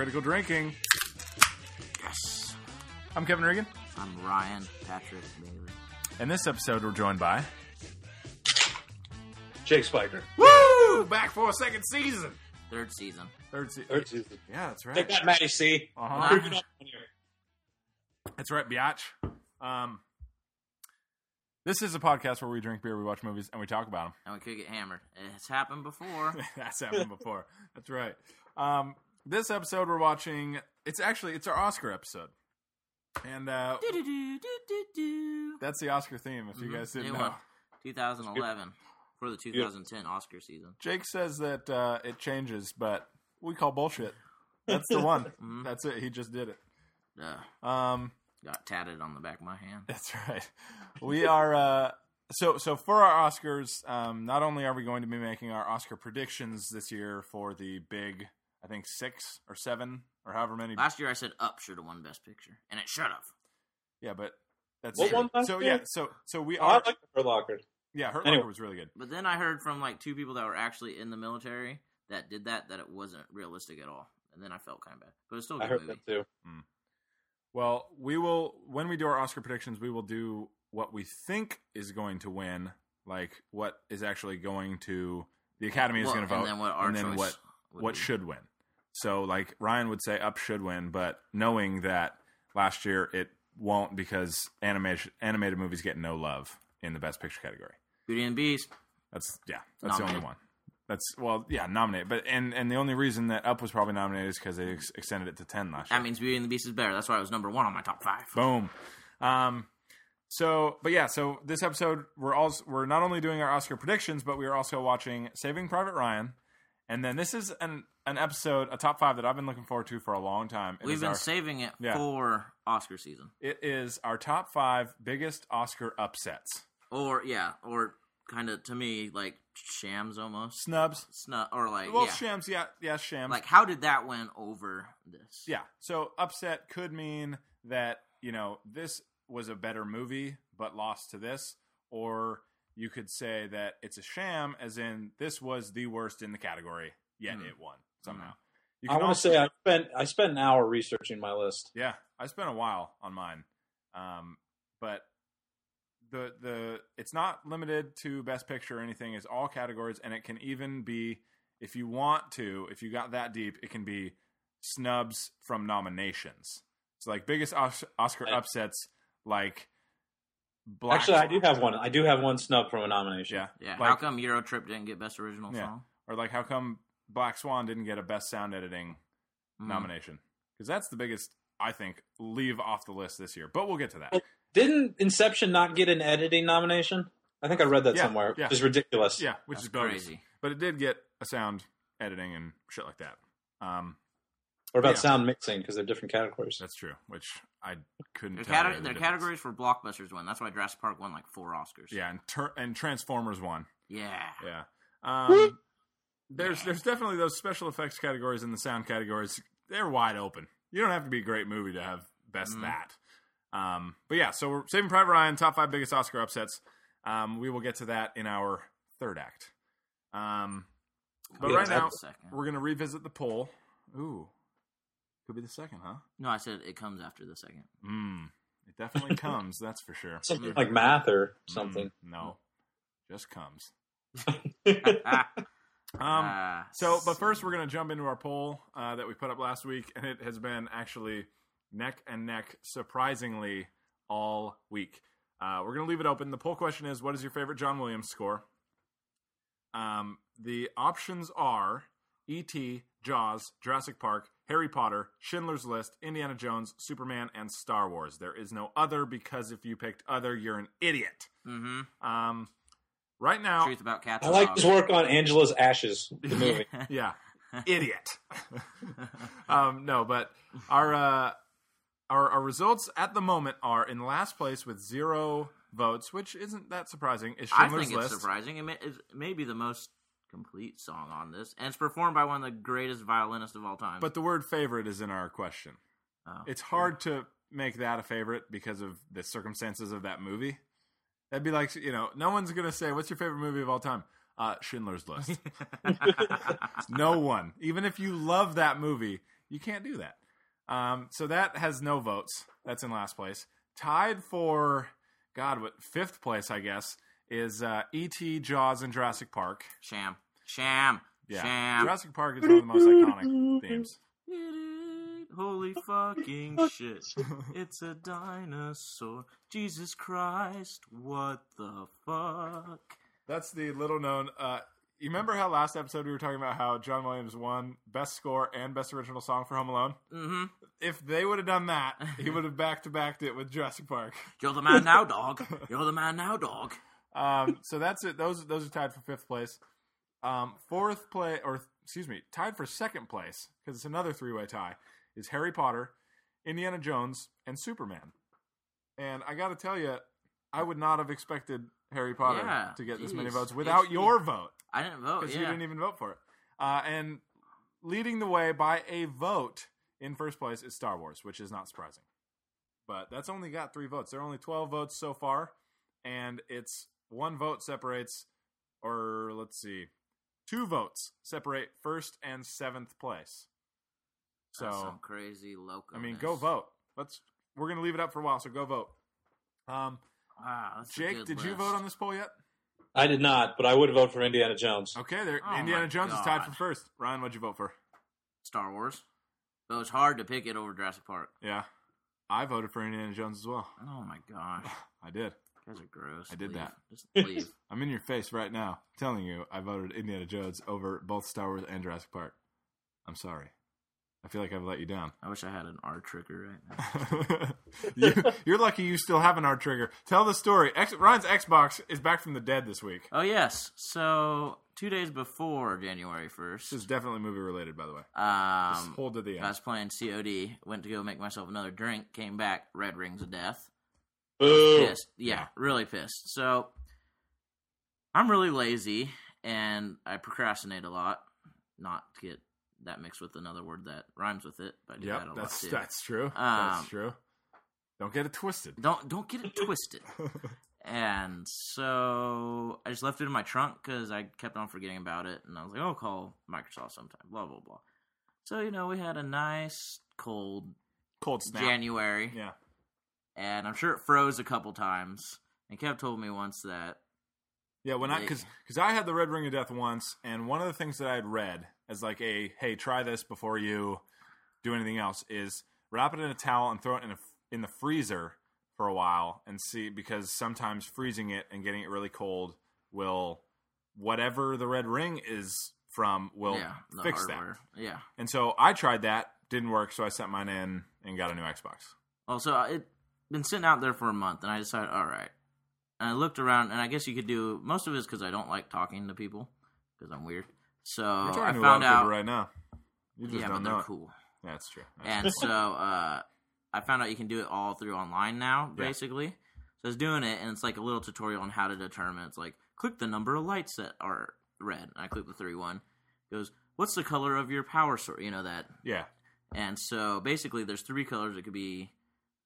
Critical Drinking. Yes. I'm Kevin Regan, I'm Ryan Patrick Bailey. and this episode we're joined by. Jake Spiker. Woo! Back for a second season. Third season. Third season. Third season. Yeah, that's right. Take right. that, Matty C. Uh-huh. Creeping up on you. That's right, biatch. Um, this is a podcast where we drink beer, we watch movies, and we talk about them. And we could get hammered. It's happened before. That's happened before. That's right. Um, this episode we're watching. It's actually it's our Oscar episode, and uh, that's the Oscar theme. If you Mhm. guys didn't New know, one. 2011 for the 2010 Oscar season. Jake says that uh, it changes, but we call bullshit. That's the one. Mhm. That's it. He just did it. Uh, Um, got tatted on the back of my hand. That's right. We are uh so so for our Oscars, um not only are we going to be making our Oscar predictions this year for the big I think 6 or 7 or however many Last year I said Up should have won Best Picture, and it should have. Yeah, but that's What true. one last So year? yeah, so so we Oh, I are like the Hurt Locker. yeah, Hurt Anyway. Locker was really good. But then I heard from like two people that were actually in the military that did that that it wasn't realistic at all, and then I felt kind of bad. But it's still a I good heard movie. that too. Hmm. Well, we will when we do our Oscar predictions, we will do what we think is going to win, like what is actually going to the Academy is Well, going to vote, and then what our and then what what should win. So like Ryan would say up should win, but knowing that last year it won't because animation animated movies get no love in the best picture category. Beauty and the Beast. That's yeah, that's the only one. That's well, yeah, nominated. But and and the only reason that Up was probably nominated is because they ex- extended it to ten last year. That means Beauty and the Beast is better. That's why it was number one on my top five. Boom. Um, so, but yeah, so this episode we're also we're not only doing our Oscar predictions, but we are also watching Saving Private Ryan, and then this is an an episode, a top five that I've been looking forward to for a long time. It We've been our, saving it Yeah. for Oscar season, it is our top five biggest Oscar upsets, or yeah, or kind of to me like shams almost, snubs. Snu- or like Well, yeah, shams, yeah, yeah, shams. like how did that win over this? Yeah. So upset could mean that, you know, this was a better movie but lost to this or you could say that it's a sham as in this was the worst in the category yet Mhm. it won somehow. You I want to also- say I spent I spent an hour researching my list. Yeah, I spent a while on mine. Um but the the it's not limited to best picture or anything, it's all categories and it can even be if you want to, if you got that deep, it can be snubs from nominations. It's like biggest Oscar upsets, like Black. Actually, I do have one. I do have one snub from a nomination. Yeah, yeah. Like- how come Euro Trip didn't get best original Yeah. song? or like how come Black Swan didn't get a best sound editing Mhm. nomination? Because that's the biggest, I think, leave off the list this year. But we'll get to that. Well, Didn't Inception not get an editing nomination? I think I read that Yeah, somewhere. yeah. Which is ridiculous. Yeah, which That's is bogus. crazy. But it did get a sound editing and shit like that. Um, Or about Yeah. sound mixing because they're different categories. that's true. Which I couldn't. Their, tell cate- you the their categories for blockbusters won. That's why Jurassic Park won like four Oscars. Yeah, and ter- and Transformers won. yeah. Yeah. Um, there's there's definitely those special effects categories and the sound categories. They're wide open. You don't have to be a great movie to have best Mhm. that. Um, but yeah, so we're Saving Private Ryan, top five biggest Oscar upsets. Um, we will get to that in our third act. Um, but Yeah, right now exactly. We're gonna revisit the poll. Ooh, could be the second, huh? No, I said it comes after the second. Mm, it definitely comes. That's for sure. Something like math or something. Mm, no, just comes. Um, ah, So, but first, we're going to jump into our poll uh, that we put up last week, and it has been actually neck and neck, surprisingly, all week. Uh, we're going to leave it open. The poll question is What is your favorite John Williams score? Um, the options are E.T., Jaws, Jurassic Park, Harry Potter, Schindler's List, Indiana Jones, Superman, and Star Wars. There is no other because if you picked other, you're an idiot. Mm-hmm. Um, right now, Truth about cats. I like dogs. his work on Angela's Ashes, the movie. yeah, idiot. um, no, but our, uh, our our results at the moment are in last place with zero votes, which isn't that surprising. Is I think it's List? surprising. It may, it may be the most complete song on this, and it's performed by one of the greatest violinists of all time. But the word favorite is in our question. Oh, It's hard to make that a favorite because of the circumstances of that movie. That'd be like you know, no one's gonna say, "What's your favorite movie of all time?" Uh, Schindler's List. no one, even if you love that movie, You can't do that. Um, so that has no votes. That's in last place. Tied for God, what fifth place? I guess is uh, E.T., Jaws, and Jurassic Park. Sham. Sham. Yeah, Sham. Jurassic Park is one of the most iconic themes. Holy fucking shit. It's a dinosaur. Jesus Christ. What the fuck? That's the little known. Uh, you remember how last episode we were talking about how John Williams won best score and best original song for Home Alone? Mm-hmm. If they would have done that, he would have back to backed it with Jurassic Park. You're the man now, dog. You're the man now, dog. Um, so that's it. Those those are tied for fifth place. Um, fourth place, or excuse me, tied for second place because it's another three way tie. Is Harry Potter, Indiana Jones, and Superman. And I got to tell you, I would not have expected Harry Potter Yeah, to get this many votes without It's- your vote I didn't vote. because Yeah. you didn't even vote for it. Uh, and leading the way by a vote in first place is Star Wars, which is not surprising. But that's only got three votes. There are only 12 votes so far, and it's one vote separates, or let's see, two votes separate first and seventh place. That's So, some crazy loco. I mean, go vote. Let's. We're gonna leave it up for a while, so go vote. Um, Wow, Jake, good did you vote on this poll yet? I did not, but I would vote for Indiana Jones. Okay, there. Oh Indiana my Jones is tied for first. Ryan, what'd you vote for? Star Wars? But it was hard to pick it over Jurassic Park. Yeah, I voted for Indiana Jones as well. Oh my gosh. I did. Guys are gross. I did Leave. that. Just leave. I'm in your face right now, telling you I voted Indiana Jones over both Star Wars and Jurassic Park. I'm sorry. I feel like I've let you down. I wish I had an R trigger right now. you, you're lucky you still have an R trigger. Tell the story. X, Ryan's Xbox is back from the dead this week. Oh yes. So two days before January first, This is definitely movie related, by the way. Just um, hold to the I end. was playing COD. Went to go make myself another drink. Came back. Red Rings of Death. Pissed. Yeah, Yeah. really pissed. So I'm really lazy and I procrastinate a lot. Not to get that mixed with another word that rhymes with it, but I do Yep, that a that's lot too. that's true. Um, that's true. Don't get it twisted. Don't don't get it twisted. And so I just left it in my trunk because I kept on forgetting about it, and I was like, "I'll call Microsoft sometime." Blah blah blah. So you know, we had a nice cold Cold snap. January, Yeah. And I'm sure it froze a couple times. And Kev told me once that Yeah, when I They- because because I had the Red Ring of Death once, and one of the things that I had read as like a hey, try this before you do anything else is wrap it in a towel and throw it in a in the freezer for a while and see because sometimes freezing it and getting it really cold will whatever the red ring is from will yeah, fix hardware. Yeah. And so I tried that, didn't work, so I sent mine in and got a new Xbox. Also, uh, it been sitting out there for a month, and I decided, all right. And I looked around, and I guess you could do most of it is because I don't like talking to people because I'm weird. So I talking to a lot found out, right now. You just yeah, but they're it. cool. That's true. That's And so uh, I found out you can do it all through online now, Yeah. basically. So I was doing it, and it's like a little tutorial on how to determine. It's like click the number of lights that are red. And I click the three one. It goes, what's the color of your power source? You know that. yeah. And so basically, there's three colors. It could be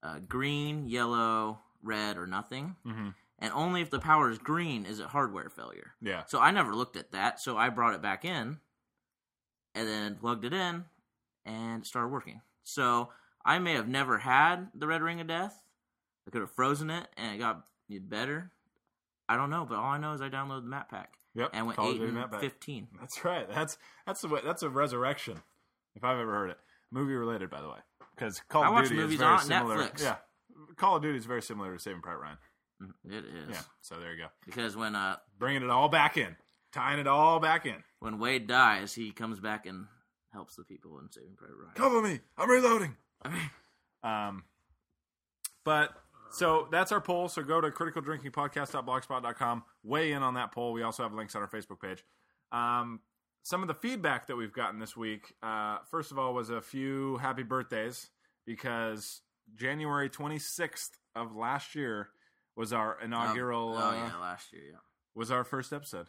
uh, green, yellow, red, or nothing. hmm And only if the power is green is it hardware failure. Yeah. So I never looked at that. So I brought it back in and then plugged it in and it started working. So I may have never had the red ring of death. I could have frozen it and it got better. I don't know, but all I know is I downloaded the map pack Yep. and went 8 and map pack. 15. That's right. That's that's a that's a resurrection, if I've ever heard it. Movie related, by the way, because Call I of Duty is very similar. Netflix. Yeah, Call of Duty is very similar to Saving Private Ryan. Mm, It is. Yeah. So there you go, Because when uh bringing it all back in, tying it all back in. when Wade dies, he comes back and helps the people in Saving Private Ryan. Cover me. I'm reloading. I mean, Um, but so that's our poll. So go to criticaldrinkingpodcast.blogspot.com. Weigh in on that poll. We also have links on our Facebook page. Um, some of the feedback that we've gotten this week, uh, first of all, was a few happy birthdays because January 26th of last year was our inaugural. Oh, uh, yeah, last year, yeah. Was our first episode,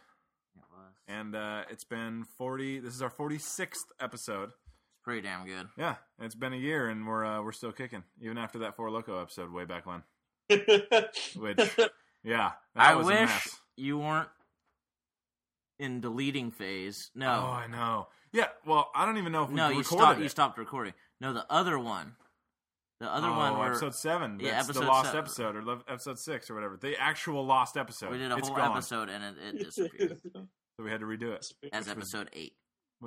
It was. and uh, it's been 40. This is our 46th episode. It's pretty damn good. Yeah, it's been a year, and we're uh, we're still kicking, even after that Four Loco episode way back when. Which, yeah, that I was a wish mess. you weren't in deleting phase. No. Oh, I know. Yeah. Well, I don't even know if we no, you stopped. it. You stopped recording. No, the other one, the other oh, one where episode seven. Yeah, That's the lost seven. episode or episode six or whatever. The actual lost episode. we did a It's whole gone, episode and it, it disappeared so we had to redo it. as episode eight.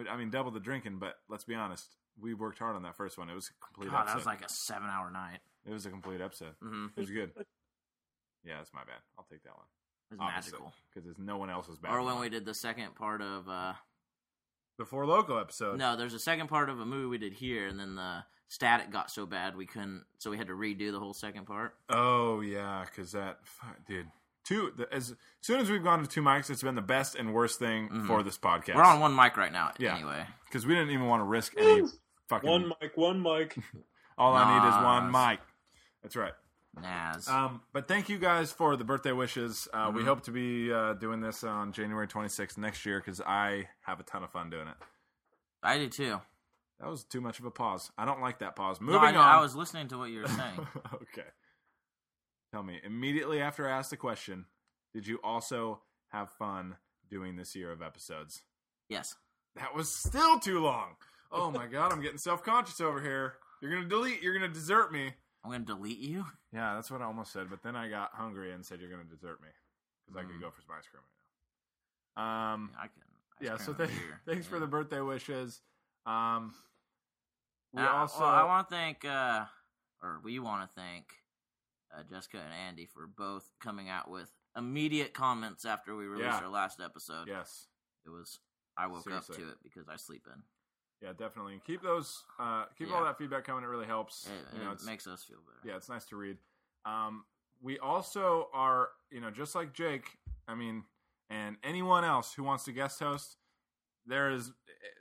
I mean, double the drinking, but let's be honest. We worked hard on that first one. It was a complete God, episode. that was like a seven-hour night. it was a complete episode. hmm It was good. yeah, that's my bad. I'll take that one. It was magical. because there's no one else's bad. Or when we did the second part of uh the Four Loco episode. no, there's a second part of a movie we did here, and then the static got so bad we couldn't, so we had to redo the whole second part. Oh yeah, because that fuck, dude. Two the, as soon as we've gone to two mics, it's been the best and worst thing Mhm. for this podcast. We're on one mic right now, Yeah. anyway. because we didn't even want to risk any fucking. One mic, one mic. all I need is one mic. That's right. Nas. Um, but thank you guys for the birthday wishes. Uh, We Mhm. hope to be uh, doing this on January 26th next year because I have a ton of fun doing it. I did too. That was too much of a pause. I don't like that pause. No, Moving I, on. I was listening to what you were saying. okay. Tell me, immediately after I asked the question, did you also have fun doing this year of episodes? yes. That was still too long. Oh my god, I'm getting self conscious over here. You're gonna delete. You're gonna desert me. I'm going to delete you. Yeah, that's what I almost said, but then I got hungry and said you're gonna desert me because I could Mm. go for some ice cream right now. Um, I can. yeah. So th- thanks for the birthday wishes. Um, we Uh, also. well, I want to thank, uh, or we want to thank uh, Jessica and Andy for both coming out with immediate comments after we released Yeah. our last episode. yes. It was. I woke Seriously. up to it because I sleep in. Yeah, definitely. And keep those. Uh, keep all that feedback coming. It really helps. It, you know, it makes us feel better. yeah, it's nice to read. Um, we also are, you know, just like Jake. I mean, and anyone else who wants to guest host, there is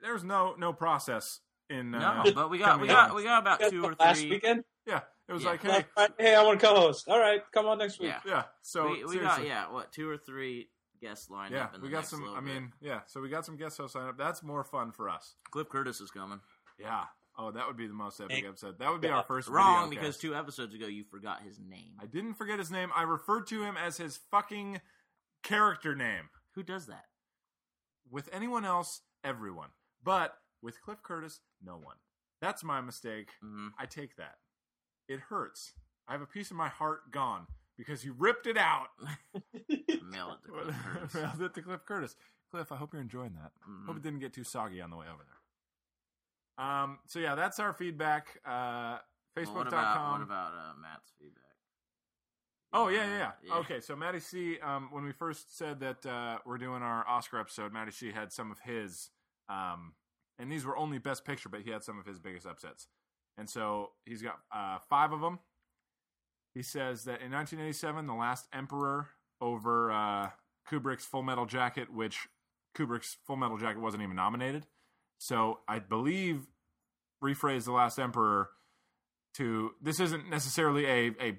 there's no no process in. Uh, No, but we got we got on. we got about two or three. Last three. weekend. yeah, it was Yeah. like, hey, hey, I want to co-host. All right, come on next week. Yeah. yeah. So we, we got yeah, what two or three guests lined Yeah, up. In we got next some. little I bit. mean, yeah. So we got some guest hosts lined up. That's more fun for us. Cliff Curtis is coming. Yeah. Oh, that would be the most epic Hey. episode. That would be Yeah. our first. Wrong video because cast. two episodes ago you forgot his name. I didn't forget his name. I referred to him as his fucking character name. Who does that? With anyone else, everyone. But with Cliff Curtis, no one. That's my mistake. hmm I take that. It hurts. I have a piece of my heart gone because you ripped it out. Mail it to Cliff Curtis. Mailed it to Cliff Curtis. Cliff, I hope you're enjoying that. Mhm. Hope it didn't get too soggy on the way over there. Um. So yeah, that's our feedback. Uh, Well, what about Facebook.com. what about uh, Matt's feedback? Oh yeah, yeah, yeah, Yeah. Okay, so Maddie C. Um, when we first said that uh, we're doing our Oscar episode, Maddie C. had some of his, um, and these were only Best Picture, but he had some of his biggest upsets, and so he's got uh, five of them. He says that in 1987, The Last Emperor over uh, Kubrick's Full Metal Jacket, which Kubrick's Full Metal Jacket wasn't even nominated. So I believe rephrase The Last Emperor to this isn't necessarily a a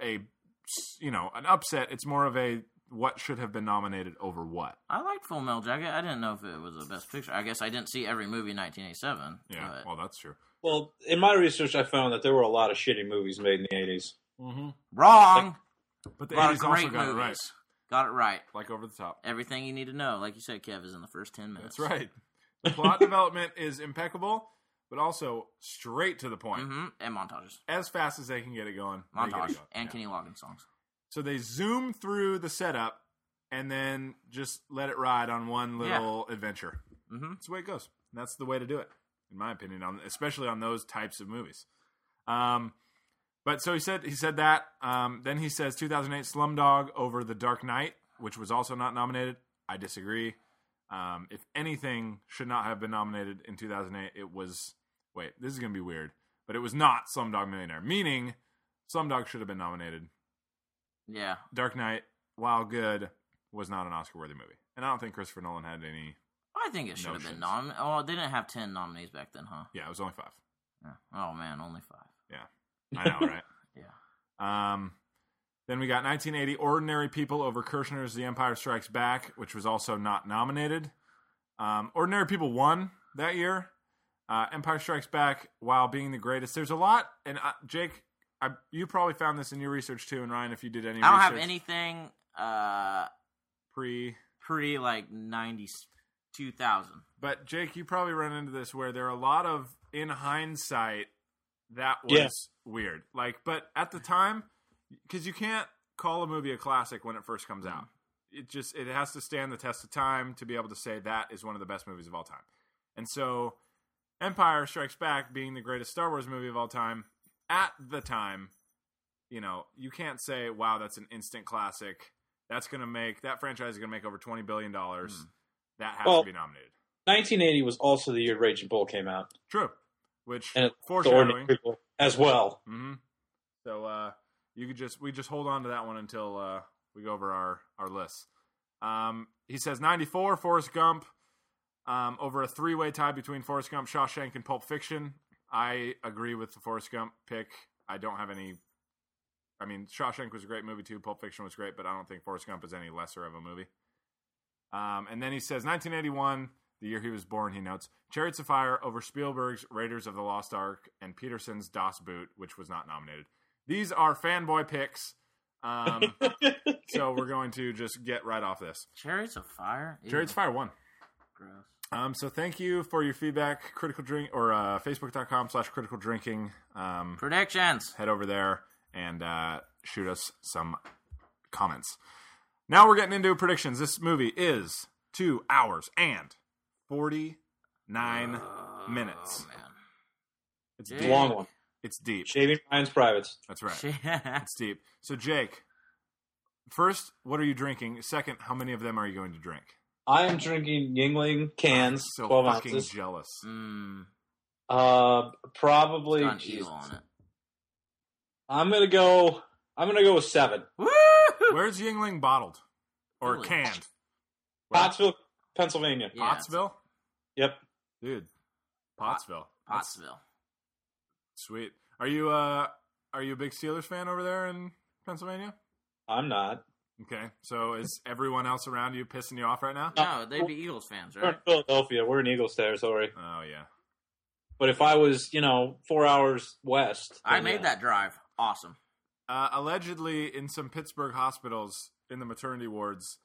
a you know an upset. It's more of a what should have been nominated over what. I liked Full Metal Jacket. I didn't know if it was a Best Picture. I guess I didn't see every movie in 1987. Yeah, but- well that's true. Well, in my research, I found that there were a lot of shitty movies made in the '80s. Mm-hmm. wrong. But the a lot of eighties also got movies. it right, Got it right. like over the top. Everything you need to know, like you said, Kev, is in the first ten minutes. That's right. The plot development is impeccable, but also straight to the point, hmm And montages, as fast as they can get it going. get it going. and Yeah. Kenny Loggins songs. So they zoom through the setup and then just let it ride on one little adventure. hmm That's the way it goes. And that's the way to do it, in my opinion, on especially on those types of movies. Um, but so he said he said that. Um, then he says 2008 Slumdog over The Dark Knight, which was also not nominated. I disagree. Um, if anything should not have been nominated in 2008, it was. Wait, this is gonna be weird, but it was not Slumdog Millionaire. Meaning, Slumdog should have been nominated. Yeah, Dark Knight, while good, was not an Oscar-worthy movie, and I don't think Christopher Nolan had any. I think it should have been Notions. nom. Oh, they didn't have ten nominees back then, huh? Yeah, it was only five. Yeah. Oh man, only five. I know, right? Yeah. Um, then we got 1980 Ordinary People over Kershner's The Empire Strikes Back, which was also not nominated. Um, Ordinary People won that year. Uh, Empire Strikes Back, while being the greatest, there's a lot. And uh, Jake, I, you probably found this in your research too. And Ryan, if you did any, I don't have research anything uh, pre, pre like ninety two thousand. But Jake, you probably run into this where there are a lot of in hindsight that was Yeah. weird. Like, but at the time, because you can't call a movie a classic when it first comes out. It just it has to stand the test of time to be able to say that is one of the best movies of all time. And so, Empire Strikes Back being the greatest Star Wars movie of all time at the time, you know, you can't say, "Wow, that's an instant classic." That's going to make that franchise is going to make over twenty billion dollars. Mm. That has Well- to be nominated. 1980 was also the year Raging Bull came out, True. Which and it's foreshadowing. People as well. hmm So uh, you could just we just hold on to that one until uh, we go over our our list. Um, he says ninety four Forrest Gump um, over a three way tie between Forrest Gump, Shawshank, and Pulp Fiction. I agree with the Forrest Gump pick. I don't have any. I mean, Shawshank was a great movie too. Pulp Fiction was great, but I don't think Forrest Gump is any lesser of a movie. Um, and then he says 1981, the year he was born. He notes Chariots of Fire over Spielberg's Raiders of the Lost Ark and Petersen's Das Boot, which was not nominated. These are fanboy picks. Um, so we're going to just get right off this. Chariots of Fire. Ew, Chariots of Fire won. Gross. Um, so thank you for your feedback. Critical drink or uh, Facebook.com slash critical drinking. Um, Predictions. head over there and uh, shoot us some comments. Now we're getting into predictions. This movie is two hours and 49 Oh, minutes. man. It's Jake. deep. Long one. It's deep. Shaving Ryan's privates. That's right. Shit. It's deep. So, Jake, first, what are you drinking? Second, how many of them are you going to drink? I am drinking Yuengling cans, so 12 fucking ounces. jealous. mm, Uh, probably. got an Jesus. eagle on it. I'm gonna go. I'm gonna go with seven. Woo! Where's Yuengling bottled or Really? canned? Where? Pottsville, Pennsylvania. Yeah, Pottsville, Yep. dude. Pottsville. Pottsville. Sweet. Are you uh are you a big Steelers fan over there in Pennsylvania? I'm not. Okay. So is everyone else around you pissing you off right now? No, they'd be Eagles fans, We're in right? Philadelphia. We're in Eagles territory. Oh yeah. But if I was, you know, four hours west, I made yeah. that drive. Awesome. Uh, allegedly, in some Pittsburgh hospitals in the maternity wards,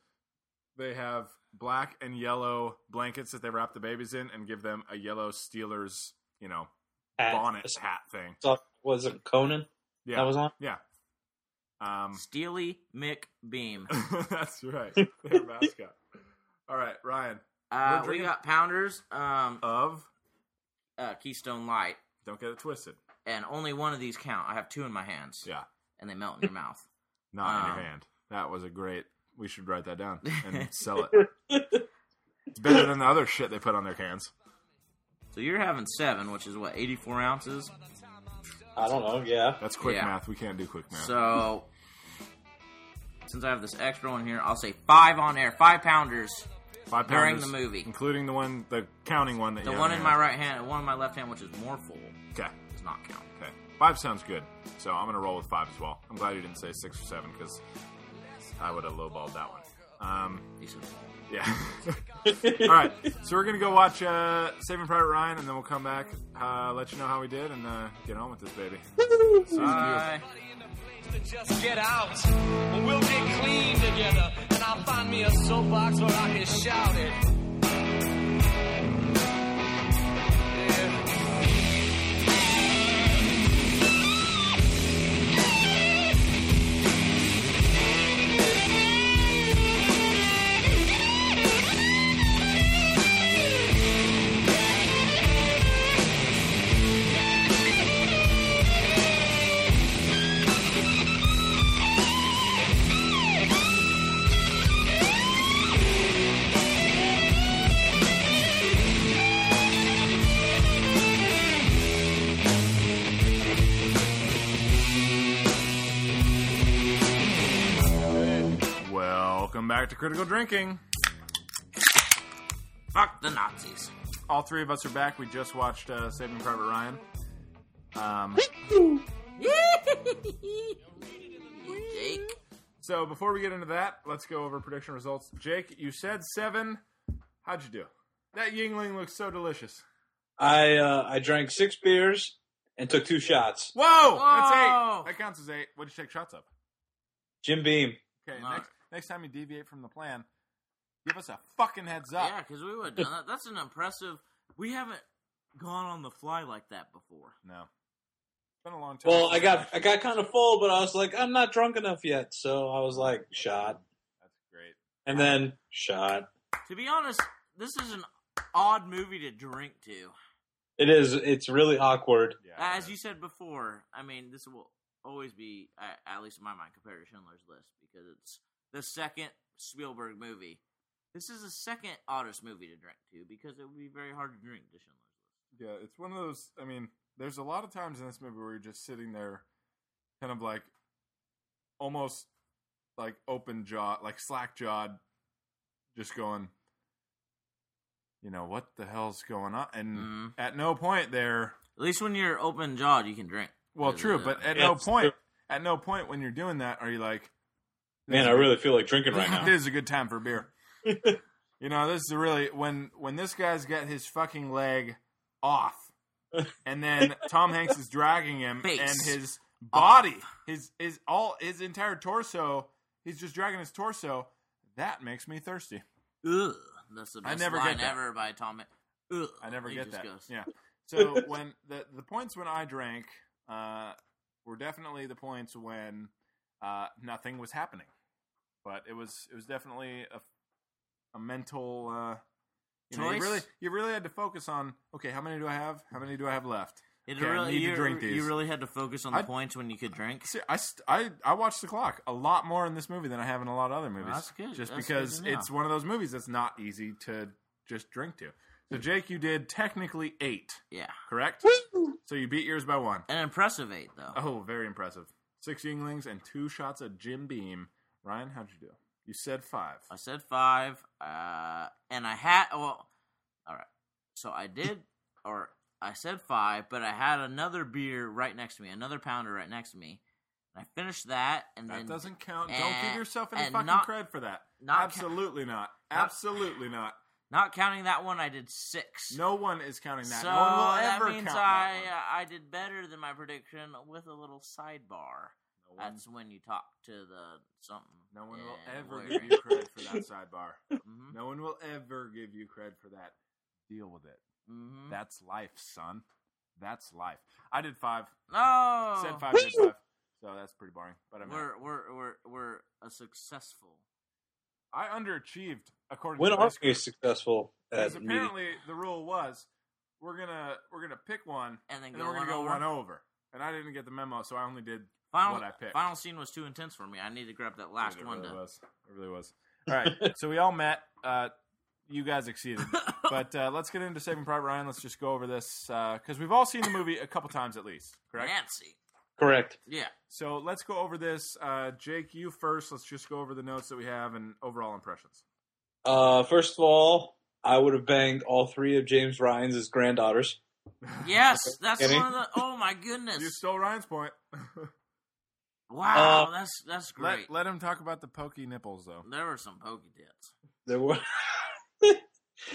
they have black and yellow blankets that they wrap the babies in and give them a yellow Steelers, you know, Hat. bonnet hat thing. So, was it Conan Yeah. that was on? yeah. Um, Steely McBeam. that's right. Their mascot. All right, Ryan. Uh, We're we drinking- got Pounders, um, Of uh, Keystone Light, don't get it twisted. and only one of these count. I have two in my hands, Yeah. and they melt in your mouth. Not in Um, your hand. That was a great. We should write that down and sell it. It's better than the other shit they put on their cans. So you're having seven, which is what, 84 ounces? I don't know. Yeah. That's quick Yeah. math. We can't do quick math. So, since I have this extra one here, I'll say five on air, five pounders. Five during pounders, the movie. including the one, the counting one that The you one have in my hand. right hand and one in my left hand, which is more full, Okay, does not count. okay. Five sounds good. So I'm gonna roll with five as well. I'm glad you didn't say six or seven because I would have lowballed that one. Um, yeah. All right, so we're gonna go watch uh, Saving Private Ryan, and then we'll come back, uh, let you know how we did, and uh, get on with this baby. Bye. to just get out. And we'll get clean together. And I'll find me a soapbox where I can shout it. Back to Critical Drinking. Fuck the Nazis. All three of us are back. We just watched uh, Saving Private Ryan. Um, Jake. so before we get into that, let's go over prediction results. Jake, you said seven. How'd you do? That Yuengling looks so delicious. I uh, I drank six beers and took two shots. Whoa, that's eight. That counts as eight. What'd you take shots of? Jim Beam. Okay, All next next time you deviate from the plan, Give us a fucking heads up. Yeah, because we would have done that. That's an impressive. We haven't gone on the fly like that before. No. It's been a long time. Well, I got I got kind of full, but I was like, I'm not drunk enough yet, so I was like, shot, That's great. and then shot. To be honest, this is an odd movie to drink to. It is. It's really awkward. Yeah. As you said before, I mean, this will always be, at least in my mind, compared to Schindler's List because it's the second Spielberg movie. This is the second oddest movie to drink to because it would be very hard to drink to Schindler's List. Yeah, it's one of those. I mean, there's a lot of times in this movie where you're just sitting there, kind of like, almost like open jaw, like slack jawed, just going, you know, what the hell's going on? And Mhm. at no point there, At least when you're open jawed, you can drink. well, true, but at Yeah, no point, true. at no point when you're doing that are you like, Man, I really feel like drinking right now. this is a good time for beer. you know, this is really when when this guy's got his fucking leg off, and then Tom Hanks is dragging him, Face and his body, off. his his all his entire torso, he's just dragging his torso. That makes me thirsty. Ugh, that's the I best never line get that. ever by Tom. Ugh, I never he get just that. goes. Yeah. So when the the points when I drank uh, were definitely the points when uh, nothing was happening, but it was it was definitely a a mental. Uh, you, know, you really you really had to focus on okay, how many do I have? How many do I have left? It Okay, I really, need to you, drink you really had to focus on the I- points when you could drink. See, I, st- I I watched the clock a lot more in this movie than I have in a lot of other movies. that's good. Just That's because good it's one of those movies that's not easy to just drink to. So Jake, you did technically eight, Yeah, correct? So you beat yours by one. an impressive eight though. Oh, very impressive. Six Yuenglings and two shots of Jim Beam. Ryan, how'd you do? You said five. I said five, uh, and I had well, all right. So I did, or I said five, but I had another beer right next to me, another pounder right next to me. I finished that, and That then doesn't count. Don't give yourself any fucking not- credit for that. not Absolutely not. not- Absolutely not. not counting that one, I did six. No one is counting that. so no one will that ever means count I that uh, I did better than my prediction with a little sidebar. No one, That's when you talk to the something. no one will and ever where- give you credit for that sidebar. Mhm, No one will ever give you credit for that. Deal with it. mhm. That's life, son. That's life. I did five. No, Said five, did five. So that's pretty boring. But I mean, We're we're we're we're a successful. I underachieved according When to are this we successful Because at meeting? apparently the rule was we're gonna we're gonna pick one And then and go then we're gonna one go over. one over. And I didn't get the memo, so I only did Final what I picked. final scene was too intense for me. I need to grab that last Dude, it one really to. was. It really was. All right, so we all met. Uh, you guys exceeded, but uh, let's get into Saving Private Ryan. Let's just go over this because we've all seen the movie a couple times at least, correct? Nancy. Correct. Yeah. So let's go over this. Uh, Jake, you first. Let's just go over the notes that we have and overall impressions. Uh, first of all, I would have banged all three of James Ryan's as granddaughters. Yes, that's one of the. Oh my goodness! You stole Ryan's point. Wow, Uh, that's that's great. let let him talk about the pokey nipples though. there were some pokey tits. There were.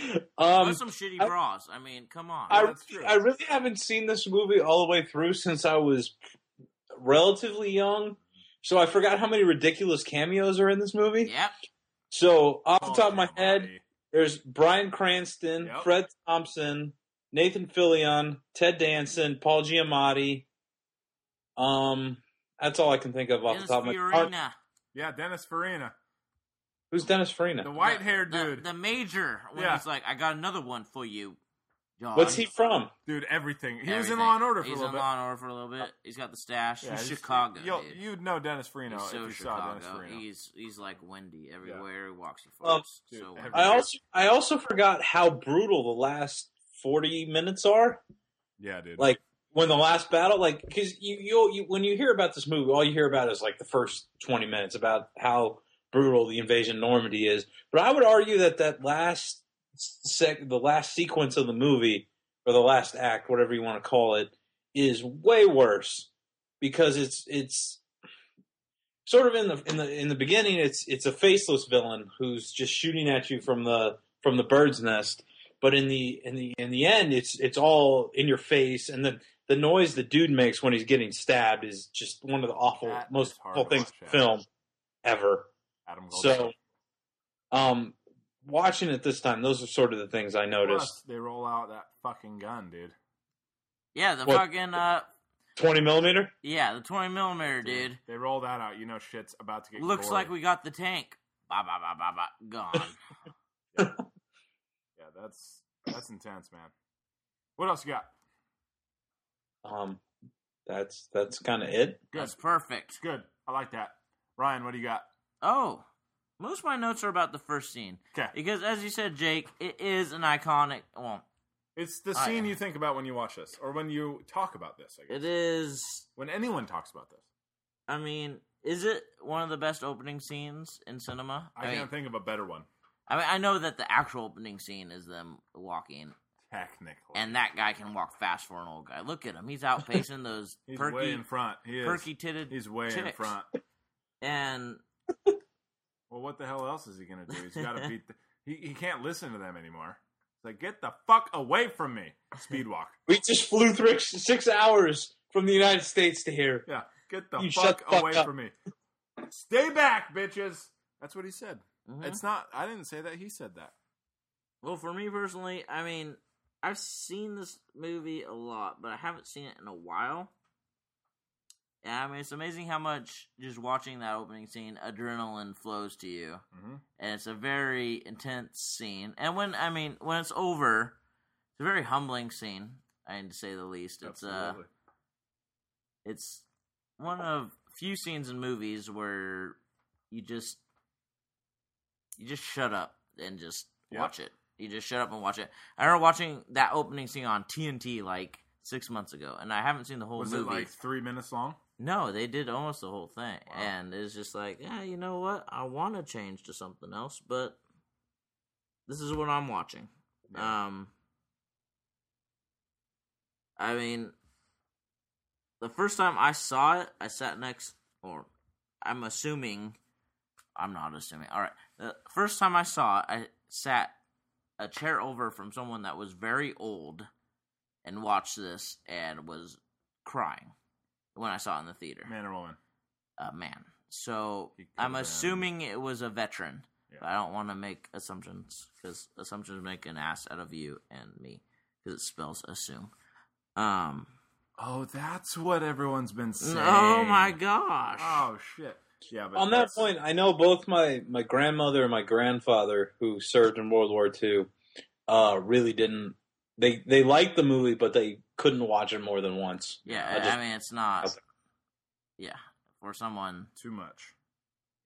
There um, were some shitty I- bras. I mean, come on. I, that's true. I really haven't seen this movie all the way through since I was relatively young. So I forgot how many ridiculous cameos are in this movie. yep. So off the Oh, top of my head, Almighty. there's Bryan Cranston, Yep. Fred Thompson, Nathan Fillion, Ted Danson, Paul Giamatti. Um, that's all I can think of off Dennis the top of my head. Farina, Yeah, Dennis Farina, Who's Dennis Farina? the white-haired dude. the major. When Yeah. he's like, "I got another one for you." John. What's he from? dude, everything. He was in Everything. Law and Order for He's a little bit. He's in. Law and Order for a little bit. He's got the stash. Yeah, he's he's- Chicago. You'll, dude. you'd know Dennis Farina He's if so you saw Dennis Chicago. He's he's like Wendy everywhere he walks. He Well, farts. dude, so every- I also I also forgot how brutal the last forty minutes are. yeah, dude. Like when the last battle, like because you, you you when you hear about this movie, all you hear about is like the first twenty minutes about how brutal the invasion of Normandy is. But I would argue that that last sec, the last sequence of the movie or the last act, whatever you want to call it, is way worse because it's it's sort of in the in the in the beginning it's it's a faceless villain who's just shooting at you from the from the bird's nest but in the in the in the end it's it's all in your face and the the noise the dude makes when he's getting stabbed is just one of the awful That most is awful things watch, in yeah. ever Adam so um watching it this time, those are sort of the things I noticed. Plus, they roll out that fucking gun, dude. Yeah, the What? fucking uh, Twenty millimeter. yeah, the twenty millimeter, dude. They roll that out. You know, shit's about to get. Looks gory. like we got the tank. Ba ba ba ba ba. Gone. Yeah, that's that's intense, man. What else you got? Um, that's that's kind of it. Good. That's perfect. Good. I like that. Ryan, what do you got? Oh, most of my notes are about the first scene Okay. because, as you said, Jake, it is an iconic. Well, It's the I- scene you think about when you watch this, or when you talk about this. I guess. it is. When anyone talks about this, I mean, is it one of the best opening scenes in cinema? I, mean, can't think of a better one. I mean, I know that the actual opening scene is them walking, Technically, and that guy can walk fast for an old guy. Look at him; he's outpacing those he's way perky, in front. He is. perky titted. He's way in front. And Well, what the hell else is he gonna do? He's got to beat. The, he he can't listen to them anymore. It's like get the fuck away from me. Speed walk. We just flew through six hours from the United States to here. Yeah, get the You fuck, shut the fuck away up. from me. Stay back, bitches. That's what he said. Mhm. It's not. I didn't say that. He said that. Well, for me personally, I mean, I've seen this movie a lot, but I haven't seen it in a while. Yeah, I mean, it's amazing how much just watching that opening scene, adrenaline flows to you, hmm and it's a very intense scene. And when I mean, when it's over, it's a very humbling scene. I need to say the least. It's uh, it's one of few scenes in movies where you just you just shut up and just Yep. watch it. You just shut up and watch it. I remember watching that opening scene on TNT like six months ago, and I haven't seen the whole Was movie. it like three minutes long? no, they did almost the whole thing, Wow. and it's just like, yeah, you know what? I want to change to something else, but this is what I'm watching. Yeah. Um, I mean, the first time I saw it, I sat next, or I'm assuming, I'm not assuming. All right, the first time I saw it, I sat a chair over from someone that was very old, and watched this and was crying when I saw it in the theater. Man or woman? Uh, man. So I'm assuming it was a veteran. Yeah. But I don't want to make assumptions because assumptions make an ass out of you and me because it spells assume. Um. Oh, that's what everyone's been saying. Oh my gosh. Oh shit. Yeah, but On that point, I know both my, my grandmother and my grandfather, who served in World War II, uh, really didn't. They they liked the movie, but they couldn't watch it more than once. Yeah, I I, mean it's not. Okay. Yeah, for someone too much.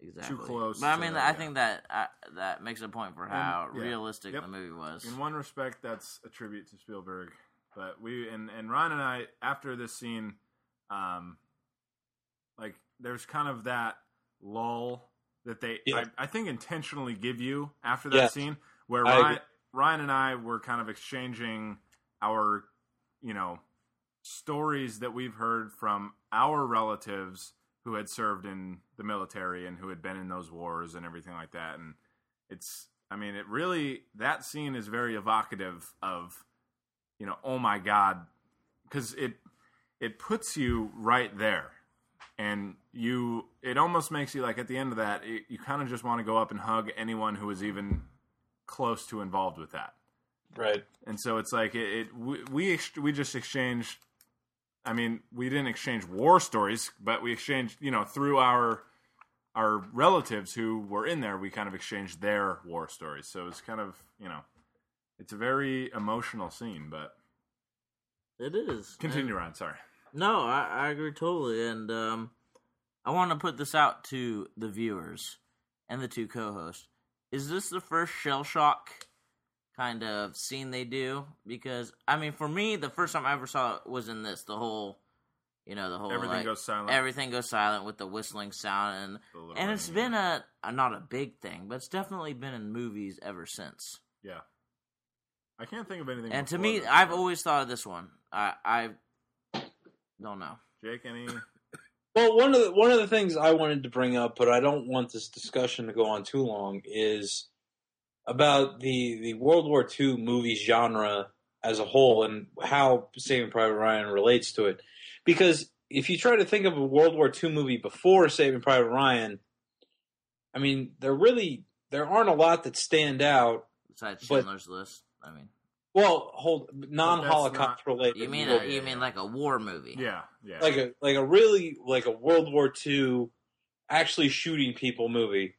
exactly too close But I mean, that, I yeah. think that uh, that makes a point for how yeah. realistic Yep. the movie was. In one respect, that's a tribute to Spielberg. But we and and Ryan and I after this scene, um, like there's kind of that lull that they Yeah. I, I think intentionally give you after that Yes. scene where Ryan. Ryan and I were kind of exchanging our you know stories that we've heard from our relatives who had served in the military and who had been in those wars and everything like that and it's i mean it really that scene is very evocative of you know oh my god because it it puts you right there and you it almost makes you like at the end of that it, you kind of just want to go up and hug anyone who is even close to involved with that Right. and so it's like it, it we we, ex- we just exchanged i mean we didn't exchange war stories but we exchanged you know through our our relatives who were in there we kind of exchanged their war stories so it's kind of you know it's a very emotional scene but it is. continue on, sorry No, I, I agree totally, and um, I want to put this out to the viewers and the two co-hosts. Is this the first shell shock kind of scene they do? Because I mean, for me, the first time I ever saw it was in this. The whole, you know, the whole everything like, goes silent everything goes silent with the whistling sound, and and it's been a, a not a big thing, but it's definitely been in movies ever since. yeah i can't think of anything And to me, I've always thought of this one. I I don't know. jake any Well, one of the one of the things I wanted to bring up, but I don't want this discussion to go on too long, is about the the World War II movie genre as a whole and how Saving Private Ryan relates to it. Because if you try to think of a World War II movie before Saving Private Ryan, I mean, they're really there aren't a lot that stand out. Besides But- Schindler's List, I mean, Well, hold non-Holocaust related. you mean a, you mean like a war movie? Yeah, yeah. like a like a really like a World War II actually shooting people movie.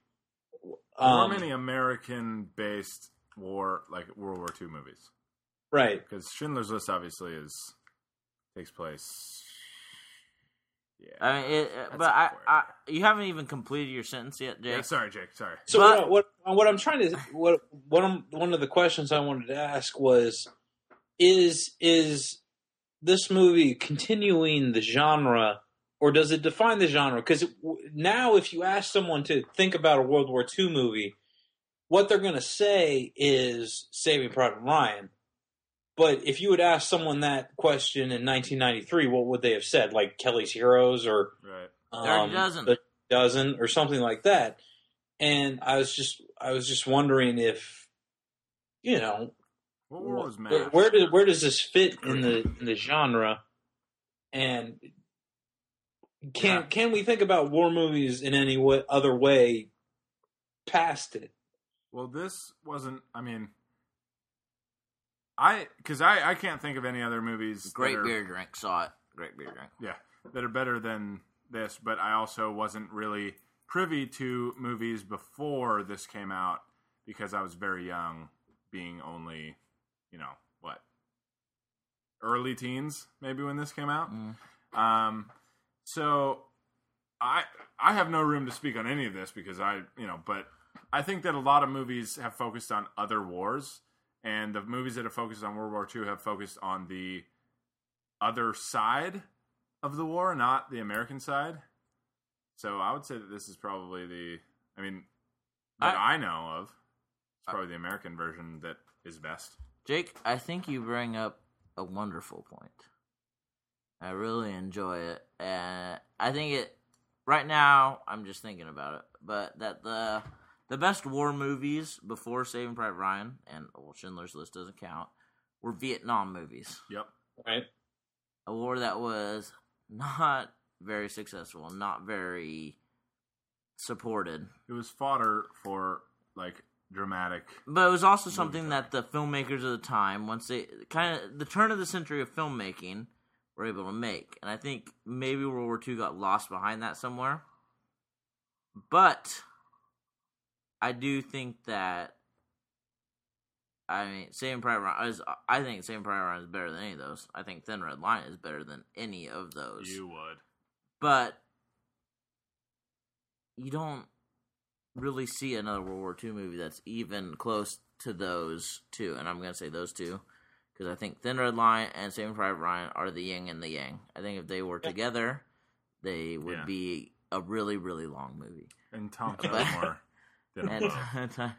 There are Um, many American-based war, like World War II movies, right. because Schindler's List obviously is takes place. Yeah. I mean, it, but I. I, you haven't even completed your sentence yet, Jake. yeah. Sorry, Jake. Sorry. So But- what, what what I'm trying to what what I'm, one of the questions I wanted to ask was is is this movie continuing the genre or does it define the genre? Because now, if you ask someone to think about a World War II movie, what they're going to say is Saving Private Ryan. But if you would ask someone that question in 1993, what would they have said? Like Kelly's Heroes or Right. Dirty um, Dozen. The Dozen or something like that. And I was just I was just wondering if you know What was where, where does where does this fit in the in the genre? And can Yeah. can we think about war movies in any way, other way past it? Well, this wasn't. I mean, I because I I can't think of any other movies. Great are- beer drink. Saw it. Great beer drink. Yeah, that are better than this. But I also wasn't really privy to movies before this came out because I was very young, being only, you know, what early teens maybe when this came out. Mm. Um, so I I have no room to speak on any of this because I you know, but I think that a lot of movies have focused on other wars, and the movies that have focused on World War II have focused on the other side of the war, not the American side. So I would say that this is probably the I mean that I, know of. It's probably the American version that is best. Jake, I think you bring up a wonderful point. I really enjoy it, and I think it. Right now, I'm just thinking about it, but that the the best war movies before Saving Private Ryan and well, Schindler's List doesn't count were Vietnam movies. Yep. Right? A war that was not very successful, not very supported. It was fodder for like dramatic But it was also Movie something that the filmmakers of the time, once they kind of the turn of the century of filmmaking, were able to make. And I think maybe World War II got lost behind that somewhere. But I do think that I mean, Saving Private Ryan is. I think Saving Private Ryan is better than any of those. I think Thin Red Line is better than any of those. you would. but you don't really see another World War II movie that's even close to those two. And I'm going to say those two because I think Thin Red Line and Saving Private Ryan are the yin and the yang. I think if they were together, they would Yeah. be a really, really long movie. And Tom But- Kilmore did them And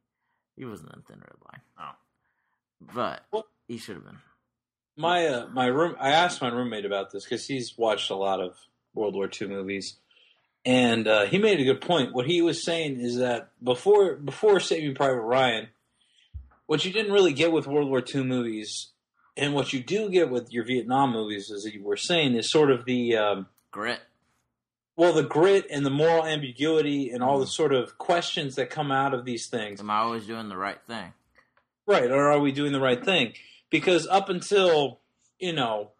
he wasn't in Thin Red Line, Oh. but Well- he should have been. My uh, my room. I asked my roommate about this because he's watched a lot of World War II movies, and uh, he made a good point. What he was saying is that before before Saving Private Ryan, what you didn't really get with World War II movies, and what you do get with your Vietnam movies, as you were saying, is sort of the um, Grit. Well, the grit and the moral ambiguity and all the sort of questions that come out of these things. Am I always doing the right thing? Right, or are we doing the right thing? Because up until, you know,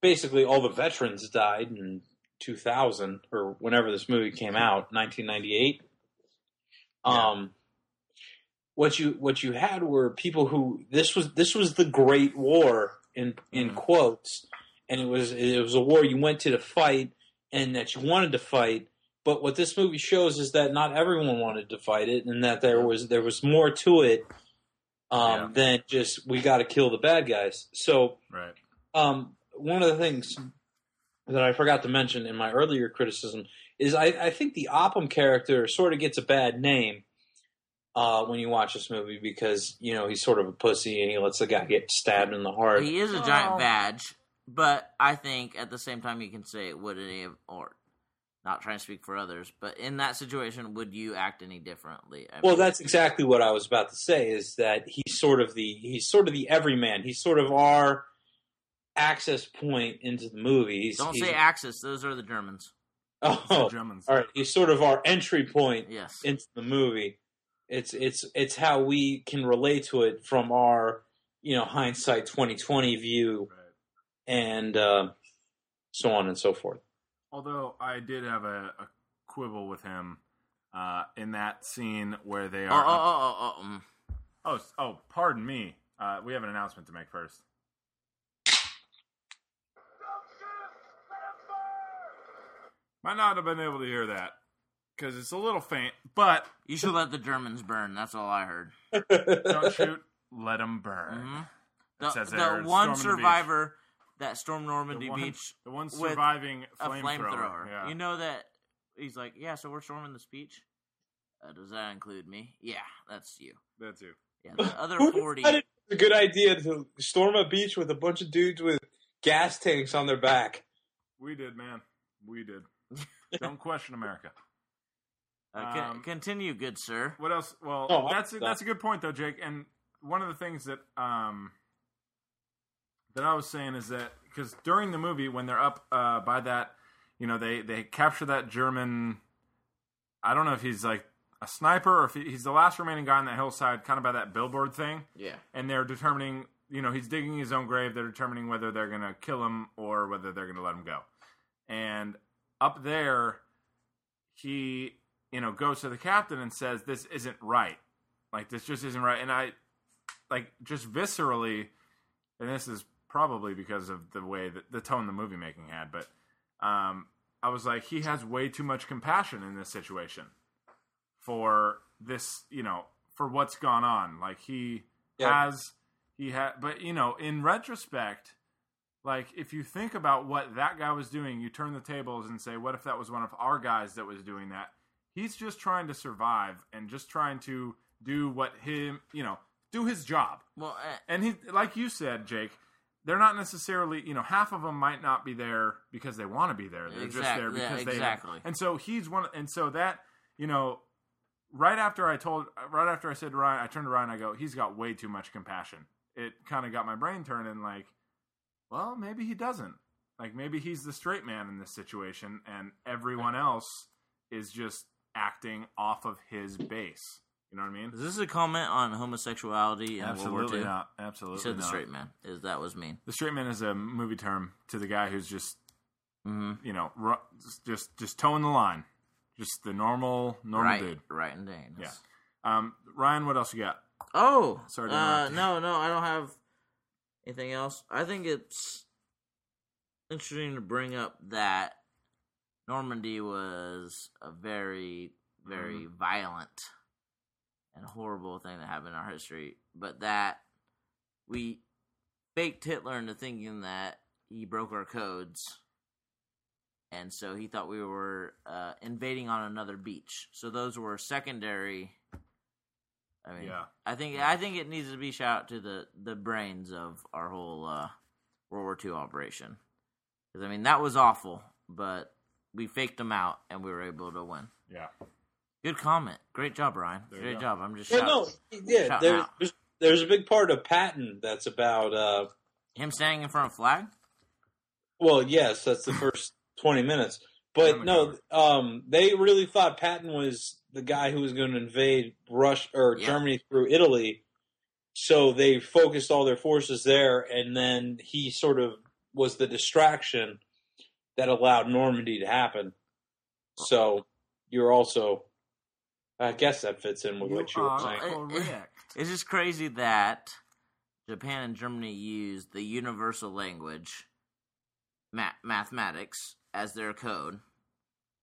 basically all the veterans died in 2000 or whenever this movie came out, 1998. Um what you what you had were people who this was this was the great war in in Mhm. quotes and it was it was a war you went to to fight and that you wanted to fight but what this movie shows is that not everyone wanted to fight it and that there was there was more to it um, Yeah. than just we got to kill the bad guys so Right. um, one of the things that I forgot to mention in my earlier criticism is I, I think the Upham character sort of gets a bad name uh, when you watch this movie because you know he's sort of a pussy and he lets the guy get stabbed in the heart. He is a giant Oh. badge, but I think at the same time you can say, would any of, or not trying to speak for others, but in that situation, would you act any differently? I Well, mean, that's exactly what I was about to say. Is that he's sort of the he's sort of the everyman. He's sort of our access point into the movie. He's, don't he's, say access; those are the Germans. oh, The Germans. all right. He's sort of our entry point Yes, into the movie. It's it's it's how we can relate to it from our you know hindsight twenty twenty view Right. And uh, so on and so forth. Although I did have a, a quibble with him uh, in that scene where they Oh, are. oh, oh, oh, oh, mm. oh, oh, pardon me. Uh, we have an announcement to make first. Might not have been able to hear that because it's a little faint, but You should let the Germans burn. That's all I heard. don't shoot, let them burn. Mhm. It The, says the one storming the survivor that Storm Normandy The one, Beach the one with surviving a flamethrower. flamethrower. Yeah. You know that he's like, yeah. So we're storming this beach. Uh, does that include me? Yeah, that's you. That's you. Yeah, the other Who forty. it's a good idea to storm a beach with a bunch of dudes with gas tanks on their back? We did, man. We did. Don't question America. Uh, con- Um, continue, good sir. What else? Well, Oh, that's a, that's a good point though, Jake. And one of the things that um that I was saying is that because during the movie when they're up uh, by that, you know, they they capture that German. I don't know if he's like a sniper or if he, he's the last remaining guy on that hillside, kind of by that billboard thing, Yeah. and they're determining. You know, he's digging his own grave. They're determining whether they're going to kill him or whether they're going to let him go. And up there, he you know goes to the captain and says this isn't right like this just isn't right and i like just viscerally and this is probably because of the way that the tone the movie making had but um i was like he has way too much compassion in this situation for this you know for what's gone on. Like he Yeah. has he had but you know in retrospect like if you think about what that guy was doing you turn the tables and say what if that was one of our guys that was doing that? He's just trying to survive and just trying to do what him you know do his job. Well, and he like you said jake they're not necessarily you know half of them might not be there because they want to be there. They're just Exact- there yeah, because they exactly. and so he's one and so that you know right after i told right after i said to ryan i turned to ryan i go he's got way too much compassion. It kind of got my brain turning like well maybe he doesn't. Like maybe he's the straight man in this situation and everyone else is just acting off of his base you know what i mean is this a comment on homosexuality in World War absolutely II? not You absolutely said the not. straight man. Is that was mean? The straight man is a movie term to the guy who's just Mm-hmm. you know ru- just just towing the line, just the normal normal Right, dude. right, and Dane. Yeah. Um, Ryan, what else you got? Oh, Sorry to uh, interrupt no, no, I don't have anything else. I think it's interesting to bring up that Normandy was a very, very Mm-hmm. violent and horrible thing that happened in our history, but that we faked Hitler into thinking that he broke our codes. And so he thought we were uh, invading on another beach. So those were secondary. I mean, Yeah. I think I think it needs to be shout out to the the brains of our whole uh, World War II operation. Because I mean that was awful, but we faked them out and we were able to win. Yeah. Good comment. Great job, Ryan. There you Great go. job. I'm just Well, shouting. no, yeah. Shout There's, there's there's a big part of Patton that's about. Uh, him standing in front of flag. well, yes, that's the first twenty minutes. But no, um, they really thought Patton was the guy who was going to invade Russia or Yeah. Germany through Italy. So they focused all their forces there, and then he sort of was the distraction that allowed Normandy to happen. So you're also, I guess that fits in with what you were are saying. correct. It's just crazy that Japan and Germany used the universal language, ma- mathematics, as their code,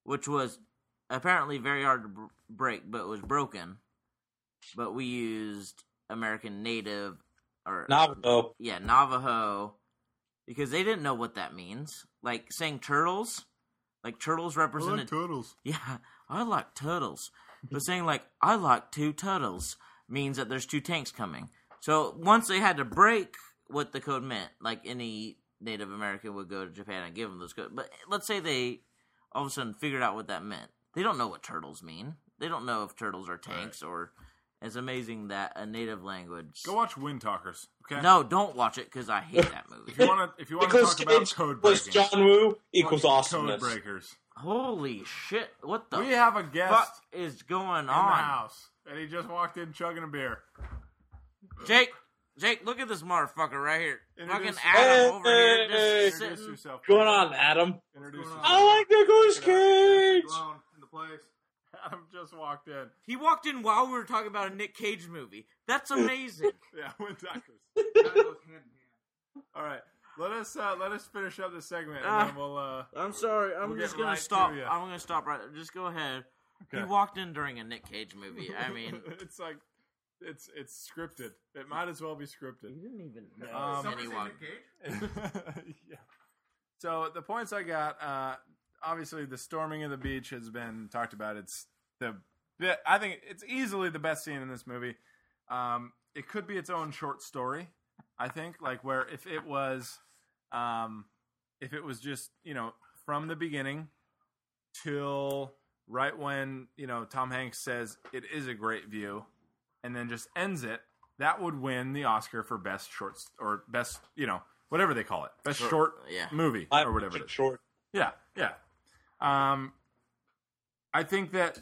which was apparently very hard to br- break, but was broken. But we used American Native or Navajo. yeah Navajo because they didn't know what that means. Like saying turtles, like turtles represented turtles. yeah, I like turtles. But saying like I like two turtles means that there's two tanks coming. So once they had to break what the code meant, like any Native American would go to Japan and give them those codes. But let's say they all of a sudden figured out what that meant. They don't know what turtles mean. They don't know if turtles are tanks or. It's amazing that a native language. Go watch Wind Talkers. Okay. No, don't watch it because I hate that movie. If you want to, if you want to talk about code plus breaking, John Woo equals code awesomeness. breakers. Holy shit! What the We have a guest fuck is going in the house, and and he just walked in chugging a beer. Jake, Jake, look at this motherfucker right here. Introduce- Fucking Adam over here Hey, just Introduce yourself. What's going on, Adam? Introduce What's yourself. going I like Nicolas Cage. Blown in the place. Adam just walked in. He walked in while we were talking about a Nick Cage movie. That's amazing. Yeah, with doctors. Gotta go hand in hand. All right, let us uh, let us finish up the segment, and Ah. then we'll. Uh, I'm sorry. I'm We'll just gonna right stop. ya. I'm gonna stop right. Just go ahead. Okay. He walked in during a Nick Cage movie. I mean, it's like it's it's scripted. It might as well be scripted. he didn't even know. Um, and he Somebody say walked. Nick Cage? yeah. So the points I got, uh, obviously the storming of the beach has been talked about. It's the I think it's easily the best scene in this movie. Um, it could be its own short story. I think, like where if it was, um, if it was just you know from the beginning till right when you know Tom Hanks says it is a great view, and then just ends it, that would win the Oscar for best shorts or best you know whatever they call it, best Short- short yeah. movie I or whatever it is. Short. Yeah, yeah. Um, I think that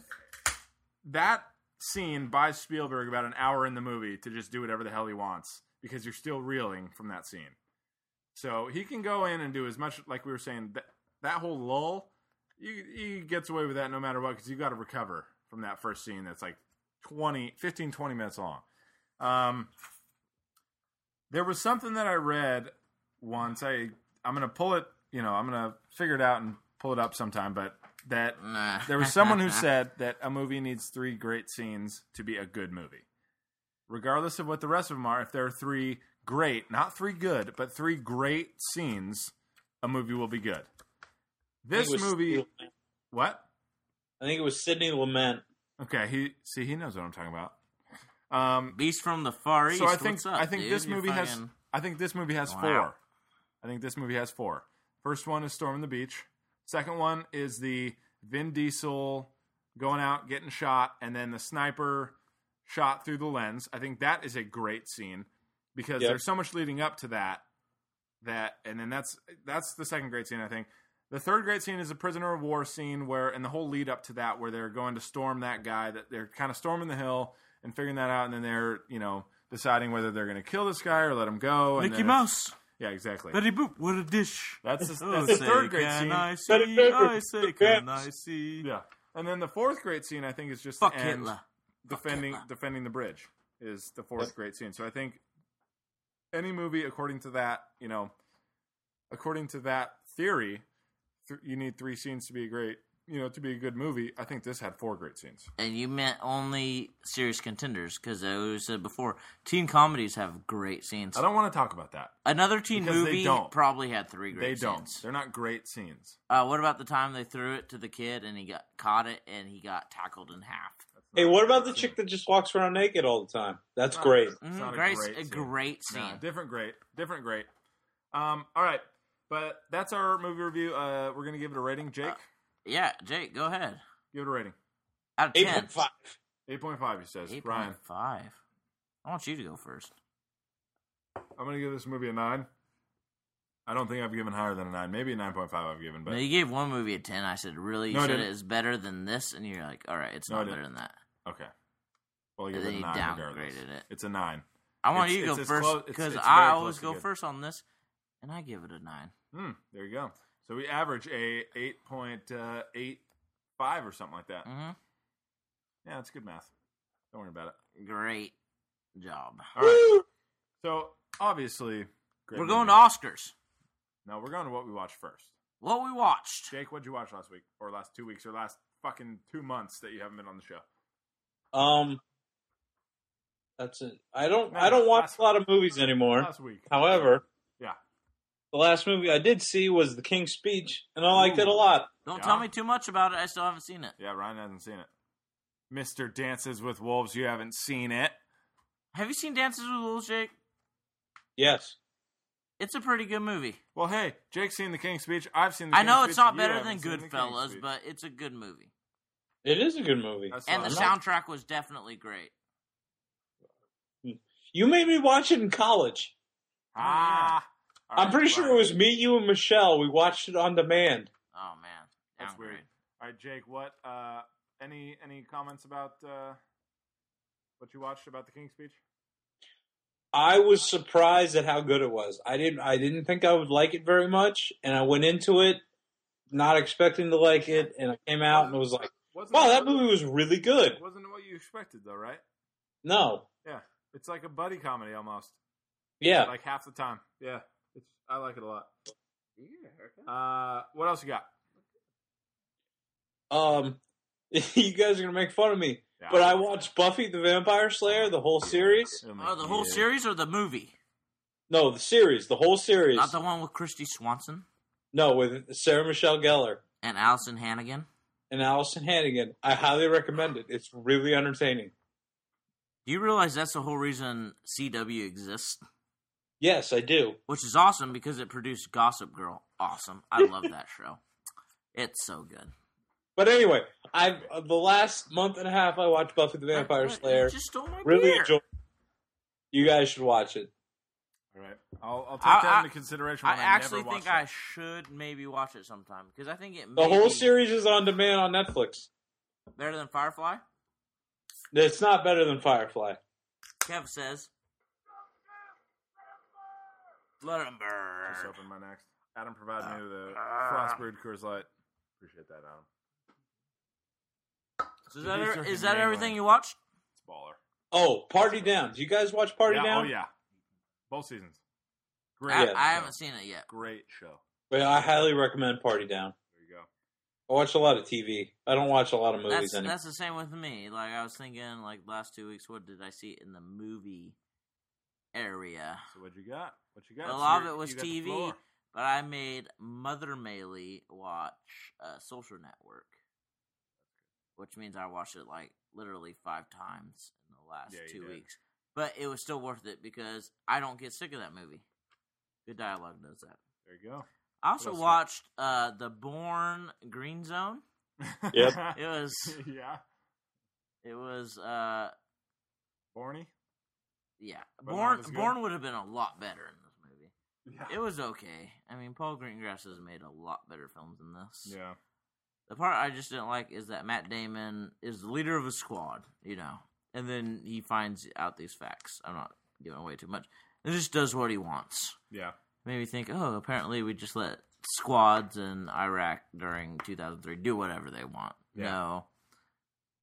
that scene buys Spielberg about an hour in the movie to just do whatever the hell he wants because you're still reeling from that scene. So he can go in and do as much, like we were saying, that, that whole lull, he, he gets away with that no matter what because you got to recover from that first scene that's like 20, 15, 20 minutes long. Um, there was something that I read once. I I'm gonna pull it. You know, I'm gonna figure it out and pull it up sometime. But that Nah. there was someone who said that a movie needs three great scenes to be a good movie. Regardless of what the rest of them are, if there are three great, not three good, but three great scenes, a movie will be good. This movie, Sidney what? I think it was Sidney Lumet. Okay, he see he knows what I'm talking about. Um, Beast from the Far East. so I think What's up, I think dude? this You're movie has I think this movie has Wow. four. I think this movie has four. First one is Storm on the Beach. Second one is the Vin Diesel going out getting shot and then the sniper shot through the lens. I think that is a great scene because Yep. there's so much leading up to that that and then that's that's the second great scene I think. The third great scene is a prisoner of war scene where and the whole lead up to that where they're going to storm that guy that they're kind of storming the hill and figuring that out and then they're, you know, deciding whether they're going to kill this guy or let him go. Mickey then Mouse. Yeah, exactly. Betty Boop, what a dish. That's the, Oh, that's the say, third great can scene. I see? I say, can. I see? Yeah, and then the fourth great scene I think is just Fuck the end Hitler. defending Hitler. defending the bridge is the fourth great scene. So I think any movie according to that, you know, according to that theory, th- you need three scenes to be a great, you know, to be a good movie. I think this had four great scenes. And you meant only serious contenders because I said before, teen comedies have great scenes. I don't want to talk about that. Another teen Because movie probably had three great. They don't. They're not great scenes. Uh, what about the time they threw it to the kid and he got caught it and he got tackled in half? Hey, what about the chick that just walks around naked all the time? That's Not- great. It's Mhm, not a great, great a scene. great scene. No, different great. Different great. Um, all right. But that's our movie review. Uh, we're gonna give it a rating. Jake, Yeah, Jake, go ahead. give it a rating. Out of Eight ten, point five. Eight point five. He says. eight Brian, point five. I want you to go first. I'm gonna give this movie a nine. I don't think I've given higher than a nine. Maybe a nine point five. I've given, but no, you gave one movie a ten. I said, really? You No, I said didn't. it is better than this, and you're like, all right, it's No, I not didn't. better than that. Okay. Well, I And give then it a nine regardless. downgraded it. It's a nine. I want It's- you to go first because I always go good. first on this, and I give it a nine. Hmm. There you go. So we average a eight point uh, eight five or something like that. hmm Yeah, that's good math. Don't worry about it. Great job. All right. So obviously, We're going to. Oscars. No, we're going to what we watched first. What we watched? Jake, what'd you watch last week, or last two weeks, or last fucking two months that you haven't been on the show? Um, that's it. I don't. I don't watch Last- a lot of movies anymore. Last week. However, Yeah. the last movie I did see was The King's Speech, and I liked it a lot. Don't Yeah. tell me too much about it. I still haven't seen it. Yeah, Ryan hasn't seen it. Mister Dances with Wolves. You haven't seen it. Have you seen Dances with Wolves, Jake? Yes. It's a pretty good movie. Well, hey, Jake's seen the King's Speech. I've seen. the I know it's Speech. not better than seen the Goodfellas, but it's a good movie. It is a good movie. That's And the what I'm soundtrack was definitely great. You made me watch it in college. Ah, All I'm pretty sure it was me, you, and Michelle. We watched it on demand. Oh man, That's downgrade. weird. All right, Jake. What? Uh, any any comments about uh, what you watched about the King's Speech? I was surprised at how good it was. I didn't I didn't think I would like it very much, and I went into it not expecting to like it, and I came out and was like, Wasn't "Wow, it- that movie was really good." wasn't what you expected though, right? No, Yeah, it's like a buddy comedy almost. yeah, Like half the time. Yeah, it's I like it a lot. Uh, what else you got? um, you guys are gonna make fun of me, Yeah. but I watched Buffy the Vampire Slayer, the whole series. Oh, the whole Yeah. series or the movie? No, the series, the whole series. Not the one with Kristy Swanson No, with Sarah Michelle Gellar and Alyson Hannigan. And Alyson Hannigan. I highly recommend it. It's really entertaining. Do you realize that's the whole reason CW exists? Yes, I do. Which is awesome because it produced Gossip Girl. Awesome. I love that show. It's so good. But anyway, I uh, the last month and a half I watched Buffy the Vampire I- I- Slayer. just stole my Really beer. enjoyed. it. You guys should watch it. All right, I'll, I'll take I- that I- into consideration. I When I, actually never think watched I should maybe watch it sometime because I think it The whole be series is on demand on Netflix. better than Firefly. It's not better than Firefly. Kev says, "Let him burn. Just open my next. Adam provided me with a Uh, frost brewed Coors Light. Appreciate that, Adam. So is that, He's er- drinking is that everything you watched? It's baller. Oh, Party Down. Do you guys watch Party yeah, Down? Oh yeah, both seasons. Great. I, Yeah. I haven't seen it yet. Great show. But I highly recommend Party Down. There you go. I watch a lot of TV. I don't watch a lot of movies That's anymore. that's the same with me. Like I was thinking, like last two weeks, what did I see in the movie area? So what you got? What you got? A So lot of it was you got the TV. But I made Mother Melee watch uh, Social Network, which means I watched it like literally five times in the last Yeah, two did. weeks. But it was still worth it because I don't get sick of that movie. Good dialogue does that. There you go. I also watched uh, the Bourne Green Zone. Yep. It was yeah. it was uh Borny. yeah. But Bourne? Bourne would have been a lot better in this movie. Yeah. It was okay. I mean, Paul Greengrass has made a lot better films than this. yeah. The part I just didn't like is that Matt Damon is the leader of a squad, you know, and then he finds out these facts. I'm not giving away too much. And just does what he wants. Yeah. Made me think, oh, apparently we just let squads in Iraq during 2003 do whatever they want. Yeah. No,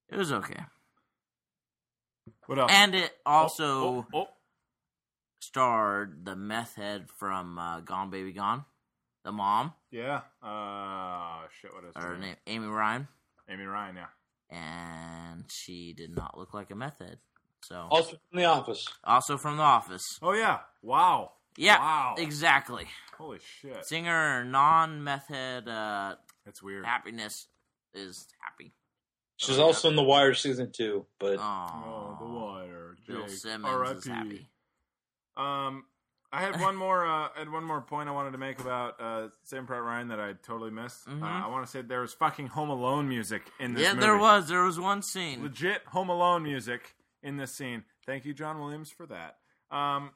it was okay, What else? and it also Oh, oh, oh. starred the meth head from uh, Gone Baby Gone, the mom, yeah. Uh, shit. What is her name, Amy Ryan, Amy Ryan. Yeah. And she did not look like a meth head. So Also from The Office. also from The Office. Oh yeah. Wow. Yeah, Wow. exactly. Holy shit. Singer non-meth head uh, That's weird. happiness is happy. She's also in The Wire season two. But Oh, the Oh, wire. Bill Jake. Simmons is happy. Um, I had one more. Uh, I had one more point I wanted to make about uh, Saving Private Ryan that I totally missed. Mhm. Uh, I want to say there was fucking Home Alone music in this Yeah, movie. there was. There was one scene. legit Home Alone music in this scene. Thank you, John Williams, for that. Um,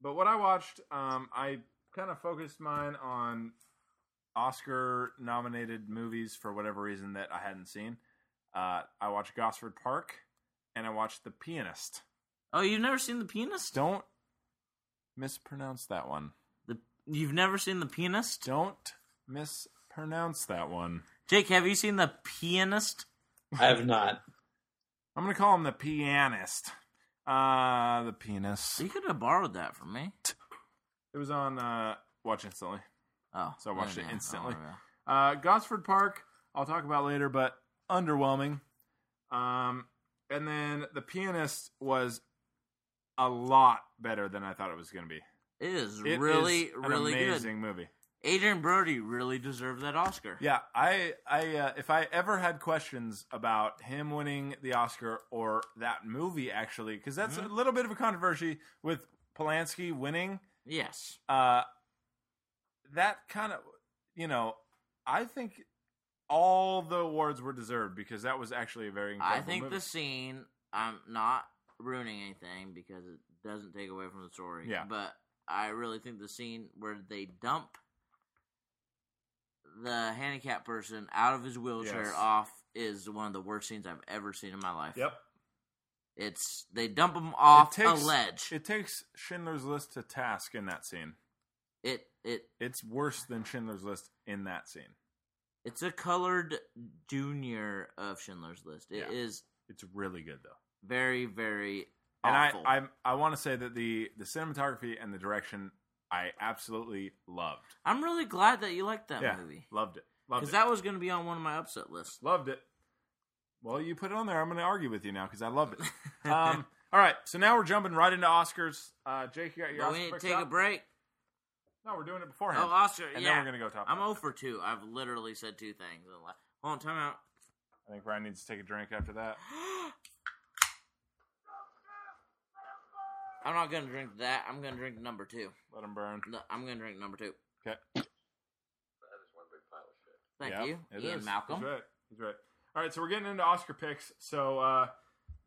but what I watched, um, I kind of focused mine on Oscar-nominated movies for whatever reason that I hadn't seen. Uh, I watched Gosford Park, and I watched The Pianist. Oh, you've never seen The Pianist? Don't mispronounce that one. The, you've never seen The Pianist? Don't mispronounce that one. Jake, have you seen The Pianist? I have not. I'm gonna call him the pianist. Uh, the pianist. You could have borrowed that from me. It was on uh, Watch Instantly. Oh, So I watched yeah, it instantly. Oh, yeah. Uh, Gosford Park, I'll talk about later, but underwhelming. Um, and then the pianist was a lot better than I thought it was going to be. It is It really, is really good. amazing movie. Adrien Brody really deserved that Oscar. Yeah, I, I, uh, if I ever had questions about him winning the Oscar or that movie, actually, because that's Mm-hmm. a little bit of a controversy with Polanski winning. Yes. Uh, that kind of, you know, I think all the awards were deserved because that was actually a very I think movie. the scene, I'm not ruining anything because it doesn't take away from the story. Yeah. But I really think the scene where they dump the handicapped person out of his wheelchair Yes. off is one of the worst scenes I've ever seen in my life. Yep. It's they dump him off takes- a ledge. It takes Schindler's List to task in that scene. It it It's worse than Schindler's List in that scene. it's a colored junior of Schindler's List. It is Yeah. It's really good though. Very very And awful. I I I want to say that the the cinematography and the direction I absolutely loved. I'm really glad that you liked that yeah, movie loved it. Loved because that was going to be on one of my upset lists. Loved it. Well, you put it on there. I'm going to argue with you now because I loved it. um, all right, so now we're jumping right into Oscars. Uh, Jake, you got your But Oscar we need to take a break. No, we're doing it beforehand. Oh, Oscar, yeah. and yeah. then we're going to go top. I'm. 0 for 2. I've literally said two things. in the la- Hold on, time out. I think Ryan needs to take a drink after that. I'm not going to drink that. I'm going to drink number two. Let him burn. No, I'm going to drink number two. Okay. That is one big pile of shit. Thank Yeah, you, it Ian is. Malcolm. He's right. He's right. All right, so we're getting into Oscar picks. So, uh,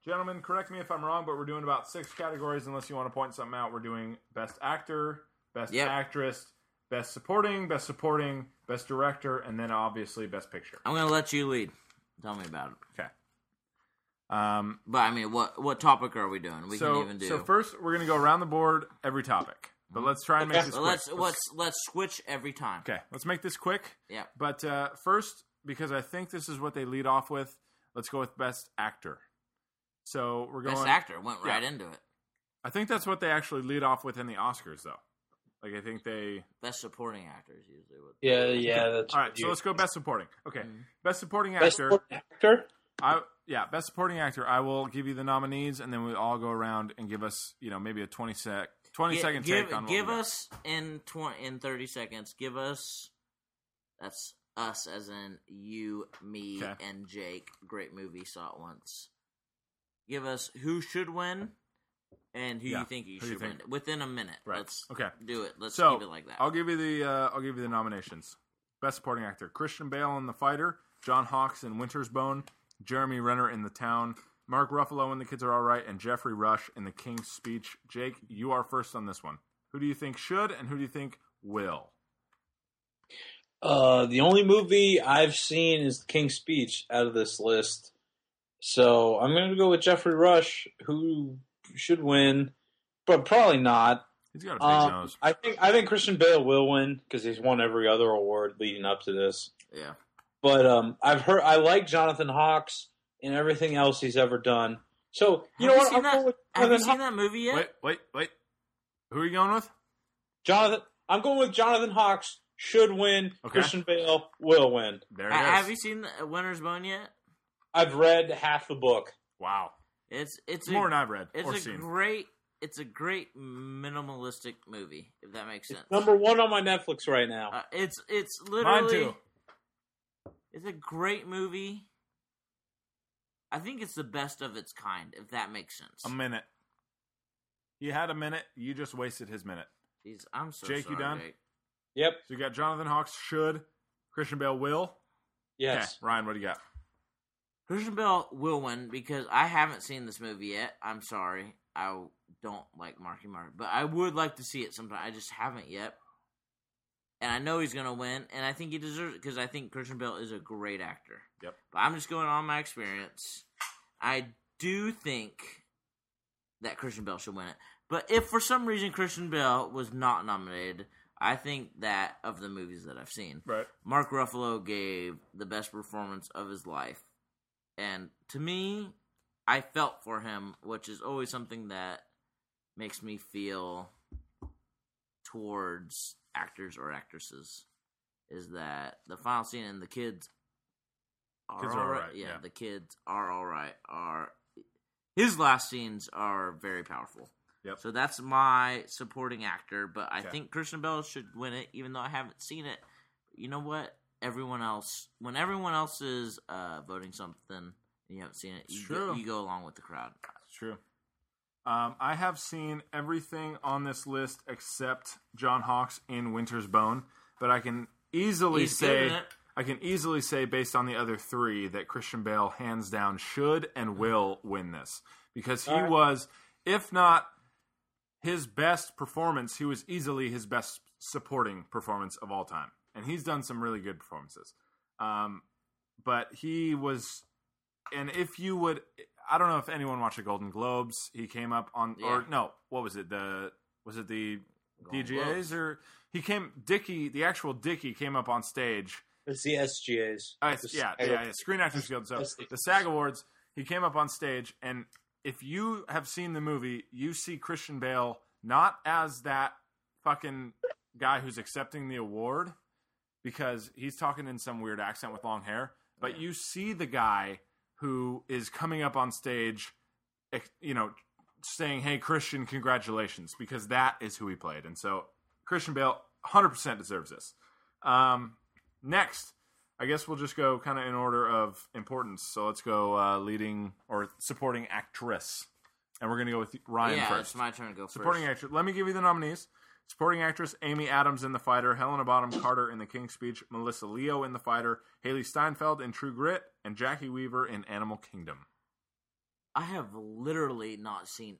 gentlemen, correct me if I'm wrong, but we're doing about six categories. Unless you want to point something out, we're doing Best Actor, Best Yep. Actress, Best Supporting, Best Supporting, Best Director, and then obviously Best Picture. I'm going to let you lead. Tell me about it. Okay. Um, But I mean, what what topic are we doing? We so, can even do. so first, we're going to go around the board every topic, but let's try and make Okay. this Well, quick. let's let's let's switch every time. Okay, let's make this quick. Yeah. But uh, first, because I think this is what they lead off with, let's go with Best Actor. So we're going. Best actor went right into it. I think that's what they actually lead off with in the Oscars, though. Like I think they. Best supporting actors usually what. Yeah, yeah. That's All right, so let's go Best Supporting. Okay, Mhm. Best Supporting Best Actor. supporting actor. I yeah, Best Supporting Actor. I will give you the nominees, and then we all go around and give us, you know, maybe a twenty sec, twenty Gi- second give take on give we got. us in twenty in thirty seconds. Give us that's us as in you, me, and Jake. Great movie, saw it once. Give us who should win and who Yeah, you think you who you should think. win within a minute. Right. Let's Okay. do it. Let's So keep it like that. I'll give you the uh, I'll give you the nominations. Best Supporting Actor: Christian Bale in The Fighter, John Hawkes in Winter's Bone, Jeremy Renner in The Town, Mark Ruffalo in The Kids Are All Right, and Geoffrey Rush in The King's Speech. Jake, you are first on this one. Who do you think should, and who do you think will? Uh, the only movie I've seen is The King's Speech out of this list. So I'm going to go with Geoffrey Rush, who should win, but probably not. He's got a big Um, nose. I think I think Christian Bale will win because he's won every other award leading up to this. yeah. But um, I've heard I like Jonathan Hawkes and everything else he's ever done. So you Have know you what? seen I'm that- going with Have you seen Hawkes. that movie yet? Wait, wait, wait. Who are you going with? Jonathan. I'm going with Jonathan Hawkes. Should win. Okay. Christian Bale will win. There it Ha- is. have you seen the Winter's Bone yet? I've read half the book. Wow, It's it's it's a, more than I've read It's or a seen. great it's a great minimalistic movie, if that makes sense. Number one on my Netflix right now. Uh, it's it's Mine literally too. It's a great movie. I think it's the best of its kind, if that makes sense. A minute. He had a minute. You just wasted his minute. Jeez, I'm so Jake, you sorry, done? Jake. Yep. So you got Jonathan Hawkes should, Christian Bale will. Yes. Okay, Ryan, what do you got? Christian Bale will win because I haven't seen this movie yet. I'm sorry, I don't like Marky Mark, but I would like to see it sometime. I just haven't yet, and I know he's gonna win, and I think he deserves it because I think Christian Bale is a great actor. Yep. But I'm just going on my experience. I do think that Christian Bale should win it, but if for some reason Christian Bale was not nominated, I think that of the movies that I've seen, Right. Mark Ruffalo gave the best performance of his life. And to me, I felt for him, which is always something that makes me feel towards actors or actresses. Is that the final scene and the kids are Kids all right? alright, Yeah, yeah. the kids are all right. Are his last scenes are very powerful. Yep. So that's my supporting actor, but I Okay. think Christian Bale should win it, even though I haven't seen it. You know what? Everyone else, when everyone else is uh, voting something and you haven't seen it, you go, you go along with the crowd. It's true. Um, I have seen everything on this list except John Hawkes in Winter's Bone, but I can easily He's say. I can easily say based on the other three that Christian Bale hands down should and will win this because he right. was, if not his best performance, he was easily his best supporting performance of all time, and he's done some really good performances. Um, but he was, and if you would, I don't know if anyone watched the Golden Globes. He came up on, or no, what was it? The was it the Golden DGAs Globes. or he came? Dicky, the actual Dicky, came up on stage. It's the SGAs. Uh, The yeah, SAG- yeah, yeah, Screen Actors Guild. So the- the SAG Awards, he came up on stage, and if you have seen the movie, you see Christian Bale not as that fucking guy who's accepting the award because he's talking in some weird accent with long hair, but you see the guy who is coming up on stage, you know, saying, "Hey, Christian, congratulations," because that is who he played, and so Christian Bale 100% deserves this. Um, next, I guess we'll just go kind of in order of importance. So let's go uh, leading or supporting actress, and we're gonna go with Ryan yeah, first. it's my turn to go Supporting first. actress. Let me give you the nominees. Supporting actress Amy Adams in The Fighter, Helena Bonham Carter in The King's Speech, Melissa Leo in The Fighter, Hailee Steinfeld in True Grit, and Jacki Weaver in Animal Kingdom. I have literally not seen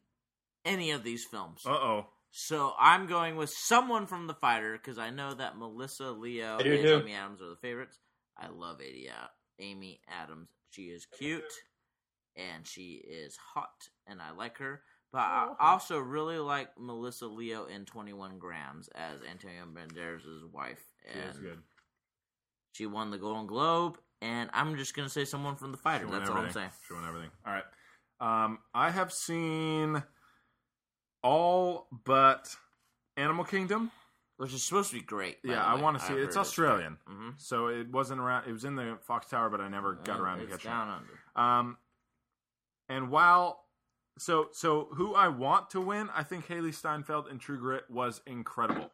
any of these films. Uh oh. So I'm going with someone from The Fighter because I know that Melissa, Leo, and too. Amy Adams are the favorites. I love Amy, Amy Adams. She is cute and she is hot, and I like her. But I also really like Melissa Leo in 21 Grams as Antonio Banderas' wife. She And is good. she won the Golden Globe, and I'm just going to say someone from The Fighter. She won That's all I'm saying. She won everything. All right. Um, I have seen all but Animal Kingdom. Which is supposed to be great. Yeah, I want to see I've it. It's heard Australian, Mhm. so it wasn't around. It was in the Fox Tower, but I never got Uh, around to it's catching down it. under. Um, and while so so who I want to win, I think Hailee Steinfeld in True Grit was incredible.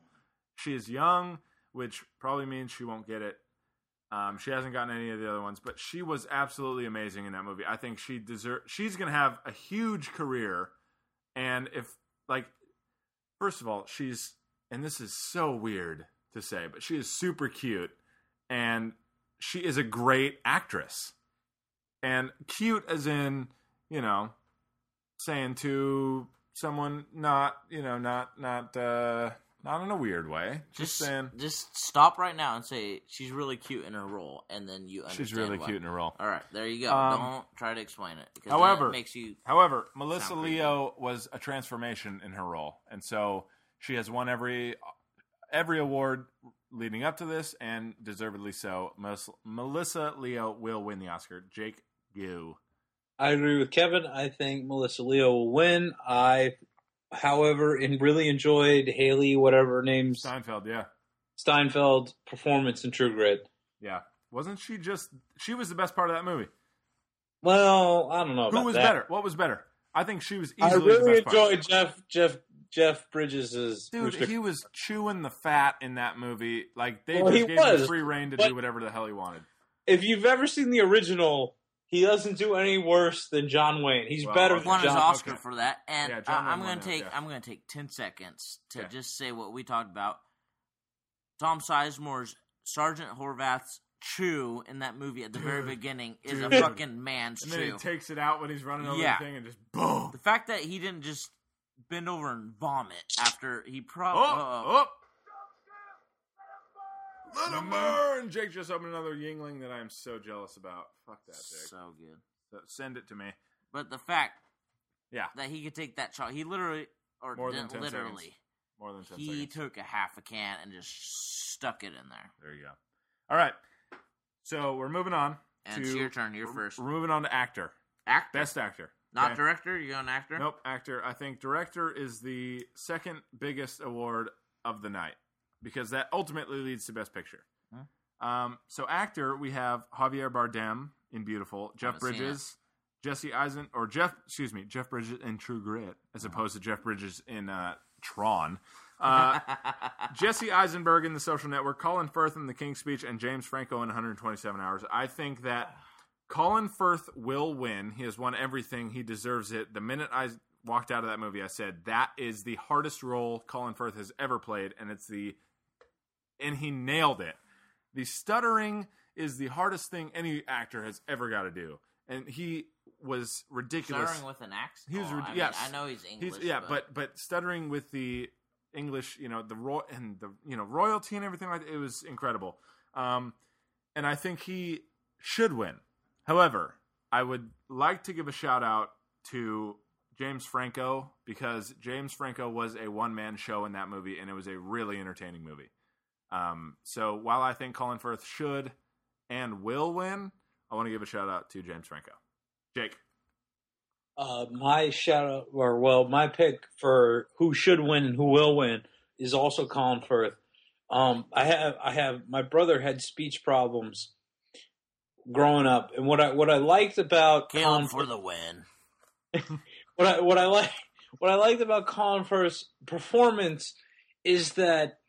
She is young, which probably means she won't get it. Um, she hasn't gotten any of the other ones, but she was absolutely amazing in that movie. I think she deserve. She's going to have a huge career, and if like, first of all, she's and this is so weird to say, but she is super cute, and she is a great actress and cute as in you know saying to someone not you know not not uh not in a weird way just, Just saying just stop right now and say she's really cute in her role, and then you understand she's really cute in her role. All right, there you go. Um, Don't try to explain it. Because however- makes you however melissa leo was a transformation in her role and so she has won every every award leading up to this and deservedly so. Melissa leo will win the oscar. Jake you I agree with Kevin. I think Melissa Leo will win. I, however, in really enjoyed Hailee, whatever her name's steinfeld yeah Steinfeld performance in True Grit. yeah wasn't she just she was the best part of that movie Well, I don't know. Who was that. better? What was better? I think she was I easily the really best part. enjoyed Jeff Jeff Jeff Bridges' Dude, he was chewing the fat in that movie. Like they Well, just he gave him was, free reign to do whatever the hell he wanted. If you've ever seen the original, he doesn't do any worse than John Wayne. He's Well, better okay. than won his John. Oscar okay. for that, and Yeah, John I, I'm Wayne going to take yeah. I'm going to take ten seconds to Okay. just say what we talked about. Tom Sizemore's Sergeant Horvath's chew in that movie at the very Dude. beginning is Dude. a fucking man's And then he chew. takes it out when he's running over Yeah. the thing and just boom. the fact that he didn't just bend over and vomit after he Oh, probably oh. Let him mm-hmm. burn! Jake just opened another Yuengling that I am so jealous about. Fuck that, Jake. so good. So send it to me. But the fact Yeah, that he could take that shot, he literally or More than 10 literally. seconds. more than 10 He seconds. took a half a can and just stuck it in there. There you go. All right. So we're moving on. And to, it's your turn. You're first. We're moving on to actor. Actor, Best actor. not Okay? director. You going actor? Nope, actor. I think director is the second biggest award of the night because that ultimately leads to best picture. Um, so actor, we have Javier Bardem in Biutiful, Jeff Bridges, Jesse Eisen, or Jeff, excuse me, Jeff Bridges in True Grit, as Uh-huh. opposed to Jeff Bridges in uh, Tron. Uh, Jesse Eisenberg in The Social Network, Colin Firth in The King's Speech, and James Franco in 127 Hours. I think that Colin Firth will win. He has won everything. He deserves it. The minute I walked out of that movie, I said that is the hardest role Colin Firth has ever played, and it's the and he nailed it. The stuttering is the hardest thing any actor has ever got to do, and he was ridiculous. Stuttering with an accent. He was Oh, I mean, yes. I know he's English. He's yeah, but but stuttering with the English, you know, the roy and the you know royalty and everything like that, it was incredible. Um, and I think he should win. However, I would like to give a shout out to James Franco because James Franco was a one man show in that movie, and it was a really entertaining movie. Um, so while I think Colin Firth should and will win, I want to give a shout out to James Franco. Jake. Uh, my shout out, or well, my pick for who should win and who will win is also Colin Firth. Um, I have, I have, my brother had speech problems growing up, and what I what I liked about Caleb Colin for the win. what I what I like what I liked about Colin Firth's performance is that,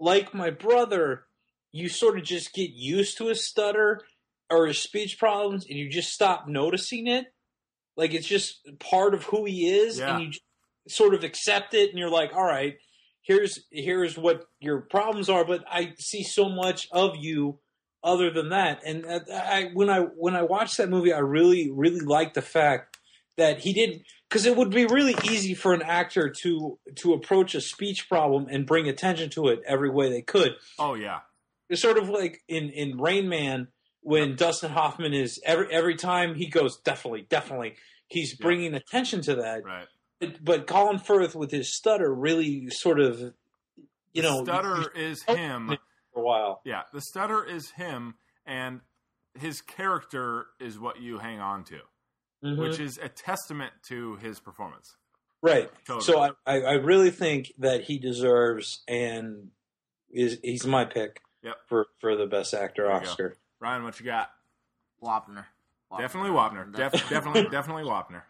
like my brother, you sort of just get used to his stutter or his speech problems, and you just stop noticing it. Like it's just part of who he is, Yeah. and you sort of accept it, and you're like, all right, here's here's what your problems are, but I see so much of you other than that. And I when I when I watched that movie, I really really liked the fact that he didn't because it would be really easy for an actor to to approach a speech problem and bring attention to it every way they could. Oh yeah, It's sort of like in in Rain Man when Dustin Hoffman is every every time he goes definitely definitely he's bringing attention to that. right. But, but Colin Firth with his stutter really sort of you know stutter is him. for a while. Yeah, the stutter is him, and his character is what you hang on to, Mhm. which is a testament to his performance. Right. Totally. So I, I, I really think that he deserves and is he's my pick Yep. for, for the best actor There you go. Oscar. Ryan, what you got? Wapner. Wapner. Definitely Wapner. Def- definitely, definitely Wapner.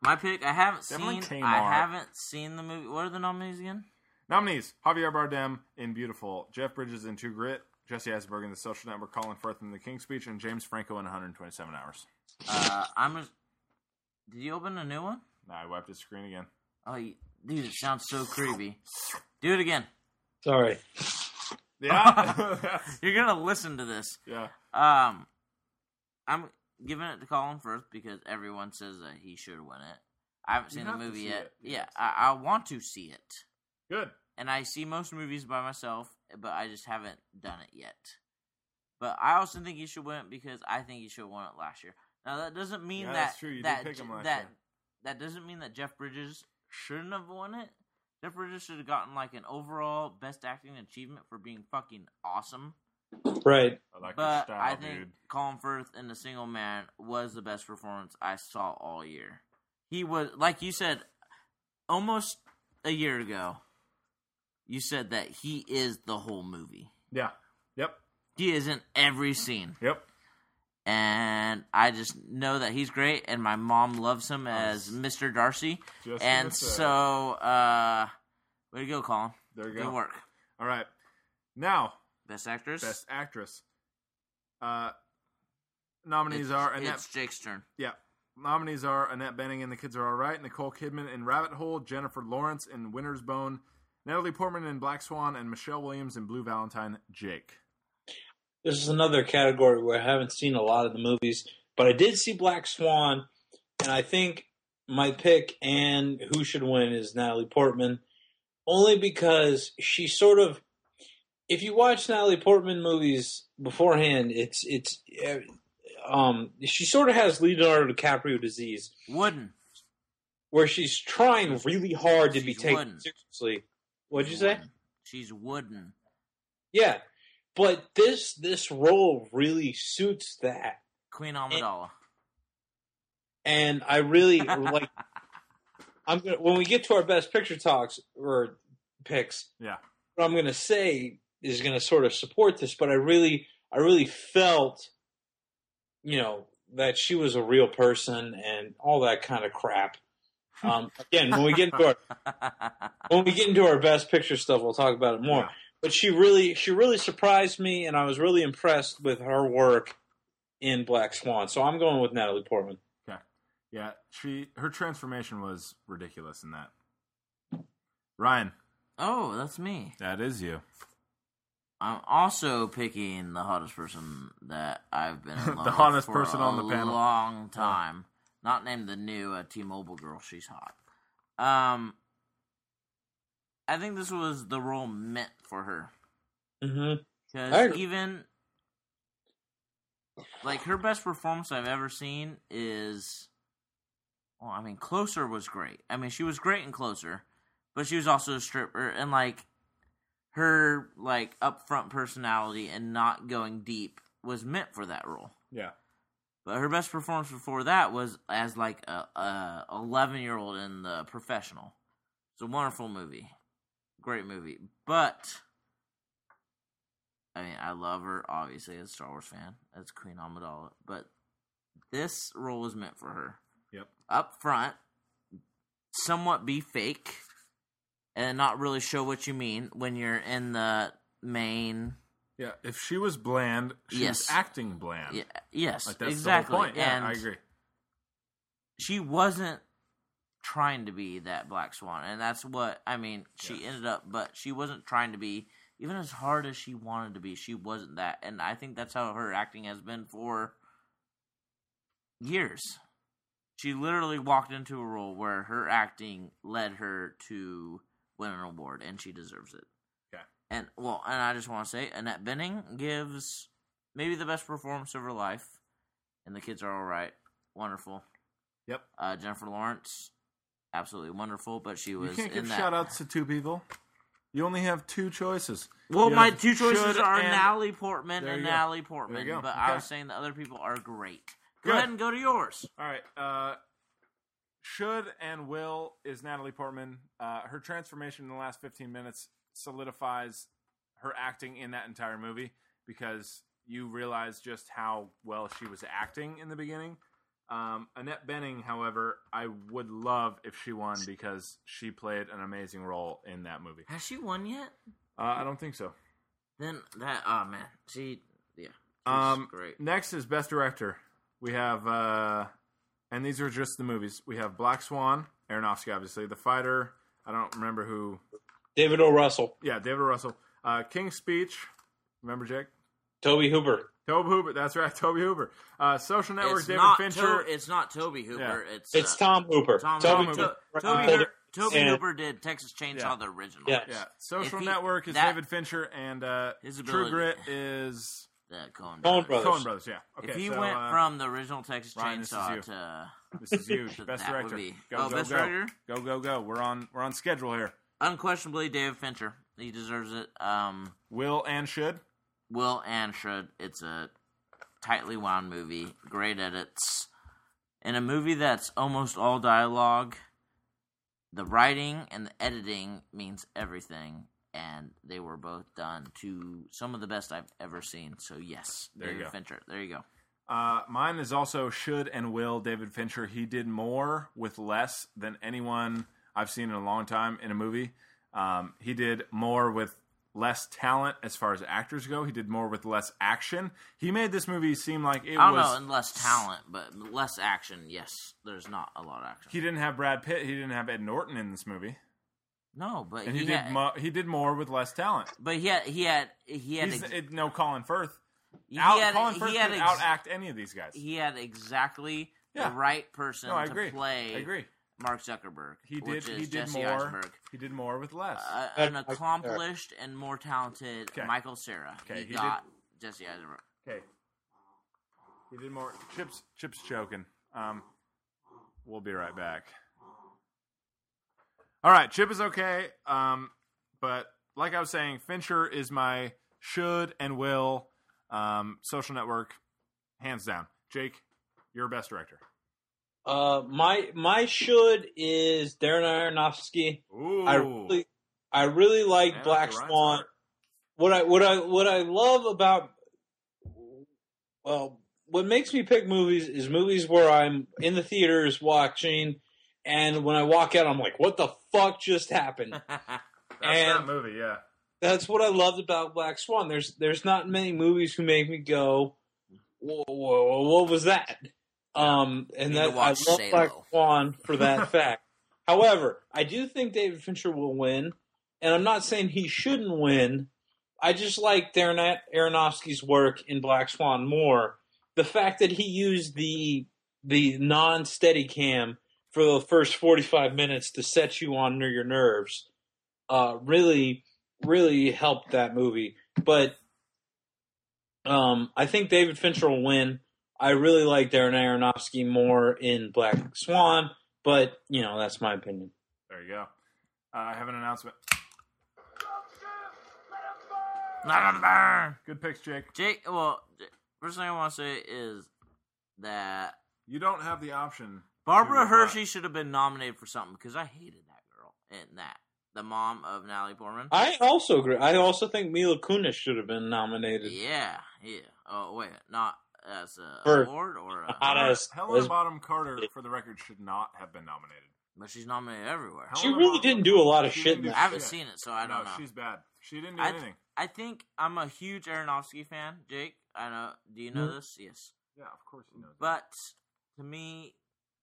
My pick. I haven't Definitely seen. Kmart. I haven't seen the movie. What are the nominees again? Nominees: Javier Bardem in Biutiful, Jeff Bridges in True Grit, Jesse Eisenberg in The Social Network, Colin Firth in The King's Speech, and James Franco in 127 Hours. Uh, I'm. A, did you open a new one? Now I wiped the screen again. Oh, you, dude, it sounds so creepy. Do it again. Sorry. Yeah, You're gonna listen to this. yeah. Um, I'm giving it to Colin Firth because everyone says that he should win it. I haven't You seen the have to movie see yet. it. Yeah, I, I want to see it, Good. and I see most movies by myself, but I just haven't done it yet. But I also think he should win it because I think he should have won it last year. Now that doesn't mean Yeah, that that's true. You did that pick him last that year. that doesn't mean that Jeff Bridges shouldn't have won it. Jeff Bridges should have gotten like an overall best acting achievement for being fucking awesome. Right. I like your But style, I think dude. Colin Firth in The Single Man was the best performance I saw all year. He was, like you said, almost a year ago. You said that he is the whole movie. Yeah. Yep. He is in every scene, Yep. And I just know that he's great. And my mom loves him as Nice. Mr. Darcy, Just and so uh, way to go, Colin. there you go. Good go. work. All right. Now, Best actress. best actress. Uh, nominees It's, are Annette. it's Jake's turn. Yeah. Nominees are Annette Bening in The Kids Are Alright, Nicole Kidman in Rabbit Hole, Jennifer Lawrence in Winter's Bone, Natalie Portman in Black Swan, and Michelle Williams in Blue Valentine. Jake. This is another category where I haven't seen a lot of the movies, but I did see Black Swan, and I think my pick and who should win is Natalie Portman, only because she sort of. If you watch Natalie Portman movies beforehand, it's it's, uh, um, she sort of has Leonardo DiCaprio disease, Wooden. where she's trying really hard to be taken wooden. seriously. What'd you say? She's wooden. Yeah, but this this role really suits that. Queen Amidala. and I really like. I'm gonna when we get to our best picture talks or picks. Yeah. What I'm gonna say is gonna sort of support this, but I really, I really felt, you know, that she was a real person and all that kind of crap. Um, again, when we get into our when we get into our best picture stuff, we'll talk about it more. Yeah. But she really, she really surprised me, and I was really impressed with her work in Black Swan. So I'm going with Natalie Portman. Okay, yeah, she her transformation was ridiculous in that. Ryan, oh, that's me. that is you. I'm also picking the hottest person that I've been in love The with hottest for person a on the panel. long time. Not named the new uh, T-Mobile girl. She's hot. Um, I think this was the role meant for her Mm-hmm. Because even like her best performance I've ever seen is. Well, I mean, Closer was great. I mean, she was great in Closer, but she was also a stripper, and like her like upfront personality and not going deep was meant for that role. Yeah. But her best performance before that was as like a, a eleven year old in the professional. It's a wonderful movie, great movie. But I mean, I love her obviously as a Star Wars fan, as Queen Amidala. But this role was meant for her. Yep. Up front, somewhat be fake, and not really show what you mean when you're in the main. Yeah. If she was bland, she Yes. acting bland. Yeah, yes, Like that's exactly. the whole point. Yeah, and I agree. she wasn't trying to be that black swan and that's what i mean she Yeah. ended up but she wasn't trying to be even as hard as she wanted to be she wasn't that and i think that's how her acting has been for years she literally walked into a role where her acting led her to win an award and she deserves it Okay. and well and i just want to say annette bening gives maybe the best performance of her life and the kids are all right wonderful Yep. uh, Jennifer Lawrence, absolutely wonderful, but she was. You can't in give that. shout outs to two people. You only have two choices. well, You my have two choices should are and- Natalie Portman There and you go. Natalie Portman, There you go. but I Okay. was saying the other people are great. Go Good. ahead and go to yours. All right. Uh, should and will is Natalie Portman. Uh, her transformation in the last 15 minutes solidifies her acting in that entire movie because you realize just how well she was acting in the beginning. Um, Annette Bening, however, I would love if she won because she played an amazing role in that movie. Has she won yet? Uh, I don't think so. Then that oh man, she yeah, she's Um, great. Next is Best Director. We have, uh, and these are just the movies. We have Black Swan, Aronofsky, obviously. The Fighter. I don't remember who. David O. Russell, Yeah, David O. Russell. Uh, King's Speech. Remember Jake? Toby Hooper. Toby Hooper. That's right, Toby Hooper. Uh, Social Network. It's David not Fincher. To- it's not Toby Hooper. It's It's uh, Tom Hooper. Tom Toby Hooper. Hooper. To- Toby, Uh, Hooper, Toby and- Hooper did Texas Chainsaw Yeah. the original. Yeah. yeah, Social he- Network is that- David Fincher, and uh, His True Grit is The Coen Coen brothers. Brothers. Coen Brothers. Yeah. Okay. if he so, went uh, from the original Texas Ryan, Chainsaw you. to this is you, to best director. be- Go oh, go best go director? go go go. We're on we're on schedule here. unquestionably David Fincher. He deserves it. Um, Will and should. Will and should. It's a tightly wound movie, great edits, in a movie that's almost all dialogue. The writing and the editing means everything, and they were both done to some of the best I've ever seen. So yes, There you David go. Fincher. There you go. Uh, mine is also should and will David Fincher. He did more with less than anyone I've seen in a long time in a movie. Um, he did more with less talent as far as actors go. He did more with less action. He made this movie seem like it I don't was. know, and less talent, but less action. Yes, there's not a lot of action. He didn't have Brad Pitt. He didn't have Ed Norton in this movie, no, but and he, he, did. had, Mo- he did more with less talent. but he had he had he had ex- it, no Colin Firth. he Out, had Colin Firth he had ex- outact any of these guys. he had exactly Yeah. the right person no, I to agree. play I agree. Mark Zuckerberg. He did. which is He did Jesse more. Eisenberg. He did more with less. Uh, an accomplished and more talented Okay. Michael Cera. Okay, he, he got Jesse Eisenberg. Okay. He did more. Chips, Chips choking. Um, we'll be right back. All right, Chip is okay. Um, but like I was saying, Fincher is my should and will. Um, social network, hands down. Jake, you're best director. Uh, my my should is Darren Aronofsky. Ooh, I really, I really like Man, Black Swan. What I what I what I love about well, what makes me pick movies is movies where I'm in the theaters watching, and when I walk out, I'm like, "What the fuck just happened?" That's and- that movie. Yeah, That's what I loved about Black Swan. There's there's not many movies who make me go, "Whoa, whoa, what was that?" Um, and that I love Black Swan for that fact. However, I do think David Fincher will win, and I'm not saying he shouldn't win. I just like Darren Aronofsky's work in Black Swan more. The fact that he used the the non steady cam for the first 45 minutes to set you on your nerves uh, really, really helped that movie. But Um, I think David Fincher will win. I really like Darren Aronofsky more in Black Swan, but you know that's my opinion. There you go. Uh, I have an announcement. Not on burn. Good picks, Jake. Jake, well, J- first thing I want to say is that You don't have the option. Barbara to, Hershey should have been nominated for something because I hated that girl in that. The mom of Natalie Portman. I also agree. I also think Mila Kunis should have been nominated. yeah, yeah. Oh, wait. Not as a For- award or a. Hot ass- Helena as- Bonham Carter, for the record, should not have been nominated. But she's nominated everywhere. She Helena really Bonham- didn't do a lot of shit in do I haven't shit. seen it, so I no, don't know. she's bad. She didn't do I- anything. I think I'm a huge Aronofsky fan, Jake. I know. Do you know Mhm. this? Yes. Yeah, of course he knows. But to me,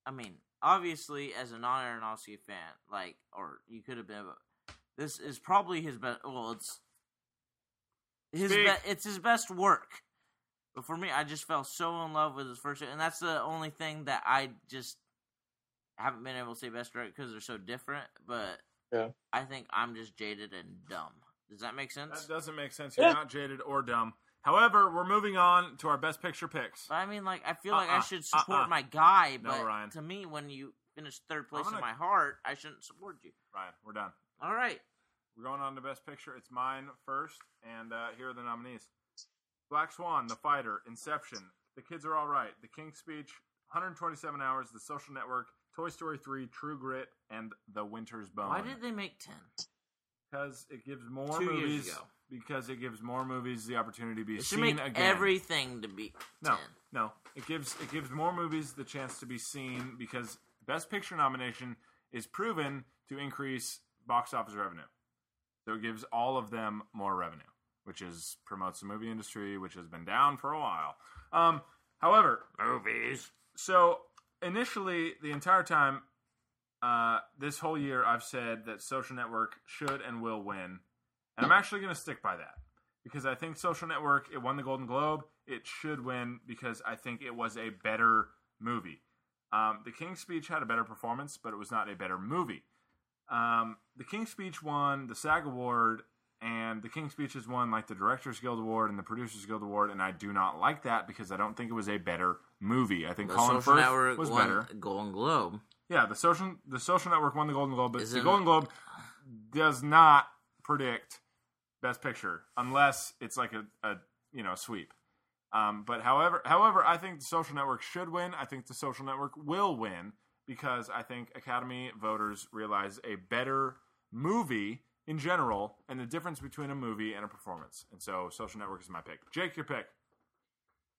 I mean, obviously, as a non Aronofsky fan, like, or you could have been, but this is probably his best. Well, it's his Speak. be- it's his best work. But for me, I just fell so in love with his first, and that's the only thing that I just haven't been able to say best director because they're so different. But Yeah. I think I'm just jaded and dumb. Does that make sense? That doesn't make sense. You're Yeah. not jaded or dumb. However, we're moving on to our best picture picks. But I mean, like, I feel like I Uh-uh, should support uh-uh. my guy, No, but Ryan. to me, when you finish third place gonna- in my heart, I shouldn't support you. Ryan, we're done. All right. We're going on to best picture. It's mine first, and uh, here are the nominees: Black Swan, The Fighter, Inception, The Kids Are All Right, The King's Speech, 127 Hours, The Social Network, Toy Story 3, True Grit, and The Winter's Bone. Why did they make 10? Because it gives more Two years movies. ago. Because it gives more movies the opportunity to be It should seen make again. everything to be 10. No, no. It gives it gives more movies the chance to be seen because Best Picture nomination is proven to increase box office revenue. So it gives all of them more revenue, which is promotes the movie industry, which has been down for a while. Um, however, movies. So initially, the entire time, uh, this whole year, I've said that Social Network should and will win, and I'm actually going to stick by that because I think Social Network it won the Golden Globe. It should win because I think it was a better movie. Um, the King's Speech had a better performance, but it was not a better movie. Um, the King's Speech won the SAG Award, and the King's Speech has won like the Directors Guild Award and the Producers Guild Award, and I do not like that because I don't think it was a better movie. I think The Colin Social Firth Network was won better. Golden Globe. Yeah, the social the social network won the Golden Globe, but Is the Golden Globe does not predict Best Picture unless it's like a, a you know sweep. Um, but however, however, I think the Social Network should win. I think the Social Network will win because I think Academy voters realize a better movie in general and the difference between a movie and a performance. And so, Social Network is my pick. Jake, your pick.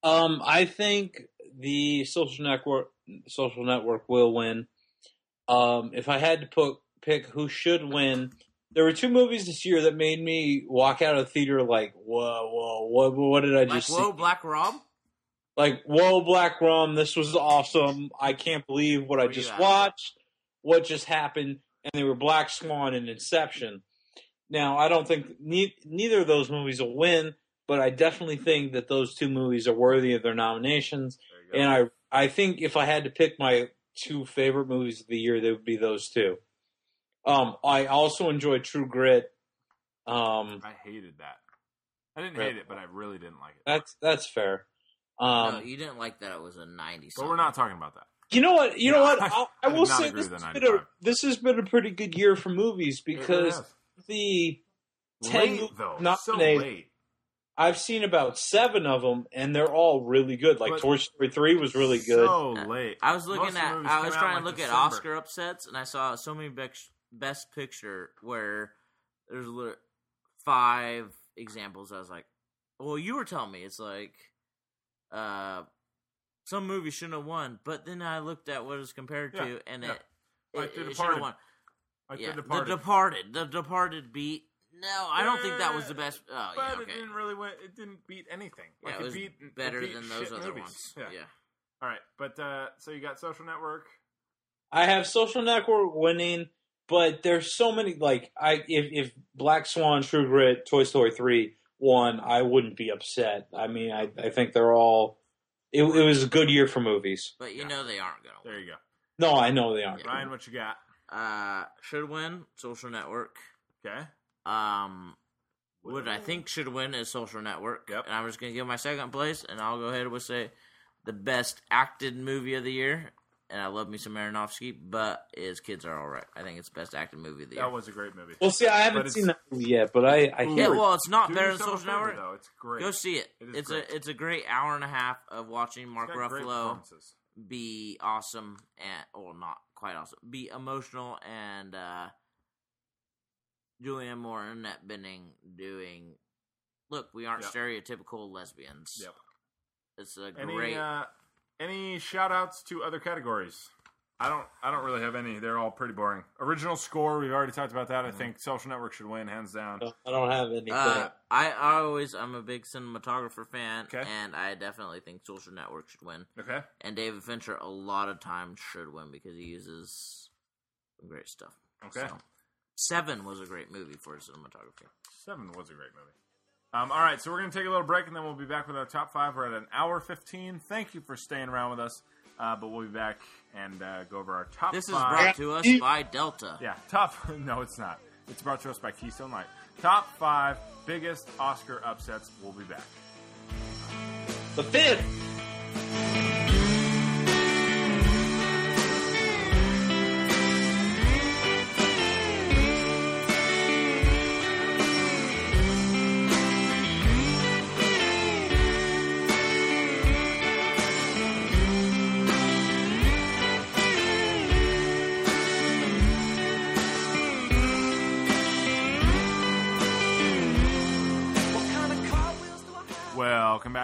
Um, I think the social network social network will win. Um, if I had to put pick who should win, there were two movies this year that made me walk out of the theater like, whoa, whoa, what, what did I Like, just whoa, see? Black Rob? Like, whoa, Black Rum, this was awesome. I can't believe what I just at? watched. What just happened? And they were Black Swan and Inception. Now, I don't think ne- neither of those movies will win, but I definitely think that those two movies are worthy of their nominations. There you go. And I, I think if I had to pick my two favorite movies of the year, they would be those two. Um, I also enjoyed True Grit. Um, I hated that. I didn't Right. hate it, but I really didn't like it. that's that's fair. Um, no, you didn't like that it was a 90 but we're not talking about that. You know what? You know what? I- I'll, I I will say this has, been a, this has been a pretty good year for movies It really because has. The ten late though, not so nominated, late. I've seen about seven of them, and they're all really good. Like But- Toy Story three was really good. So late. I was looking of the at. I was trying in, to like, look at Oscar upsets, and I saw so many bec- best picture where there's li- five examples. I was like, "Well, you were telling me it's like, uh, some movie shouldn't have won." But then I looked at what it's compared Yeah, to, and yeah. it, Like it, The it should have won. Like yeah, The Departed. The Departed. The Departed beat. No, I don't think that was the best. Oh, but yeah, it didn't really win. It didn't beat anything. Like yeah, it was beat it better beat than those other movies. ones. Yeah. yeah. All right, but uh, so you got Social Network. I have Social Network winning, but there's so many. Like I, if if Black Swan, True Grit, Toy Story three won, I wouldn't be upset. I mean, I I think they're all. It, it was a good year for movies. But you Yeah. know they aren't gonna. There you go. No, I know they aren't. Ryan, what you got? Uh, should win Social Network. Okay. Um, what I think should win is Social Network. Yep. And I'm just going to give my second place, and I'll go ahead and say the best acted movie of the year. And I love me some Aronofsky, but his Kids Are Alright. I think it's best acted movie of the year. That was a great movie. Well, see, I haven't it's- seen that movie yet, but I, I yeah, hear it. well, it's not Do better than Social Network. though. It's great. Go see it. It is it's great. a it's a great hour and a half of watching Mark It's got great Ruffalo be awesome and well not quite awesome. Be emotional and uh Julianne Moore and Annette Bening doing look, we aren't Yep. stereotypical lesbians. Yep. It's a Any great uh, any shout outs to other categories? I don't I don't really have any. They're all pretty boring. Original score, we've already talked about that. I think Social Network should win hands down. I don't have any. uh, I, I always I'm a big cinematographer fan Okay. and I definitely think Social Network should win. Okay. And David Fincher a lot of times should win because he uses some great stuff. Okay. So, Seven was a great movie for cinematography. Seven was a great movie. Um, all right, so we're going to take a little break and then we'll be back with our top five. We're at an hour 15. Thank you for staying around with us, uh, but we'll be back and uh, go over our top This is brought to us by Delta. Yeah, top. No, it's not. It's brought to us by Keystone Light. Top five biggest Oscar upsets. We'll be back. the fifth.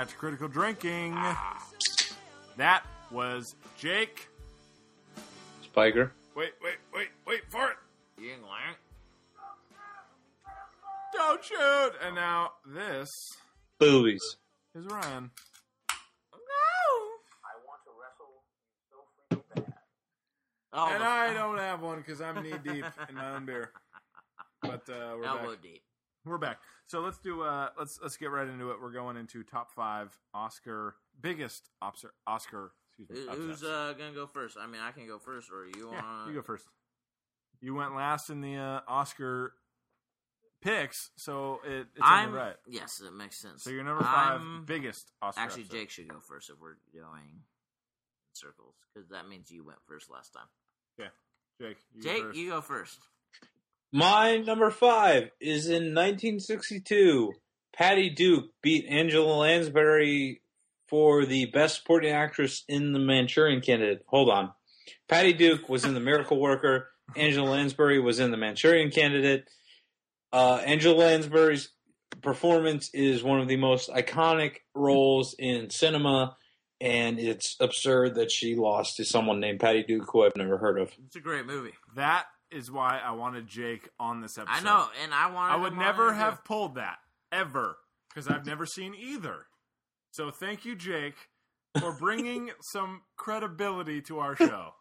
Back to Critical Drinking. That was Jake. Spiker. Wait, wait, wait, wait for it. Yuengling. Don't shoot. And now this Boobies. is Ryan. No. Oh, and I don't have one because I'm knee deep in my own beer. But uh, we're elbow back. deep. We're back. So let's do. Uh, let's let's get right into it. We're going into top five Oscar biggest Oscar. Oscar. Excuse me. Who- Who's uh, gonna go first? I mean, I can go first, or you Yeah, want? you go first. You went last in the uh, Oscar picks, so it, it's I'm right. yes, it makes sense. So you're number 5 I'm- biggest Oscar. Actually, upset. Jake should go first if we're going in circles, because that means you went first last time. Yeah, Jake, you go Jake, you go first. My number five is in 1962. Patty Duke beat Angela Lansbury for the Best Supporting Actress in The Manchurian Candidate. Hold on. Patty Duke was in The Miracle Worker. Angela Lansbury was in The Manchurian Candidate. Uh, Angela Lansbury's performance is one of the most iconic roles in cinema, and it's absurd that she lost to someone named Patty Duke, who I've never heard of. It's a great movie. That is why I wanted Jake on this episode. I know, and I wanted. I would never too. have pulled that ever because I've never seen either. So thank you, Jake, for bringing some credibility to our show.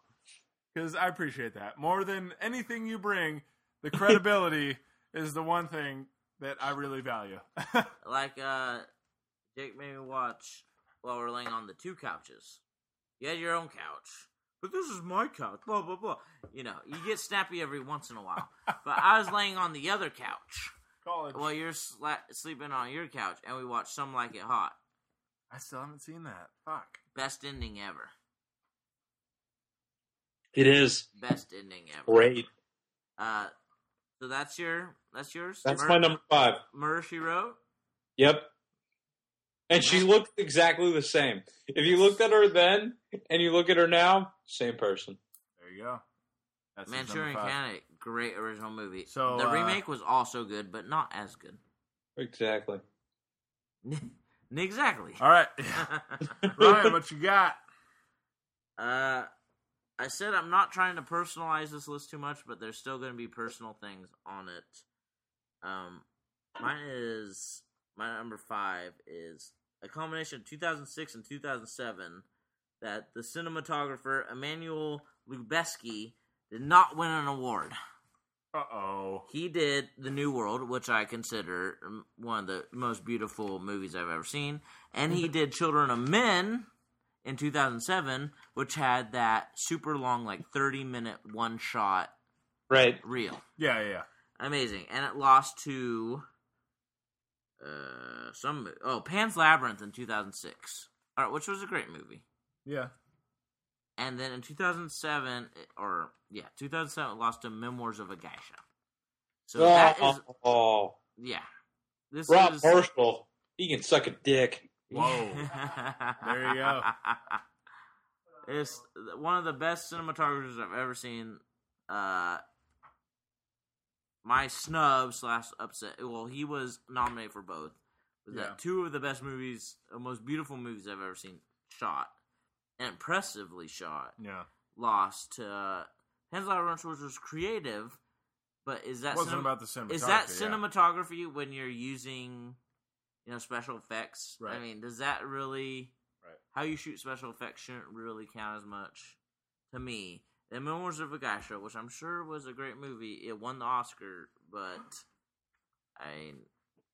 Because I appreciate that more than anything you bring. The credibility is the one thing that I really value. like uh Jake made me watch while we're laying on the two couches. You had your own couch. But this is my couch, blah blah blah. You know, you get snappy every once in a while. But I was laying on the other couch College. while you're sla- sleeping on your couch, and we watched Some Like It Hot. I still haven't seen that. Fuck. Best ending ever. It is Best ending ever. great. Uh, so that's your that's yours. That's Mur- my number five. Murder She Wrote. Yep. And she looked exactly the same. If you looked at her then and you look at her now, same person. There you go. That's his number Manchurian five. Candidate, great original movie. So, the uh, remake was also good, but not as good. Exactly. exactly. All right, Ryan, what you got? Uh, I said I'm not trying to personalize this list too much, but there's still going to be personal things on it. Um, mine is my number five is a combination of 2006 and 2007 that the cinematographer Emmanuel Lubezki did not win an award. Uh oh. He did The New World, which I consider um, one of the most beautiful movies I've ever seen, and he did Children of Men in 2007, which had that super long, like 30 minute one shot Right. reel. Yeah, yeah, yeah. Amazing. And it lost to uh, some oh Pan's Labyrinth in 2006, all right, which was a great movie. Yeah. And then in 2007, or yeah, 2007, lost to Memoirs of a Geisha. So that is oh, yeah. This Rob is Marshall, he can suck a dick. Whoa. There you go. It's one of the best cinematographers I've ever seen. Uh, my snub slash upset. Well, he was nominated for both. Was Yeah. that two of the best movies, uh, most beautiful movies I've ever seen shot, and impressively shot, Yeah. lost to uh, which was creative, but is that wasn't cinem- about the cinematography. is that yeah. cinematography when you're using, you know, special effects? I mean, does that really? Right. How you shoot special effects shouldn't really count as much to me. The Memoirs of a Geisha, which I'm sure was a great movie, it won the Oscar, but I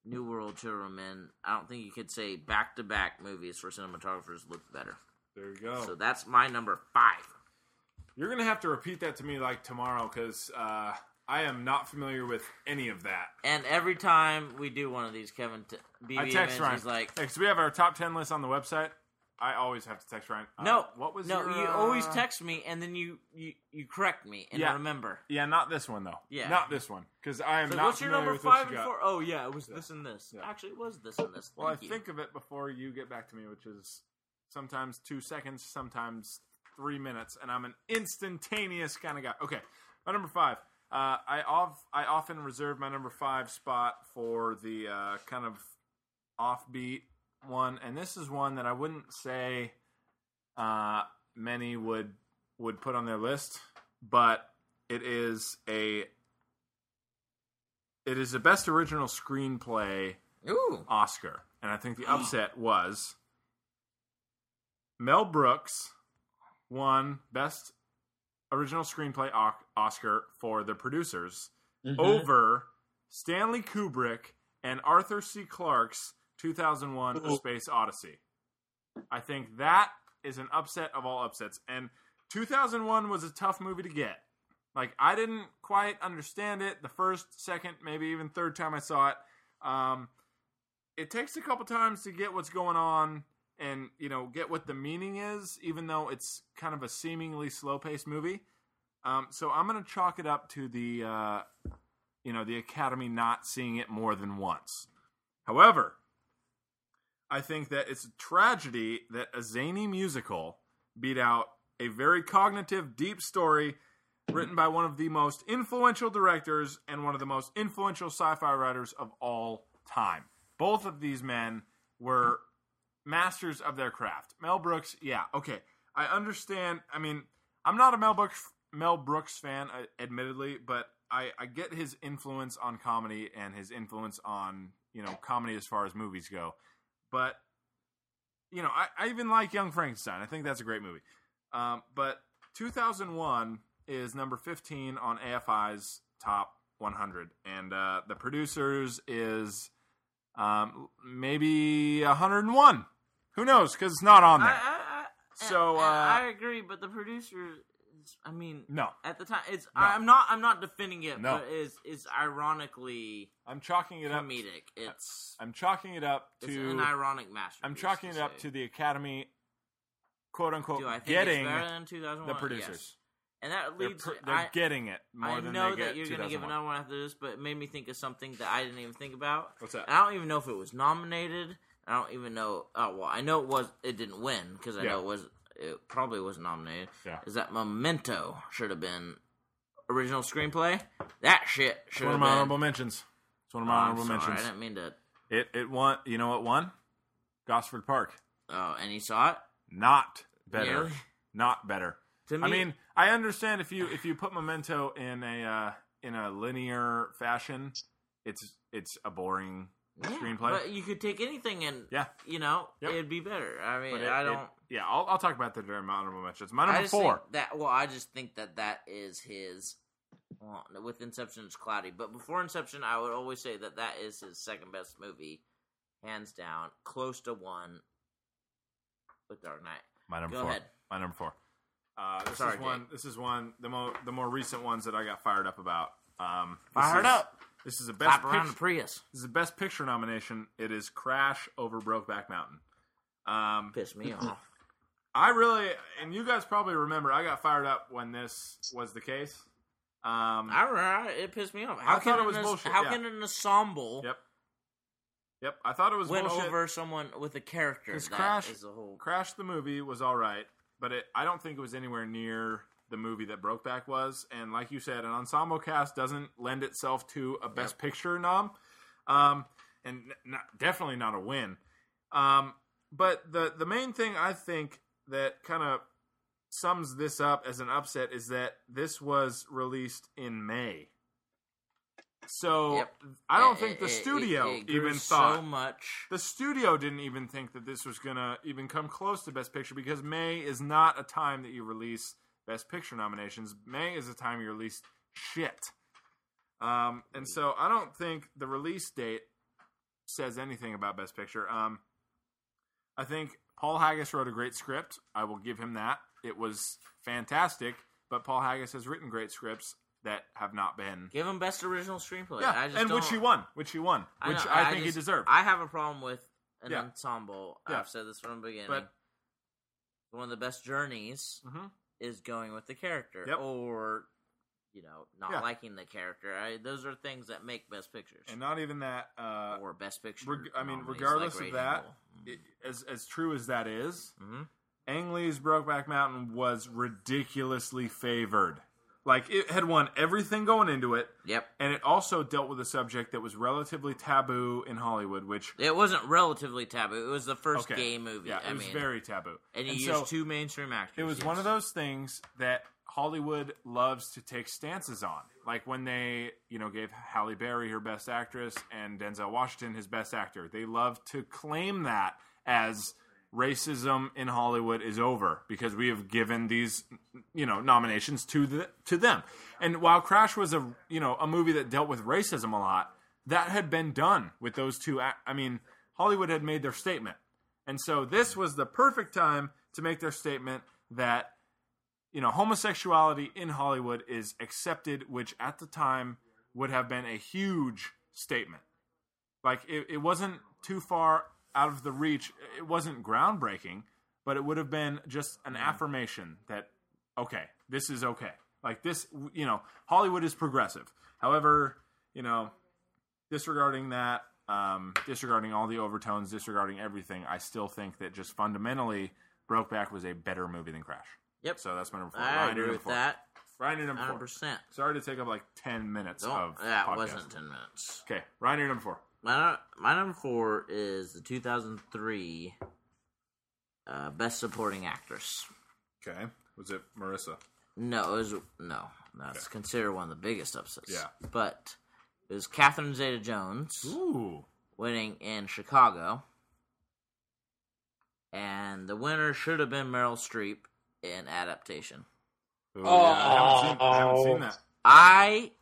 New World Children Men. I don't think you could say back to back movies for cinematographers look better. There you go. So that's my number five. You're gonna have to repeat that to me like tomorrow because uh, I am not familiar with any of that. And every time we do one of these, Kevin t- BB I text Ryan. he's like, because we have our top ten list on the website. I always have to text Ryan. Uh, "No, what was no?" your, you uh, always text me, and then you you, you correct me and Yeah. remember. Yeah, not this one though. Yeah. not this one because I am So not what's your number five you and four? Oh yeah, it was this and this. Yeah. Actually, it was this and this. Well, I you. think of it before you get back to me, which is sometimes two seconds, sometimes three minutes, and I'm an instantaneous kind of guy. Okay, my number five. Uh, I off I often reserve my number five spot for the uh, kind of offbeat one, and this is one that I wouldn't say uh, many would would put on their list, but it is a it is the best original screenplay Ooh, Oscar. And I think the upset was Mel Brooks won Best Original Screenplay Oscar for The Producers Mhm. over Stanley Kubrick and Arthur C. Clarke's 2001 A Space Odyssey. I think that is an upset of all upsets. And 2001 was a tough movie to get. Like, I didn't quite understand it the first, second, maybe even third time I saw it. Um, it takes a couple times to get what's going on and you know get what the meaning is even though it's kind of a seemingly slow-paced movie um, so i'm going to chalk it up to the uh, you know the academy not seeing it more than once however i think that it's a tragedy that a zany musical beat out a very cognitive deep story written by one of the most influential directors and one of the most influential sci-fi writers of all time both of these men were masters of their craft. Mel Brooks, yeah, okay. I understand. I mean, I'm not a Mel Brooks Mel Brooks fan, uh, admittedly, but I, I get his influence on comedy and his influence on you know comedy as far as movies go. But you know, I, I even like Young Frankenstein. I think that's a great movie. Um, but 2001 is number 15 on AFI's top 100, and uh, the producers is um, maybe 101. Who knows? Because it's not on there. I, I, So, I, uh, I agree, but the producer, is- I mean, no, at the time, it's No. I'm not I'm not defending it, No. but it's it's ironically I'm chalking it up. comedic. It's I'm chalking it up it's to. an ironic masterpiece. I'm chalking it up say. to the Academy, quote unquote, Do I think getting it's better than 2001? the producers. Yes. And that They're, leads. to- they're I, getting it more I than know they get that you're going to give another one after this, but it made me think of something that I didn't even think about. What's that? And I don't even know if it was nominated. I don't even know. Oh well, I know it was. It didn't win because I Yeah. know it was. It probably was nominated. Yeah. Is that Memento should have been original screenplay? That shit should one of my honorable mentions. It's one of Oh, my I'm honorable sorry, mentions. I didn't mean to. It it won. You know what won? Gosford Park. Oh, and you saw it. Not better. Really? Not better. Me, I mean, I understand if you if you put Memento in a uh, in a linear fashion, it's it's a boring yeah, screenplay. But you could take anything and Yeah. you know Yep. it'd be better. I mean, it- I don't. yeah, I'll, I'll talk about that during my honorable mentions. My number four. that well, I just think that that is his. Well, with Inception, it's cloudy, but before Inception, I would always say that that is his second best movie, hands down, close to one. With Dark Knight, My number Go four. ahead. My number four. Uh, this Sorry, is one. Jake. This is one. The more the more recent ones that I got fired up about. Um, fired is- up. This is a best Clap around the. Prius. This is a best picture nomination. It is Crash over Brokeback Mountain. Um, Pissed me off. I really, and you guys probably remember, I got fired up when this was the case. Um, I remember it pissed me off. How I can thought it an was ens- bullshit, How yeah. can an ensemble yep, yep. I thought it was win bullshit. over someone with a character? That Crash, is the whole. Crash the movie was all right, but it, I don't think it was anywhere near the movie that Brokeback was. And like you said, an ensemble cast doesn't lend itself to a Best Picture nom, um, and not, definitely not a win. Um, but the the main thing I think that kind of sums this up as an upset is that this was released in May. So Yep. I don't It- think the it- studio it even so thought much. the studio didn't even think that this was gonna even come close to Best Picture because May is not a time that you release Best Picture nominations. May is the time you release shit. Um, and so I don't think the release date says anything about Best Picture. Um, I think Paul Haggis wrote a great script. I will give him that. It was fantastic, but Paul Haggis has written great scripts that have not been. Give him best original screenplay. Yeah, I just and don't, which he won, which he won, I which know, I, think just- he deserved. I have a problem with an Yeah. ensemble. Yeah. I've said this from the beginning. But- one of the best journeys Mhm. Is going with the character, Yep. or you know, not Yeah. liking the character. I, those are things that make best pictures and not even that. Uh, or best picture. reg- I mean, regardless like of that, it, as as true as that is, Mhm. Ang Lee's Brokeback Mountain was ridiculously favored. Like it had won everything going into it, Yep. and it also dealt with a subject that was relatively taboo in Hollywood, which It wasn't relatively taboo. It was the first okay, gay movie. Yeah, it was mean, very taboo. and he And used two mainstream actors. it was yes. one of those things that Hollywood loves to take stances on. Like when they, you know, gave Halle Berry her best actress and Denzel Washington his best actor. They love to claim that as racism in Hollywood is over because we have given these, you know, nominations to the to them. And while Crash was a, you know, a movie that dealt with racism a lot, that had been done with those two. I mean, Hollywood had made their statement. And so this was the perfect time to make their statement that you know, homosexuality in Hollywood is accepted, which at the time would have been a huge statement. Like, it, it wasn't too far out of the reach. It wasn't groundbreaking, but it would have been just an affirmation that, okay, this is okay. Like, this, you know, Hollywood is progressive. However, you know, disregarding that, um, disregarding all the overtones, disregarding everything, I still think that just fundamentally, Brokeback was a better movie than Crash. Yep. So that's my number four. I Ryan, agree with number four. that. Ryan, your number Hundred four. percent. Sorry to take up like ten minutes Don't. of That podcast. wasn't ten minutes. Okay, Ryan, your number four. My my number four is the 2003 uh, Best Supporting Actress. Okay, was it Marissa? No, it was no. That's considered one of the biggest upsets. Yeah. but it was Catherine Zeta-Jones Ooh, winning in Chicago, and the winner should have been Meryl Streep in Adaptation. Ooh, yeah, I, haven't seen, I haven't Oh. seen that. I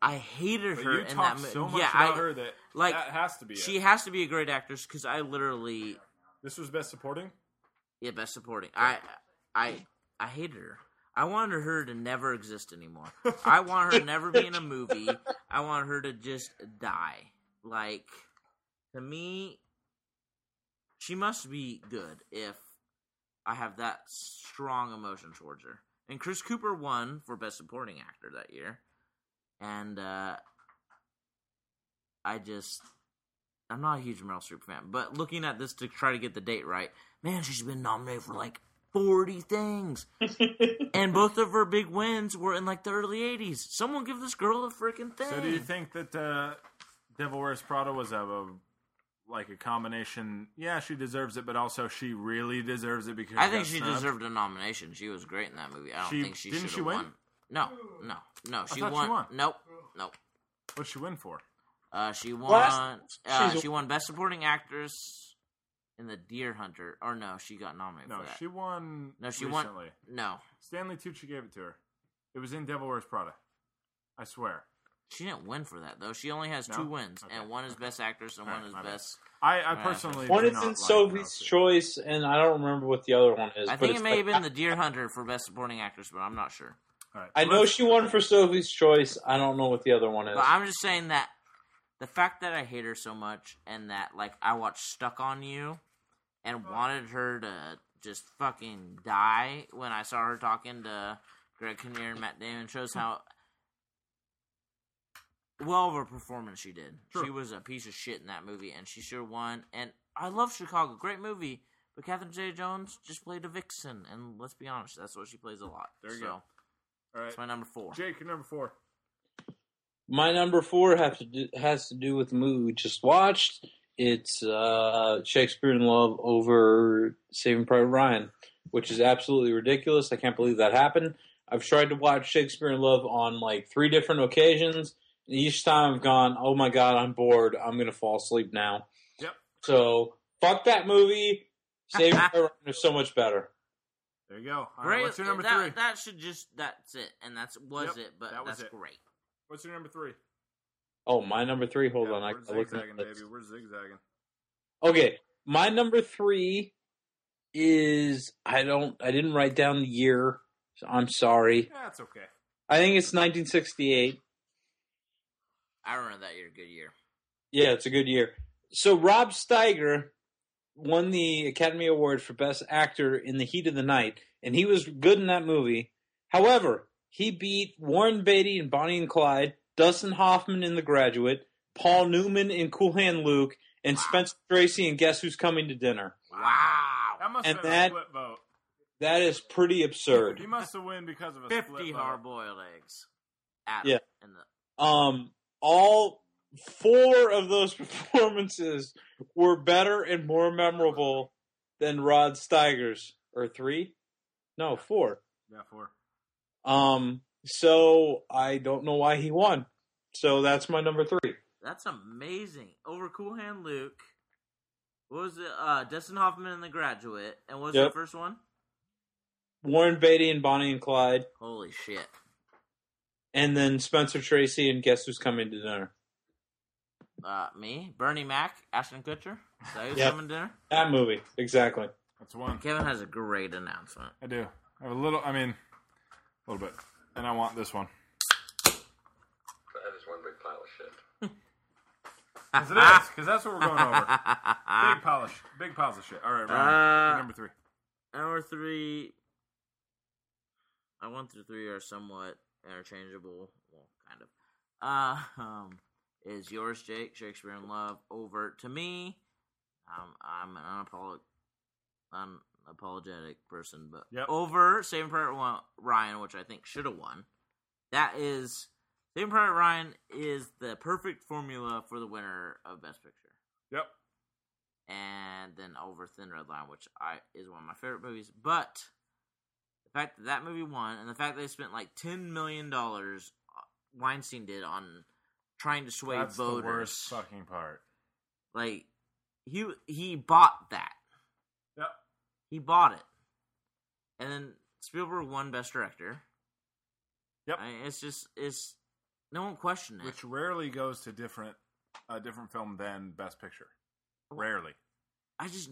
I hated But her you in that movie. so much yeah, about I, her that like, that has to be it. she has to be a great actress because I literally This was best supporting. Yeah, best supporting. I I I hated her. I wanted her to never exist anymore. I want her to never be in a movie. I want her to just die. Like to me she must be good if I have that strong emotion towards her. And Chris Cooper won for best supporting actor that year. And uh I just I'm not a huge Meryl Streep fan, but looking at this to try to get the date right, man, she's been nominated for like 40 things. and both of her big wins were in like the early 80s. Someone give this girl a freaking thing. So do you think that uh, Devil Wears Prada was a, a like a combination? Yeah, she deserves it, but also she really deserves it because I think she snubbed? deserved a nomination. She was great in that movie. I don't She- think she didn't should she have win? won. No, no, no. She thought she won. won. Nope, nope. What'd she win for? Uh, she won. Last- uh, she won Best Supporting Actress in The Deer Hunter. Or no, she got nominated No, for that. she won. No, she won- No, Stanley Tucci gave it to her. It was in Devil Wears Prada. I swear. she didn't win for that though. She only has No? two wins, Okay. and one is Best Actress, and Alright, one is my bad. Best. I, I personally One do is not in like Sophie's Meryl Choice, and I don't remember what the other one is. I think it's it may like- have been The Deer Hunter for Best Supporting Actress, but I'm not sure. All right, I know she won for Sophie's Choice. I don't know what the other one is. But I'm just saying that the fact that I hate her so much and that like I watched Stuck on You and uh-huh. wanted her to just fucking die when I saw her talking to Greg Kinnear and Matt Damon shows how well of a performance she did. Sure. She was a piece of shit in that movie and she sure won. And I love Chicago, great movie. But Catherine J. Jones just played a vixen, and let's be honest, that's what she plays a lot. There you so, go. All right, That's my number four. Jake, your number four. My number four have to do, has to do with the movie we just watched. It's uh, Shakespeare in Love over Saving Private Ryan, which is absolutely ridiculous. I can't believe that happened. I've tried to watch Shakespeare in Love on like three different occasions. And each time I've gone, oh my god, I'm bored. I'm gonna fall asleep now. Yep. So fuck that movie. Saving Private Ryan is so much better. There you go. All right, Great. what's your number that, three? That should just that's it, and that's was Yep, it. But that was that's it. great. What's your number three? Oh, my number three. Hold Yeah, on, I we're gotta look at zigzagging, the baby. list. We're zigzagging. Okay, my number three is I don't I didn't write down the year. So I'm sorry. Yeah, it's okay. I think it's 1968. I remember that year. Good year. Yeah, it's a good year. So Rod Steiger won the Academy Award for Best Actor in The Heat of the Night, and he was good in that movie. However, he beat Warren Beatty in Bonnie and Clyde, Dustin Hoffman in The Graduate, Paul Newman in Cool Hand Luke, and Spencer Tracy in Guess Who's Coming to Dinner. Wow. That must And have been that- a split vote. That is pretty absurd. He must have won because of a split Fifty vote. hard boiled eggs. Adam Yeah. The, Um, all four of those performances were better and more memorable than Rod Steiger's. Or three? No, four. Yeah, four. Um, so I don't know why he won. So that's my number three. that's amazing. Over Cool Hand Luke. What was it? Uh, Dustin Hoffman in The Graduate. And what was Yep. the first one? Warren Beatty and Bonnie and Clyde, Holy shit. and then Spencer Tracy and Guess Who's Coming to Dinner. Uh, me, Bernie Mac, Ashton Kutcher. Is that who's Yep. coming dinner? That movie, exactly. That's one. Kevin has a great announcement. I do. I have a little. I mean, a little bit. And I want this one. That is one big pile of shit. Because it is. Because that's what we're going over. Big polish. Big piles of shit. All right, Ryan. Uh, number three. Number three. I one through three are somewhat interchangeable. Well, kind of. Uh, um, is yours, Jake? Shakespeare in Love over to me. Um, I'm an unapolog- unapologetic person, but Yep. over Saving Private Ryan, which I think should have won. That is Saving Private Ryan is the perfect formula for the winner of Best Picture Yep. and then over Thin Red Line, which I is one of my favorite movies. But the fact that that movie won, and the fact that they spent like ten million dollars, uh, Weinstein did on trying to sway That's the voters. worst fucking part. Like he he bought that. He bought it, and then Spielberg won Best Director. Yep. I mean, it's just it's no one questioned it. Which rarely goes to different a different film than Best Picture. Rarely. I just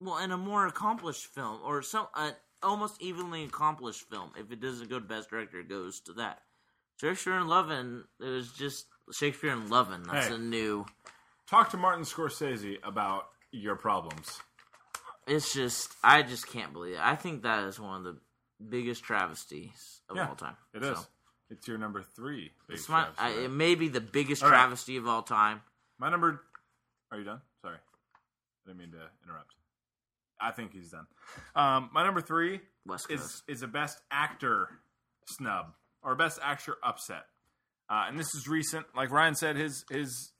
well, in a more accomplished film or some uh, almost evenly accomplished film, if it doesn't go to best director, it goes to that. Shakespeare in Lovin' it was just Shakespeare in Lovin'. That's Hey. a new. Talk to Martin Scorsese about your problems. It's just I just can't believe it. I think that is one of the biggest travesties of Yeah, all time. It is. So, It's your number three. it's my I, it may be the biggest All right. travesty of all time. My number. Are you done? Sorry, I didn't mean to interrupt. I think he's done. Um, my number three is is a best actor snub or best actor upset, uh, and this is recent. Like Ryan said, his his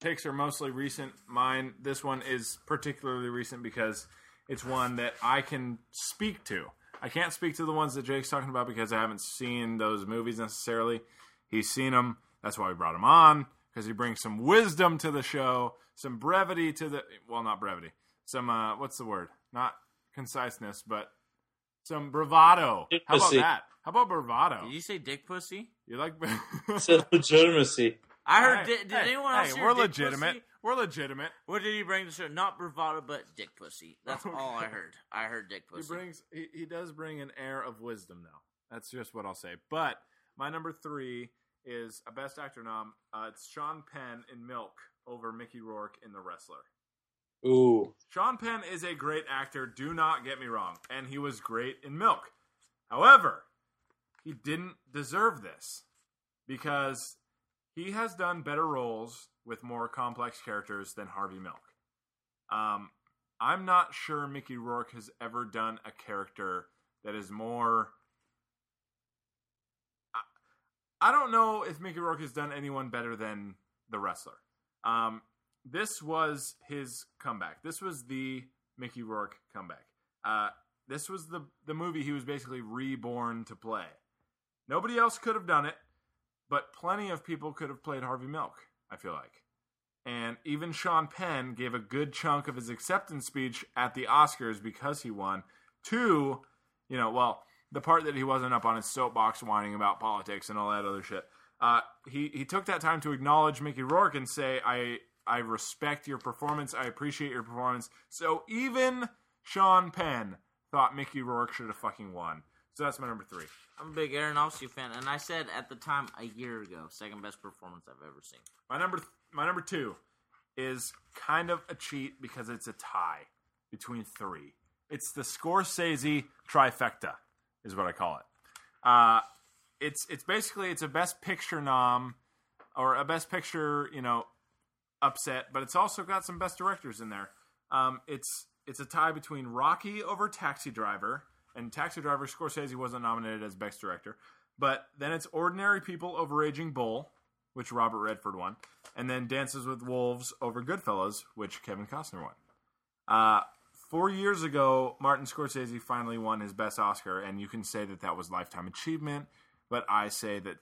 picks are mostly recent. Mine, this one is particularly recent because it's one that I can speak to. I can't speak to the ones that Jake's talking about because I haven't seen those movies necessarily. He's seen them. That's why we brought him on because he brings some wisdom to the show, some brevity to the well, not brevity, some uh, what's the word? Not conciseness, but some bravado. How about that? How about bravado? Did you say dick pussy? You like? It says legitimacy. I heard. Hey, did, did hey, anyone else hey, hear we're dick legitimate. pussy? We're legitimate. What did he bring to the show? Not bravado, but dick pussy. That's all I heard. I heard dick pussy. He pussy. brings he, he does bring an air of wisdom though. That's just what I'll say. But my number three is a Best Actor nom. Uh, it's Sean Penn in Milk over Mickey Rourke in The Wrestler. Ooh. Sean Penn is a great actor, do not get me wrong, and he was great in Milk. However, he didn't deserve this because he has done better roles with more complex characters than Harvey Milk. Um, I'm not sure Mickey Rourke has ever done a character that is more. I, I don't know if Mickey Rourke has done anyone better than the wrestler. Um, this was his comeback. This was the Mickey Rourke comeback. Uh, this was the the movie he was basically reborn to play. Nobody else could have done it, but plenty of people could have played Harvey Milk. I feel like, and even Sean Penn gave a good chunk of his acceptance speech at the Oscars because he won. To, you know, well, the part that he wasn't up on his soapbox whining about politics and all that other shit. Uh, he he took that time to acknowledge Mickey Rourke and say, "I I respect your performance. I appreciate your performance." So even Sean Penn thought Mickey Rourke should have fucking won. So that's my number three. I'm a big Aronofsky fan, and I said at the time a year ago, second best performance I've ever seen. My number th- my number two is kind of a cheat because it's a tie between three. It's the Scorsese trifecta, is what I call it. Uh, it's it's basically it's a best picture nom or a best picture you know upset, but it's also got some best directors in there. Um, it's it's a tie between Rocky over Taxi Driver, and Taxi Driver Scorsese wasn't nominated as best director, but then it's Ordinary People over Raging Bull, which Robert Redford won, and then Dances with Wolves over Goodfellas, which Kevin Costner won. Uh, four years ago, Martin Scorsese finally won his best Oscar, and you can say that that was lifetime achievement, but I say that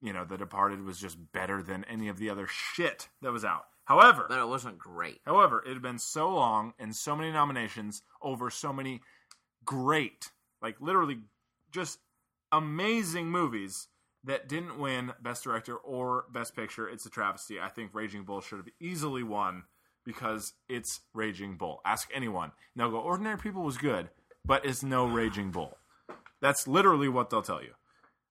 you know The Departed was just better than any of the other shit that was out. However, But it wasn't great. However, it had been so long and so many nominations over so many great, like literally just amazing movies that didn't win Best Director or Best Picture. It's a travesty. I think Raging Bull should have easily won because it's Raging Bull. Ask anyone. And they'll go, Ordinary People was good, but it's no Raging Bull. That's literally what they'll tell you.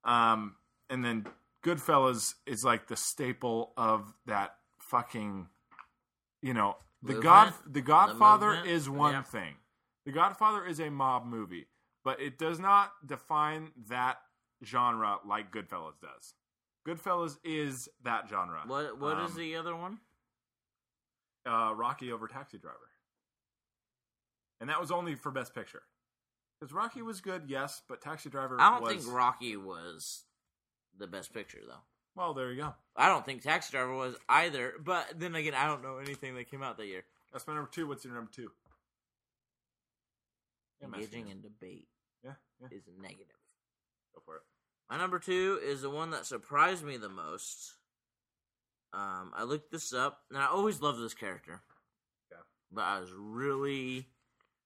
Um, and then Goodfellas is like the staple of that fucking, you know, the Movement? God, the Godfather movement? is one Yeah. thing. The Godfather is a mob movie, but it does not define that genre like Goodfellas does. Goodfellas is that genre. What What is Um, the other one? uh, Rocky over Taxi Driver, and that was only for Best Picture. Because Rocky was good, yes, but Taxi Driver. I don't was, think Rocky was the best picture though. Well, there you go. I don't think Taxi Driver was either. But then again, I don't know anything that came out that year. That's my number two. What's your number two? Yeah, I'm asking Engaging in debate Yeah, yeah. is negative. Go for it. My number two is the one that surprised me the most. Um, I looked this up, and I always loved this character. Yeah. But I was really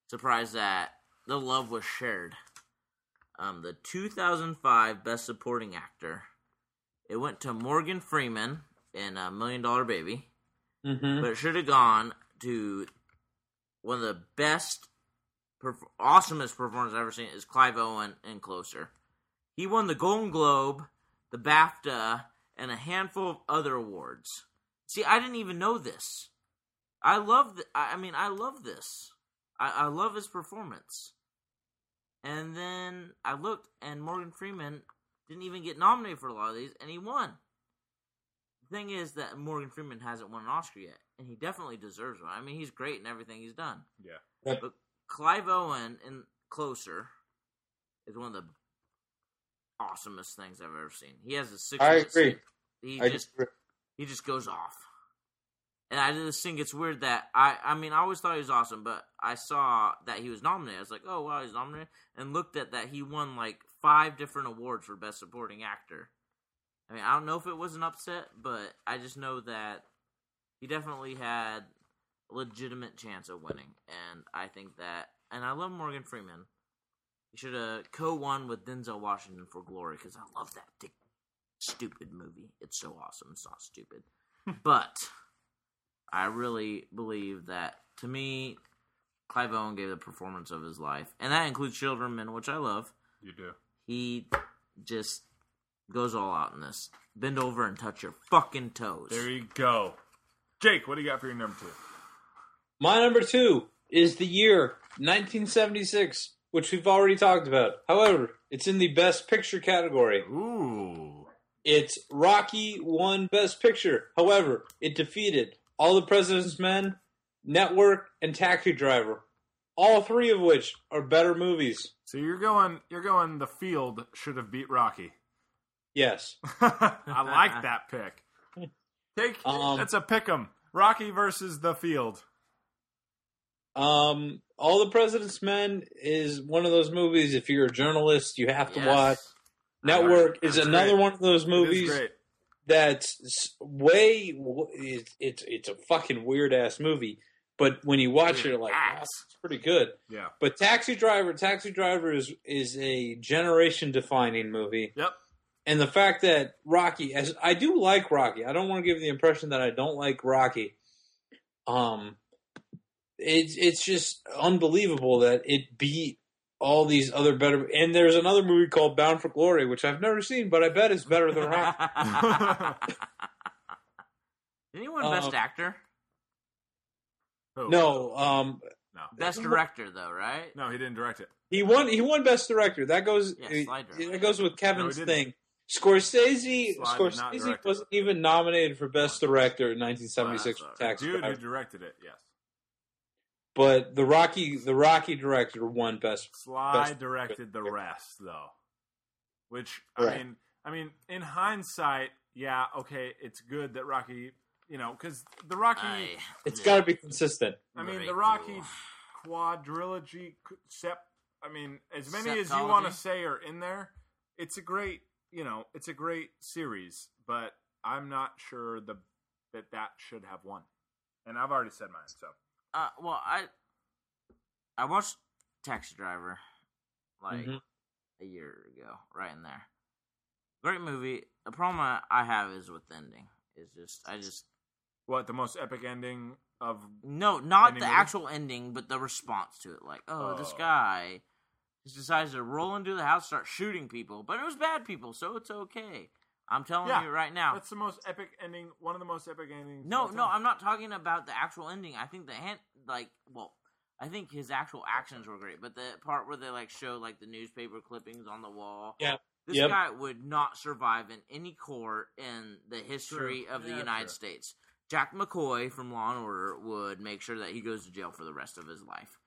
surprised that the love was shared. Um, the 2005 Best Supporting Actor. It went to Morgan Freeman in a Million Dollar Baby, Mm-hmm. but it should have gone to one of the best, perf- awesomest performances I've ever seen is Clive Owen in Closer. He won the Golden Globe, the BAFTA, and a handful of other awards. See, I didn't even know this. I love. Th- I I mean, I love this. I, I love his performance. And then I looked, and Morgan Freeman didn't even get nominated for a lot of these, and he won. The thing is that Morgan Freeman hasn't won an Oscar yet, and he definitely deserves one. I mean, he's great in everything he's done. Yeah. But Clive Owen in Closer is one of the awesomest things I've ever seen. He has a six. I agree. He I just agree. he just goes off. And I just think it's weird that I I mean I always thought he was awesome, but I saw that he was nominated. I was like, oh wow, he's nominated, and looked at that he won like five different awards for best supporting actor. I mean, I don't know if it was an upset, but I just know that he definitely had legitimate chance of winning, and I think that. And I love Morgan Freeman. He should have co-won with Denzel Washington for Glory because I love that dick stupid movie. It's so awesome. It's not stupid. but I really believe that to me, Clive Owen gave the performance of his life. And that includes Children Men, which I love. You do. He just goes all out in this. bend over and touch your fucking toes. There you go. Jake, what do you got for your number two? My number two is the year 1976, which we've already talked about. However, it's in the Best Picture category. Ooh. It's Rocky won Best Picture. However, it defeated All the President's Men, Network, and Taxi Driver. All three of which are better movies. So you're going you're going the field should have beat Rocky. Yes. I like that pick. Take Um, that's a pick 'em. Rocky versus the field. Um, All the President's Men is one of those movies. If you're a journalist, you have to Yes. watch. Network is That's another great. one of those movies that's way. It's it's, it's a fucking weird ass movie, but when you watch it, you're like, wow, it's pretty good. Yeah. But Taxi Driver, Taxi Driver is is a generation defining movie, Yep. and the fact that Rocky, as I do like Rocky, I don't want to give the impression that I don't like Rocky. Um, it's it's just unbelievable that it beat all these other better. And there's another movie called Bound for Glory, which I've never seen, but I bet it's better than Rocky. Anyone he win Best Um, Actor? Who? no, um, No. Best Director, though, right? No, he didn't direct it. he won. He won Best Director. That goes. Yeah, Slide Director. that goes with Kevin's No, thing. Scorsese, Slide Scorsese wasn't even nominated for Best Director in 1976 Oh, for that's Taxi Dude who directed it, yes. But the Rocky, the Rocky director won Best. Sly Best directed the rest, though. Which I mean, I mean, in hindsight, yeah, okay, it's good that Rocky, you know, because the Rocky, I, I, It's got to be consistent. I mean, the Rocky cool. quadrilogy, sep, I mean, as many as you want to say are in there, it's a great, you know, it's a great series, but I'm not sure the that that should have won. And I've already said mine, so uh, well, I I watched Taxi Driver like Mhm. a year ago, right in there. Great movie. The problem I, have is with the ending. Is just I just what the most epic ending of no, not the movie? actual ending, but the response to it. Like, oh, this Oh. guy just decides to roll into the house, start shooting people, but it was bad people, so it's okay. I'm telling Yeah, you right now. That's the most epic ending. One of the most epic endings. No, no, time. I'm not talking about the actual ending. I think the hand, like, well, I think his actual actions were great, but the part where they like show like the newspaper clippings on the wall. Yeah. This Yep. guy would not survive in any court in the history True. of the Yeah, United true. States. Jack McCoy from Law and Order would make sure that he goes to jail for the rest of his life.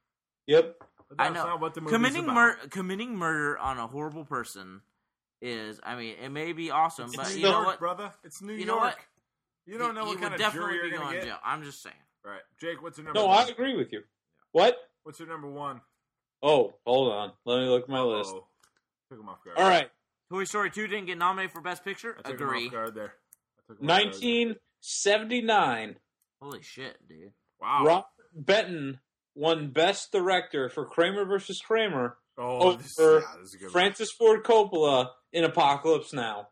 Yep. But I know. not what the movie's committing about. mur- committing murder on a horrible person is, I mean, it may be awesome, It's but New you know what? brother. It's New You know York. what? You don't know he what kind would of definitely jury you're be gonna get. jail. I'm just saying. Right, Jake. What's your number? No, one? I agree with you. What? What's your number one? Oh, hold on. Let me look at my list. Uh-oh. Took him off guard. All right. Toy Story 2 didn't get nominated for Best Picture? I took Agree. him off guard there. I took him off guard. 1979. Holy shit, dude. Wow. Robert Benton won Best Director for Kramer versus Kramer oh, over this, yeah, this is a good. one. Francis Ford Coppola in Apocalypse Now.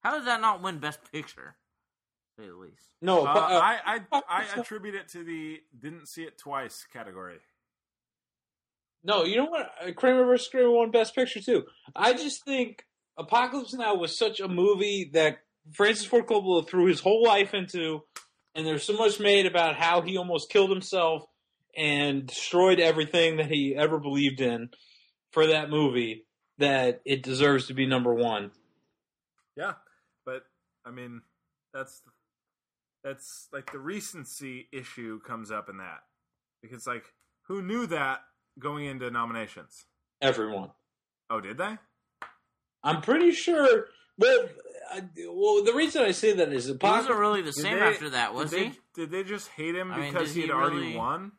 How did that not win Best Picture? At least. No, Uh, Apo- uh, I, I I attribute it to the didn't see it twice category. no. You know what? Uh, Kramer versus Kramer won Best Picture too. I just think Apocalypse Now was such a movie that Francis Ford Coppola threw his whole life into, and there's so much made about how he almost killed himself and destroyed everything that he ever believed in for that movie that it deserves to be number one. Yeah, but I mean, that's that's like the recency issue comes up in that because like who knew that going into nominations? Everyone. Oh, did they? I'm pretty sure. Well, I, well, the reason I say that is He wasn't really the same they- after that, was did they, he? Did they just hate him I mean, because did he he had already really- won?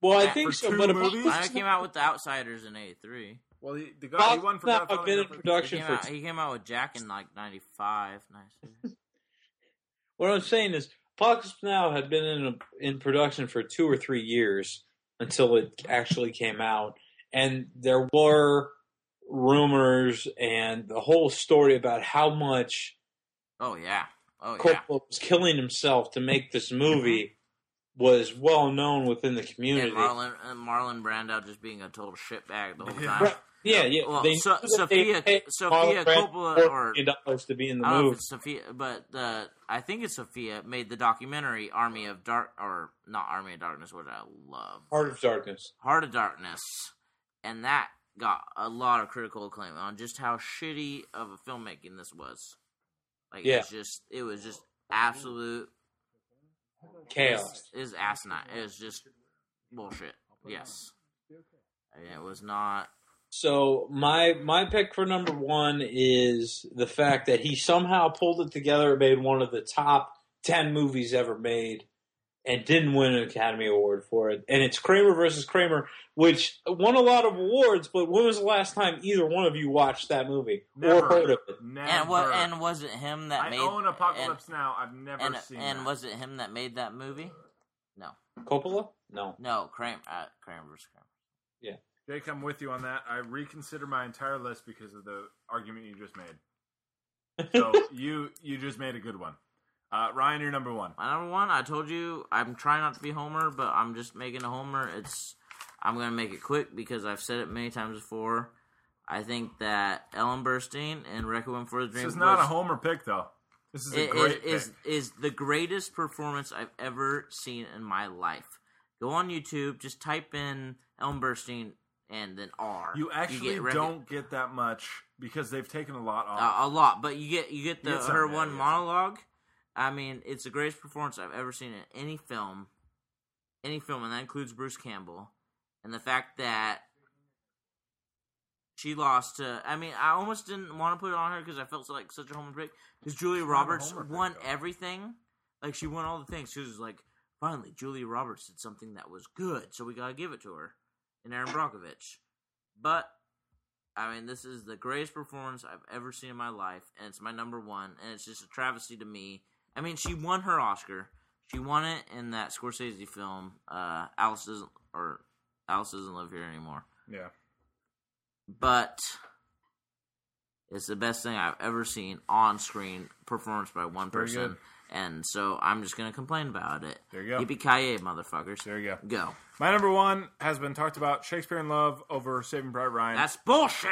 Well, I think so, but movies? Apocalypse I came out with The Outsiders in 83. Well, he, the guy he won for Now, Godfather been in Godfather- He production came, for. out, he came out with Jack in like 95. Nice. what I'm saying is, Apocalypse Now had been in in production for two or three years until it actually came out, and there were rumors and the whole story about how much Oh, yeah. Oh, yeah. Coppola was killing himself to make this mm-hmm. movie was well known within the community. And Marlon, and Marlon Brando just being a total shitbag the whole time. Right. Yeah, yeah. Well, they So- knew that they Sofia- paid Sofia Coppola or- million dollars to be in the I don't know if movie. it's Sofia, but the I think it's Sofia made the documentary Army of Dark or not Army of Darkness, which I love, Heart of Darkness. Heart of Darkness, and that got a lot of critical acclaim on just how shitty of a filmmaking this was. Like Yeah. it's just it was just absolute Chaos. is asinine. It was just bullshit. Yes, it was not. So my my pick for number one is the fact that he somehow pulled it together and made one of the top ten movies ever made, and didn't win an Academy Award for it. And it's Kramer versus Kramer, which won a lot of awards. But when was the last time either one of you watched that movie Never. or heard of it? Never. And what? And was it him that I made? own Apocalypse Now. I've never And, seen and that. was it him that made that movie? No, Coppola? No. no, Kramer. Uh, Kramer versus Kramer. Yeah. Jake, I'm with you on that. I reconsider my entire list because of the argument you just made. So you you just made a good one. Uh, Ryan, you're number one. My number one, I told you, I'm trying not to be Homer, but I'm just making a Homer. It's, I'm gonna make it quick because I've said it many times before. I think that Ellen Burstyn and Requiem for the Dream This is not a Homer pick, though. This is a is, great is, pick. is the greatest performance I've ever seen in my life. Go on YouTube, just type in Ellen Burstyn and then R. You actually get Requ- don't get that much because they've taken a lot off. uh, a lot, but you get you get the You get her one you get some. monologue. I mean, it's the greatest performance I've ever seen in any film, any film, and that includes Bruce Campbell. And the fact that she lost to, I mean, I almost didn't want to put it on her because I felt like such a homer pick. Because Julia Roberts pick, won everything, like she won all the things. She was like, finally, Julia Roberts did something that was good, so we gotta give it to her. And Erin Brockovich, but I mean, this is the greatest performance I've ever seen in my life, and it's my number one, and it's just a travesty to me. I mean, she won her Oscar. She won it in that Scorsese film, uh, Alice doesn't or Alice doesn't live here anymore. yeah. But it's the best thing I've ever seen on screen performance by one Very person. good. And so I'm just gonna complain about it. There you go. Yippee ki motherfuckers! There you go. Go. My number one has been talked about Shakespeare in Love over Saving Private Ryan. That's bullshit.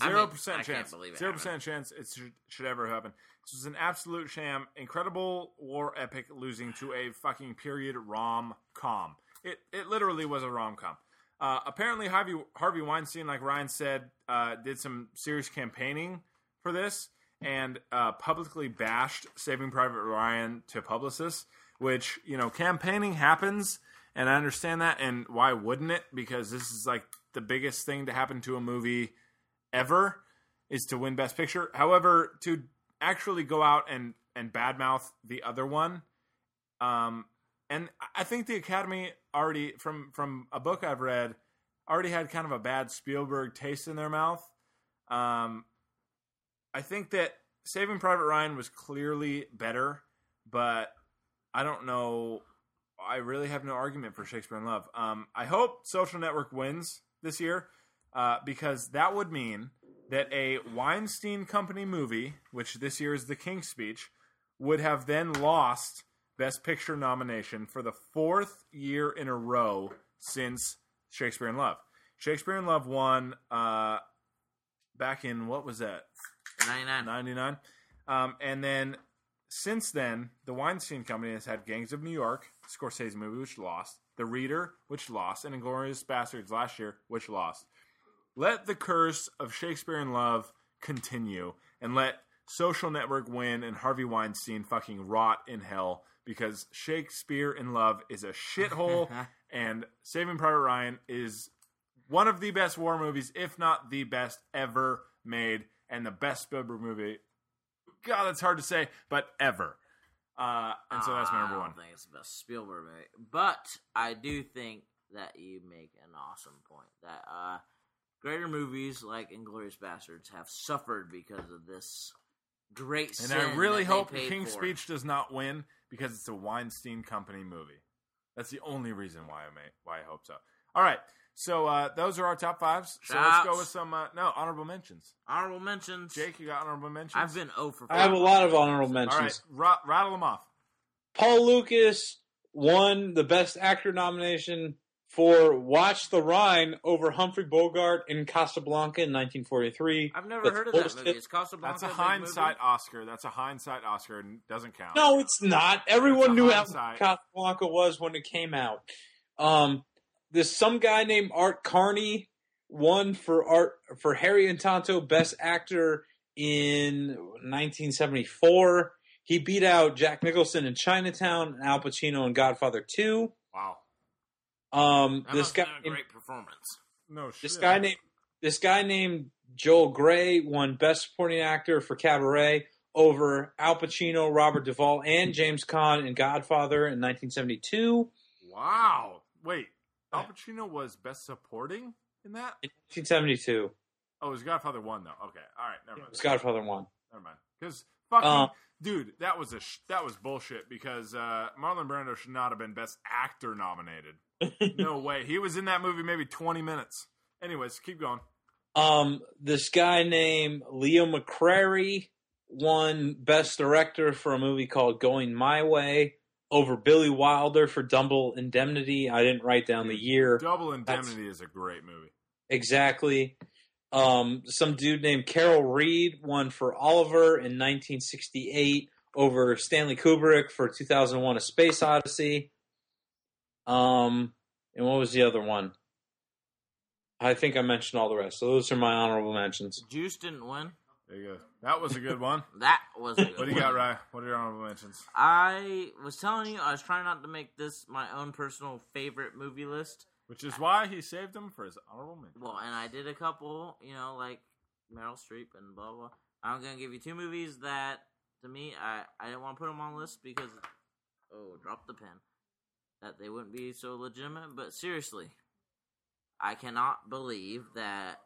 I Zero mean, percent I can't chance. believe it Zero percent chance it should, should ever happen. This was an absolute sham. Incredible war epic losing to a fucking period rom com. It it literally was a rom com. Uh, apparently, Harvey Harvey Weinstein, like Ryan said, uh, did some serious campaigning for this and uh, publicly bashed Saving Private Ryan to publicists. Which you know, campaigning happens, and I understand that. And why wouldn't it? Because this is like the biggest thing to happen to a movie ever is to win Best Picture. However, to actually go out and and badmouth the other one, um, and I think the Academy already from from a book I've read already had kind of a bad Spielberg taste in their mouth. Um, I think that Saving Private Ryan was clearly better, but I don't know. I really have no argument for Shakespeare in Love. Um, I hope Social Network wins this year uh, because that would mean that a Weinstein Company movie, which this year is The King's Speech, would have then lost Best Picture nomination for the fourth year in a row since Shakespeare in Love. Shakespeare in Love won uh, back in what was that? 99. 99. Um, and then since then, the Weinstein Company has had Gangs of New York, Scorsese movie, which lost, The Reader, which lost, and Inglourious Basterds last year, which lost. Let the curse of Shakespeare in Love continue, and let Social Network win and Harvey Weinstein fucking rot in hell because Shakespeare in Love is a shithole, and Saving Private Ryan is one of the best war movies, if not the best ever made, and the best Spielberg movie. God, that's hard to say, but ever. Uh, and so that's my number I one. don't think it's the best Spielberg movie, but I do think that you make an awesome point that uh, greater movies like Inglourious Basterds have suffered because of this great. And sin I really that hope King's for. Speech does not win because it's a Weinstein Company movie. That's the only reason why I may why I hope so. All right, so uh, those are our top fives. So let's go with some uh, no honorable mentions. Honorable mentions. Jake, you got honorable mentions? I've been over. I have a lot of honorable all right. mentions. Rattle them off. Paul Lukas won the Best Actor nomination for Watch the Rhine over Humphrey Bogart in Casablanca in 1943. I've never That's heard of that movie. Is Casablanca That's a big hindsight movie? Oscar. That's a hindsight Oscar and doesn't count. No, it's not. Everyone It's a knew how hindsight. Casablanca was when it came out. Um, there's some guy named Art Carney won for art for Harry and Tonto Best Actor in 1974. He beat out Jack Nicholson in Chinatown and Al Pacino in Godfather 2. Wow. Um, That this guy, have a great performance. No shit. this guy named this guy named Joel Grey won Best Supporting Actor for Cabaret over Al Pacino, Robert Duvall, and James Caan in Godfather in 1972. Wow. Wait. Al Pacino was best supporting in that? In 1972, Oh, it was Godfather 1, though. Okay. All right. Never it mind. was Godfather one. Never mind. Because fucking Uh, dude, that was a sh- that was bullshit. Because uh, Marlon Brando should not have been Best Actor nominated. no way. He was in that movie maybe twenty minutes. Anyways, keep going. Um, this guy named Leo McCarey won Best Director for a movie called Going My Way over Billy Wilder for Double Indemnity. I didn't write down the year. Double Indemnity is a great movie. Exactly. Um, some dude named Carol Reed won for Oliver in 1968 over Stanley Kubrick for 2001: A Space Odyssey. Um, and what was the other one? I think I mentioned all the rest. So those are my honorable mentions. Juice didn't win. There you go. That was a good one. That was a good one. what do you one. got, Rye? What are your honorable mentions? I was telling you, I was trying not to make this my own personal favorite movie list. Which is why he saved them for his honorable mention. Well, and I did a couple, you know, like Meryl Streep and blah blah. I'm gonna give you two movies that, to me, I I didn't want to put them on the list because, oh, drop the pen, that they wouldn't be so legitimate. But seriously, I cannot believe that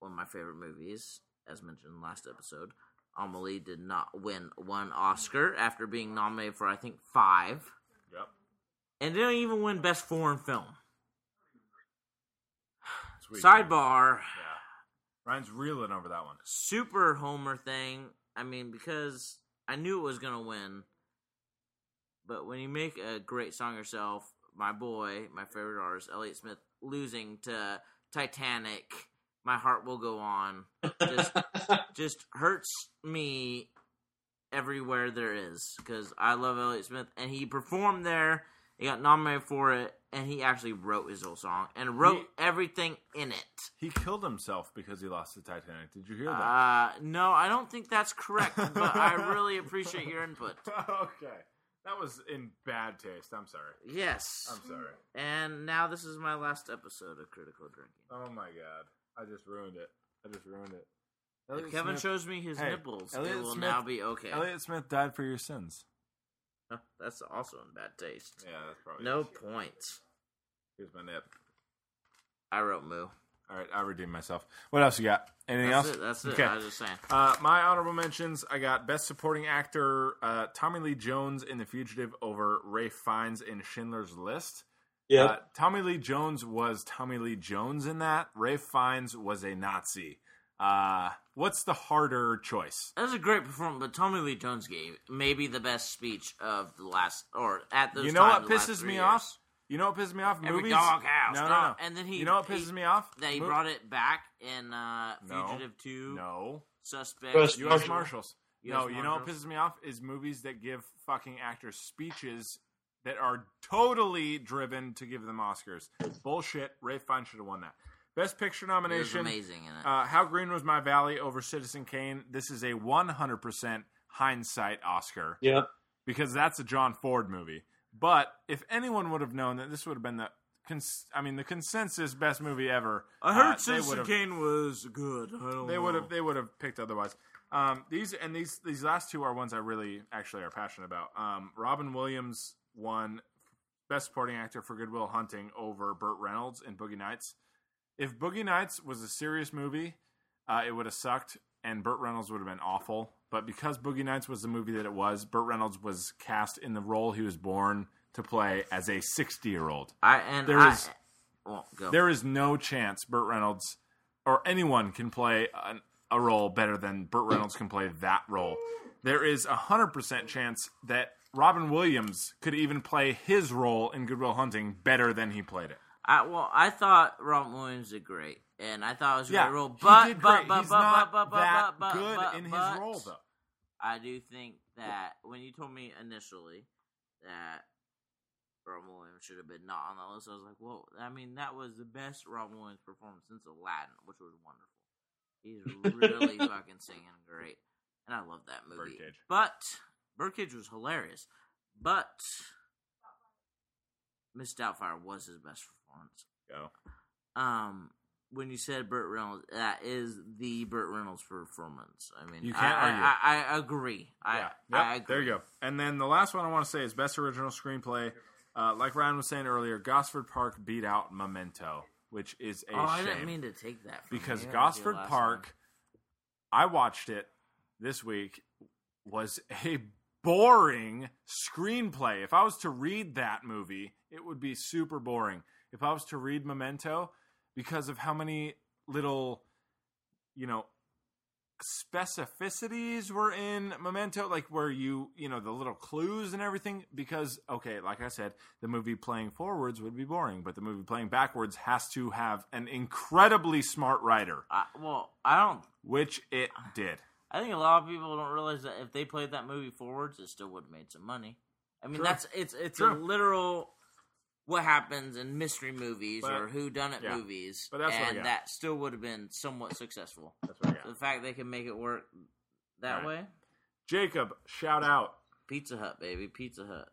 one of my favorite movies, as mentioned in the last episode, Amelie did not win one Oscar after being nominated for I think five, Yep. and didn't even win Best Foreign Film. Sweet. Sidebar. Yeah. Ryan's reeling over that one. super homer thing. I mean, because I knew it was gonna win, but when you make a great song yourself, my boy, my favorite artist, Elliott Smith, losing to Titanic, my heart will go on. Just, just hurts me everywhere there is because I love Elliott Smith, and he performed there. He got nominated for it, and he actually wrote his whole song and wrote He- everything in it. He killed himself because he lost the Titanic. Did you hear that? Uh, no, I don't think that's correct, but I really appreciate your input. okay. That was in bad taste. I'm sorry. Yes. I'm sorry. And now this is my last episode of Critical Drinking. Oh my god. I just ruined it. I just ruined it. If Kevin Smith, shows me his Hey, nipples, Elliott it will Smith- now be okay. Elliott Smith died for your sins. Huh, That's also in bad taste. Yeah, that's probably No it. points. Here's my nip. I wrote moo. All right, I redeemed myself. What else you got? Anything That's else? it. That's it. Okay. I was just saying. Uh, my honorable mentions: I got Best Supporting Actor uh, Tommy Lee Jones in The Fugitive over Ralph Fiennes in Schindler's List. yeah. Uh, Tommy Lee Jones was Tommy Lee Jones in that. Ralph Fiennes was a Nazi. Uh, what's the harder choice? That was a great performance, but Tommy Lee Jones gave maybe the best speech of the last, or at those You know what the pisses me years. off? You know what pisses me off? Every Movies. doghouse. No, no, dog- no. And then he. you know what he- pisses me off? That he Mo- brought it back in uh, No. Fugitive Two, No. Suspect, U.S. Marshall. Marshals. US no, you know what pisses me off is movies that give fucking actors speeches that are totally driven to give them Oscars. Bullshit. Ralph Fiennes should have won that. Best Picture He was nomination. amazing in it. Uh, How Green Was My Valley over Citizen Kane. This is a 100% hindsight Oscar yeah. because that's a John Ford movie. But if anyone would have known that this would have been the, cons- I mean, the consensus best movie ever, I heard would have- Kane was good. I don't they would have they would have picked otherwise. Um, these and these these last two are ones I really actually are passionate about. Um, Robin Williams won Best Supporting Actor for Good Will Hunting over Burt Reynolds in Boogie Nights. If Boogie Nights was a serious movie, uh, it would have sucked, and Burt Reynolds would have been awful. But because Boogie Nights was the movie that it was, Burt Reynolds was cast in the role he was born to play as a sixty-year-old. I and There I, is- well. There is no chance Burt Reynolds or anyone can play an, a role better than Burt Reynolds can play that role. There is a hundred percent chance that Robin Williams could even play his role in Good Will Hunting better than he played it. I well, I thought Robin Williams did great, and I thought it was a Yeah, great role. he But did but but He's but not but but that but but good but, in his role, though. I do think that when you told me initially that Robin Williams should have been not on that list, I was like, whoa. I mean, that was the best Robin Williams performance since Aladdin, which was wonderful. He's really fucking singing great, and I love that movie. Birdcage. But Birdcage was hilarious, but Miss Doubtfire was his best performance. Go. Um, when you said Burt Reynolds, that is the Burt Reynolds performance. I mean, You I- can't I, argue. I, I, agree. I, yeah. I Yep, agree. there you go. And then the last one I want to say is best original screenplay. Uh, like Ryan was saying earlier, Gosford Park beat out Memento, which is a Oh, I didn't mean to take that because. Gosford Park. I watched it this week. Was a boring screenplay. If I was to read that movie, it would be super boring. If I was to read Memento, because of how many little, you know, specificities were in Memento, like where you, you know, the little clues and everything. Because, okay, like I said, the movie playing forwards would be boring, but the movie playing backwards has to have an incredibly smart writer, I, well, I don't. which it did. I think a lot of people don't realize that if they played that movie forwards, it still would have made some money. I mean, True. that's it's it's True. a literal what happens in mystery movies But- or who done it yeah. movies, But that's what and got. that still would have been somewhat successful. That's what I The fact they can make it work that Right. way, Jacob, shout out. Pizza Hut, baby, Pizza Hut.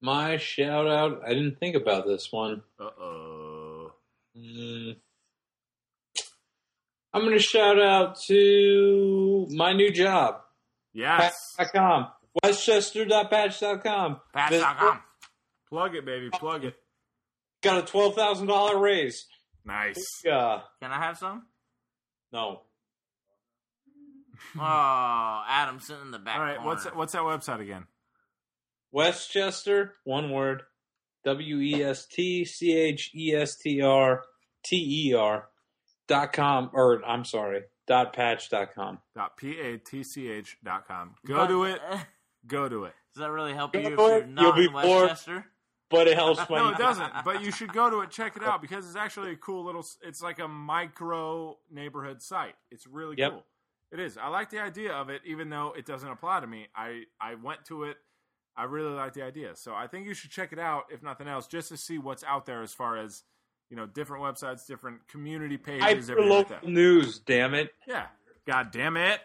My shout out. I didn't think about this one. Uh oh. Mm. I'm going to shout out to my new job, Yes. patch.com, westchester.patch.com. Patch.com. Plug it, baby. Plug it. Got a $12,000 raise. Nice. Uh, Can I have some? no. Oh, Adam sitting in the back. All right. corner. What's what's that website again? Westchester, one word, W E S T C H E S T R T E R dot com, or I'm sorry, dot patch dot com. Dot p a t c h dot com. Go But- to it. Go to it. Does that really help you if you're not you'll be in bored. Westchester? But it helps my No, it doesn't. But you should go to it. Check it out because it's actually a cool little. It's like a micro neighborhood site. It's really Yep. cool. It is. I like the idea of it, even though it doesn't apply to me. I I went to it. I really like the idea. So I think you should check it out, if nothing else, just to see what's out there as far as you know, different websites, different community pages, Hyper everything like local that. news, damn it. Yeah. God damn it.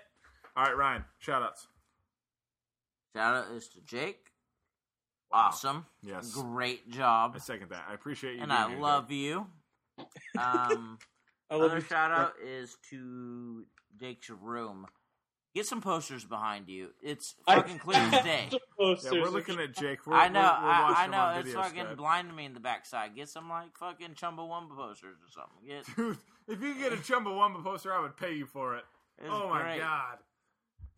All right, Ryan. Shout outs. Shout out is to Jake. Awesome. Yes. Great job. I second that. I appreciate you. And being I here, love you. Um, I love another shout out is to Jake's room. Get some posters behind you. It's I- fucking clear as day. Yeah, we're looking at Jake. We're, I know, We're, we're I, I know. It's fucking Skype. blinding me in the backside. Get some like fucking Chumbawamba posters or something. Get Dude, if you could get a Chumbawamba poster, I would pay you for it. it's oh my great. god.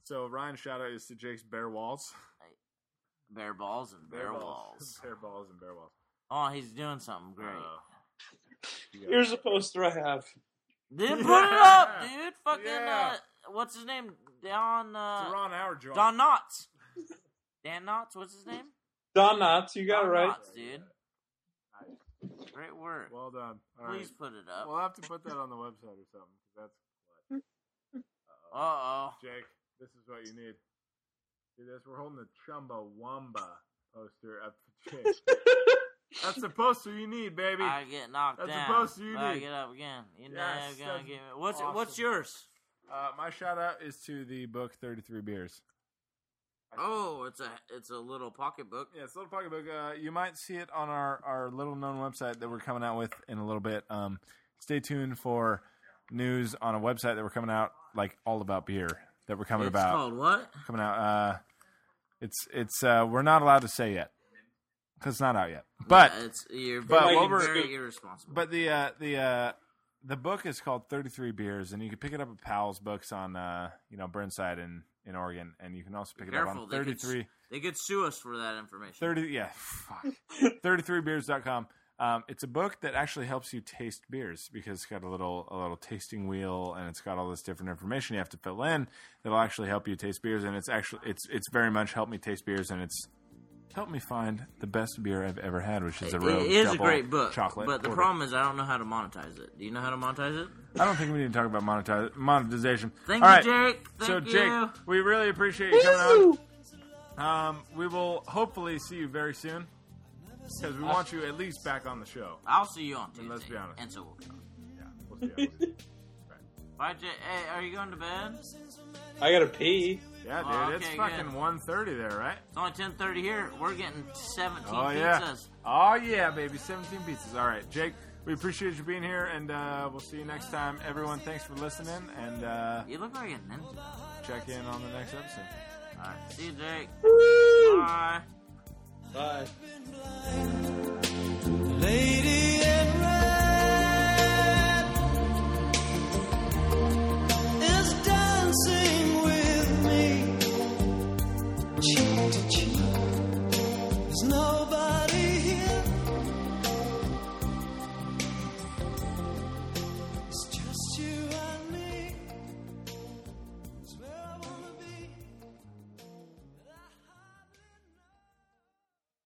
So Ryan shout out is to Jake's Bear Walls. Bear balls and bear, walls. Bear balls and bear walls. Oh, he's doing something great. Uh, Here's a poster I have. Dude, put it up, dude. Fucking Yeah. uh, what's his name? Don it's uh, Ron Howard joint. Don Knotts. Dan Knotts, what's his name? Don Knotts, you got it Don right. Knotts, dude. Great work. Well done. All Please right. put it up. We'll have to put that on the website or something. That's Uh oh. Jake. This is what you need. See this? We're holding the Chumbawamba poster up for Jake. That's the poster you need, baby. I get knocked That's the poster you but I need. get up again. You're Yes, never gonna get me. What's what's yours? Uh, my shout out is to the book Thirty Three Beers. Oh, it's a it's a little pocketbook. Yeah, it's a little pocketbook. Uh, you might see it on our, our little known website that we're coming out with in a little bit. Um, stay tuned for news on a website that we're coming out like all about beer that we're coming it's about called what? coming out. Uh, it's it's uh, we're not allowed to say yet because it's not out yet. But Yeah, it's you're but very, what we're- very irresponsible. but the uh, the uh, the book is called Thirty Three Beers, and you can pick it up at Powell's Books on uh, you know Burnside in in Oregon, and you can also pick it up Careful, on they Thirty Three. they could sue us for that information. 30 yeah fuck 33beers.com um, it's a book that actually helps you taste beers because it's got a little a little tasting wheel and it's got all this different information you have to fill in that'll actually help you taste beers and it's actually it's it's very much helped me taste beers and it's help me find the best beer I've ever had, which is a It Rogue is a double great book, chocolate. but the porter. problem is I don't know how to monetize it. Do you know how to monetize it? I don't think we need to talk about monetize, monetization. Thank All you, right. Jake. Thank so, you. Jake, we really appreciate you coming on. Um, we will hopefully see you very soon because we want you at least back on the show. I'll see you on Tuesday. And let's be honest. And so will John. Yeah, we'll see. you. We'll see. Bye, Jake. Hey, are you going to bed? I gotta pee. Yeah, dude, Oh, it's fucking good. 1.30 there, right? It's only ten thirty here. We're getting seventeen Oh pizzas. yeah. Oh yeah, baby. 17 pizzas. All right, Jake. We appreciate you being here, and uh, we'll see you next time. Everyone, thanks for listening, and uh, You look like a ninja. check in on the next episode. All right. See you, Jake. Bye. Bye.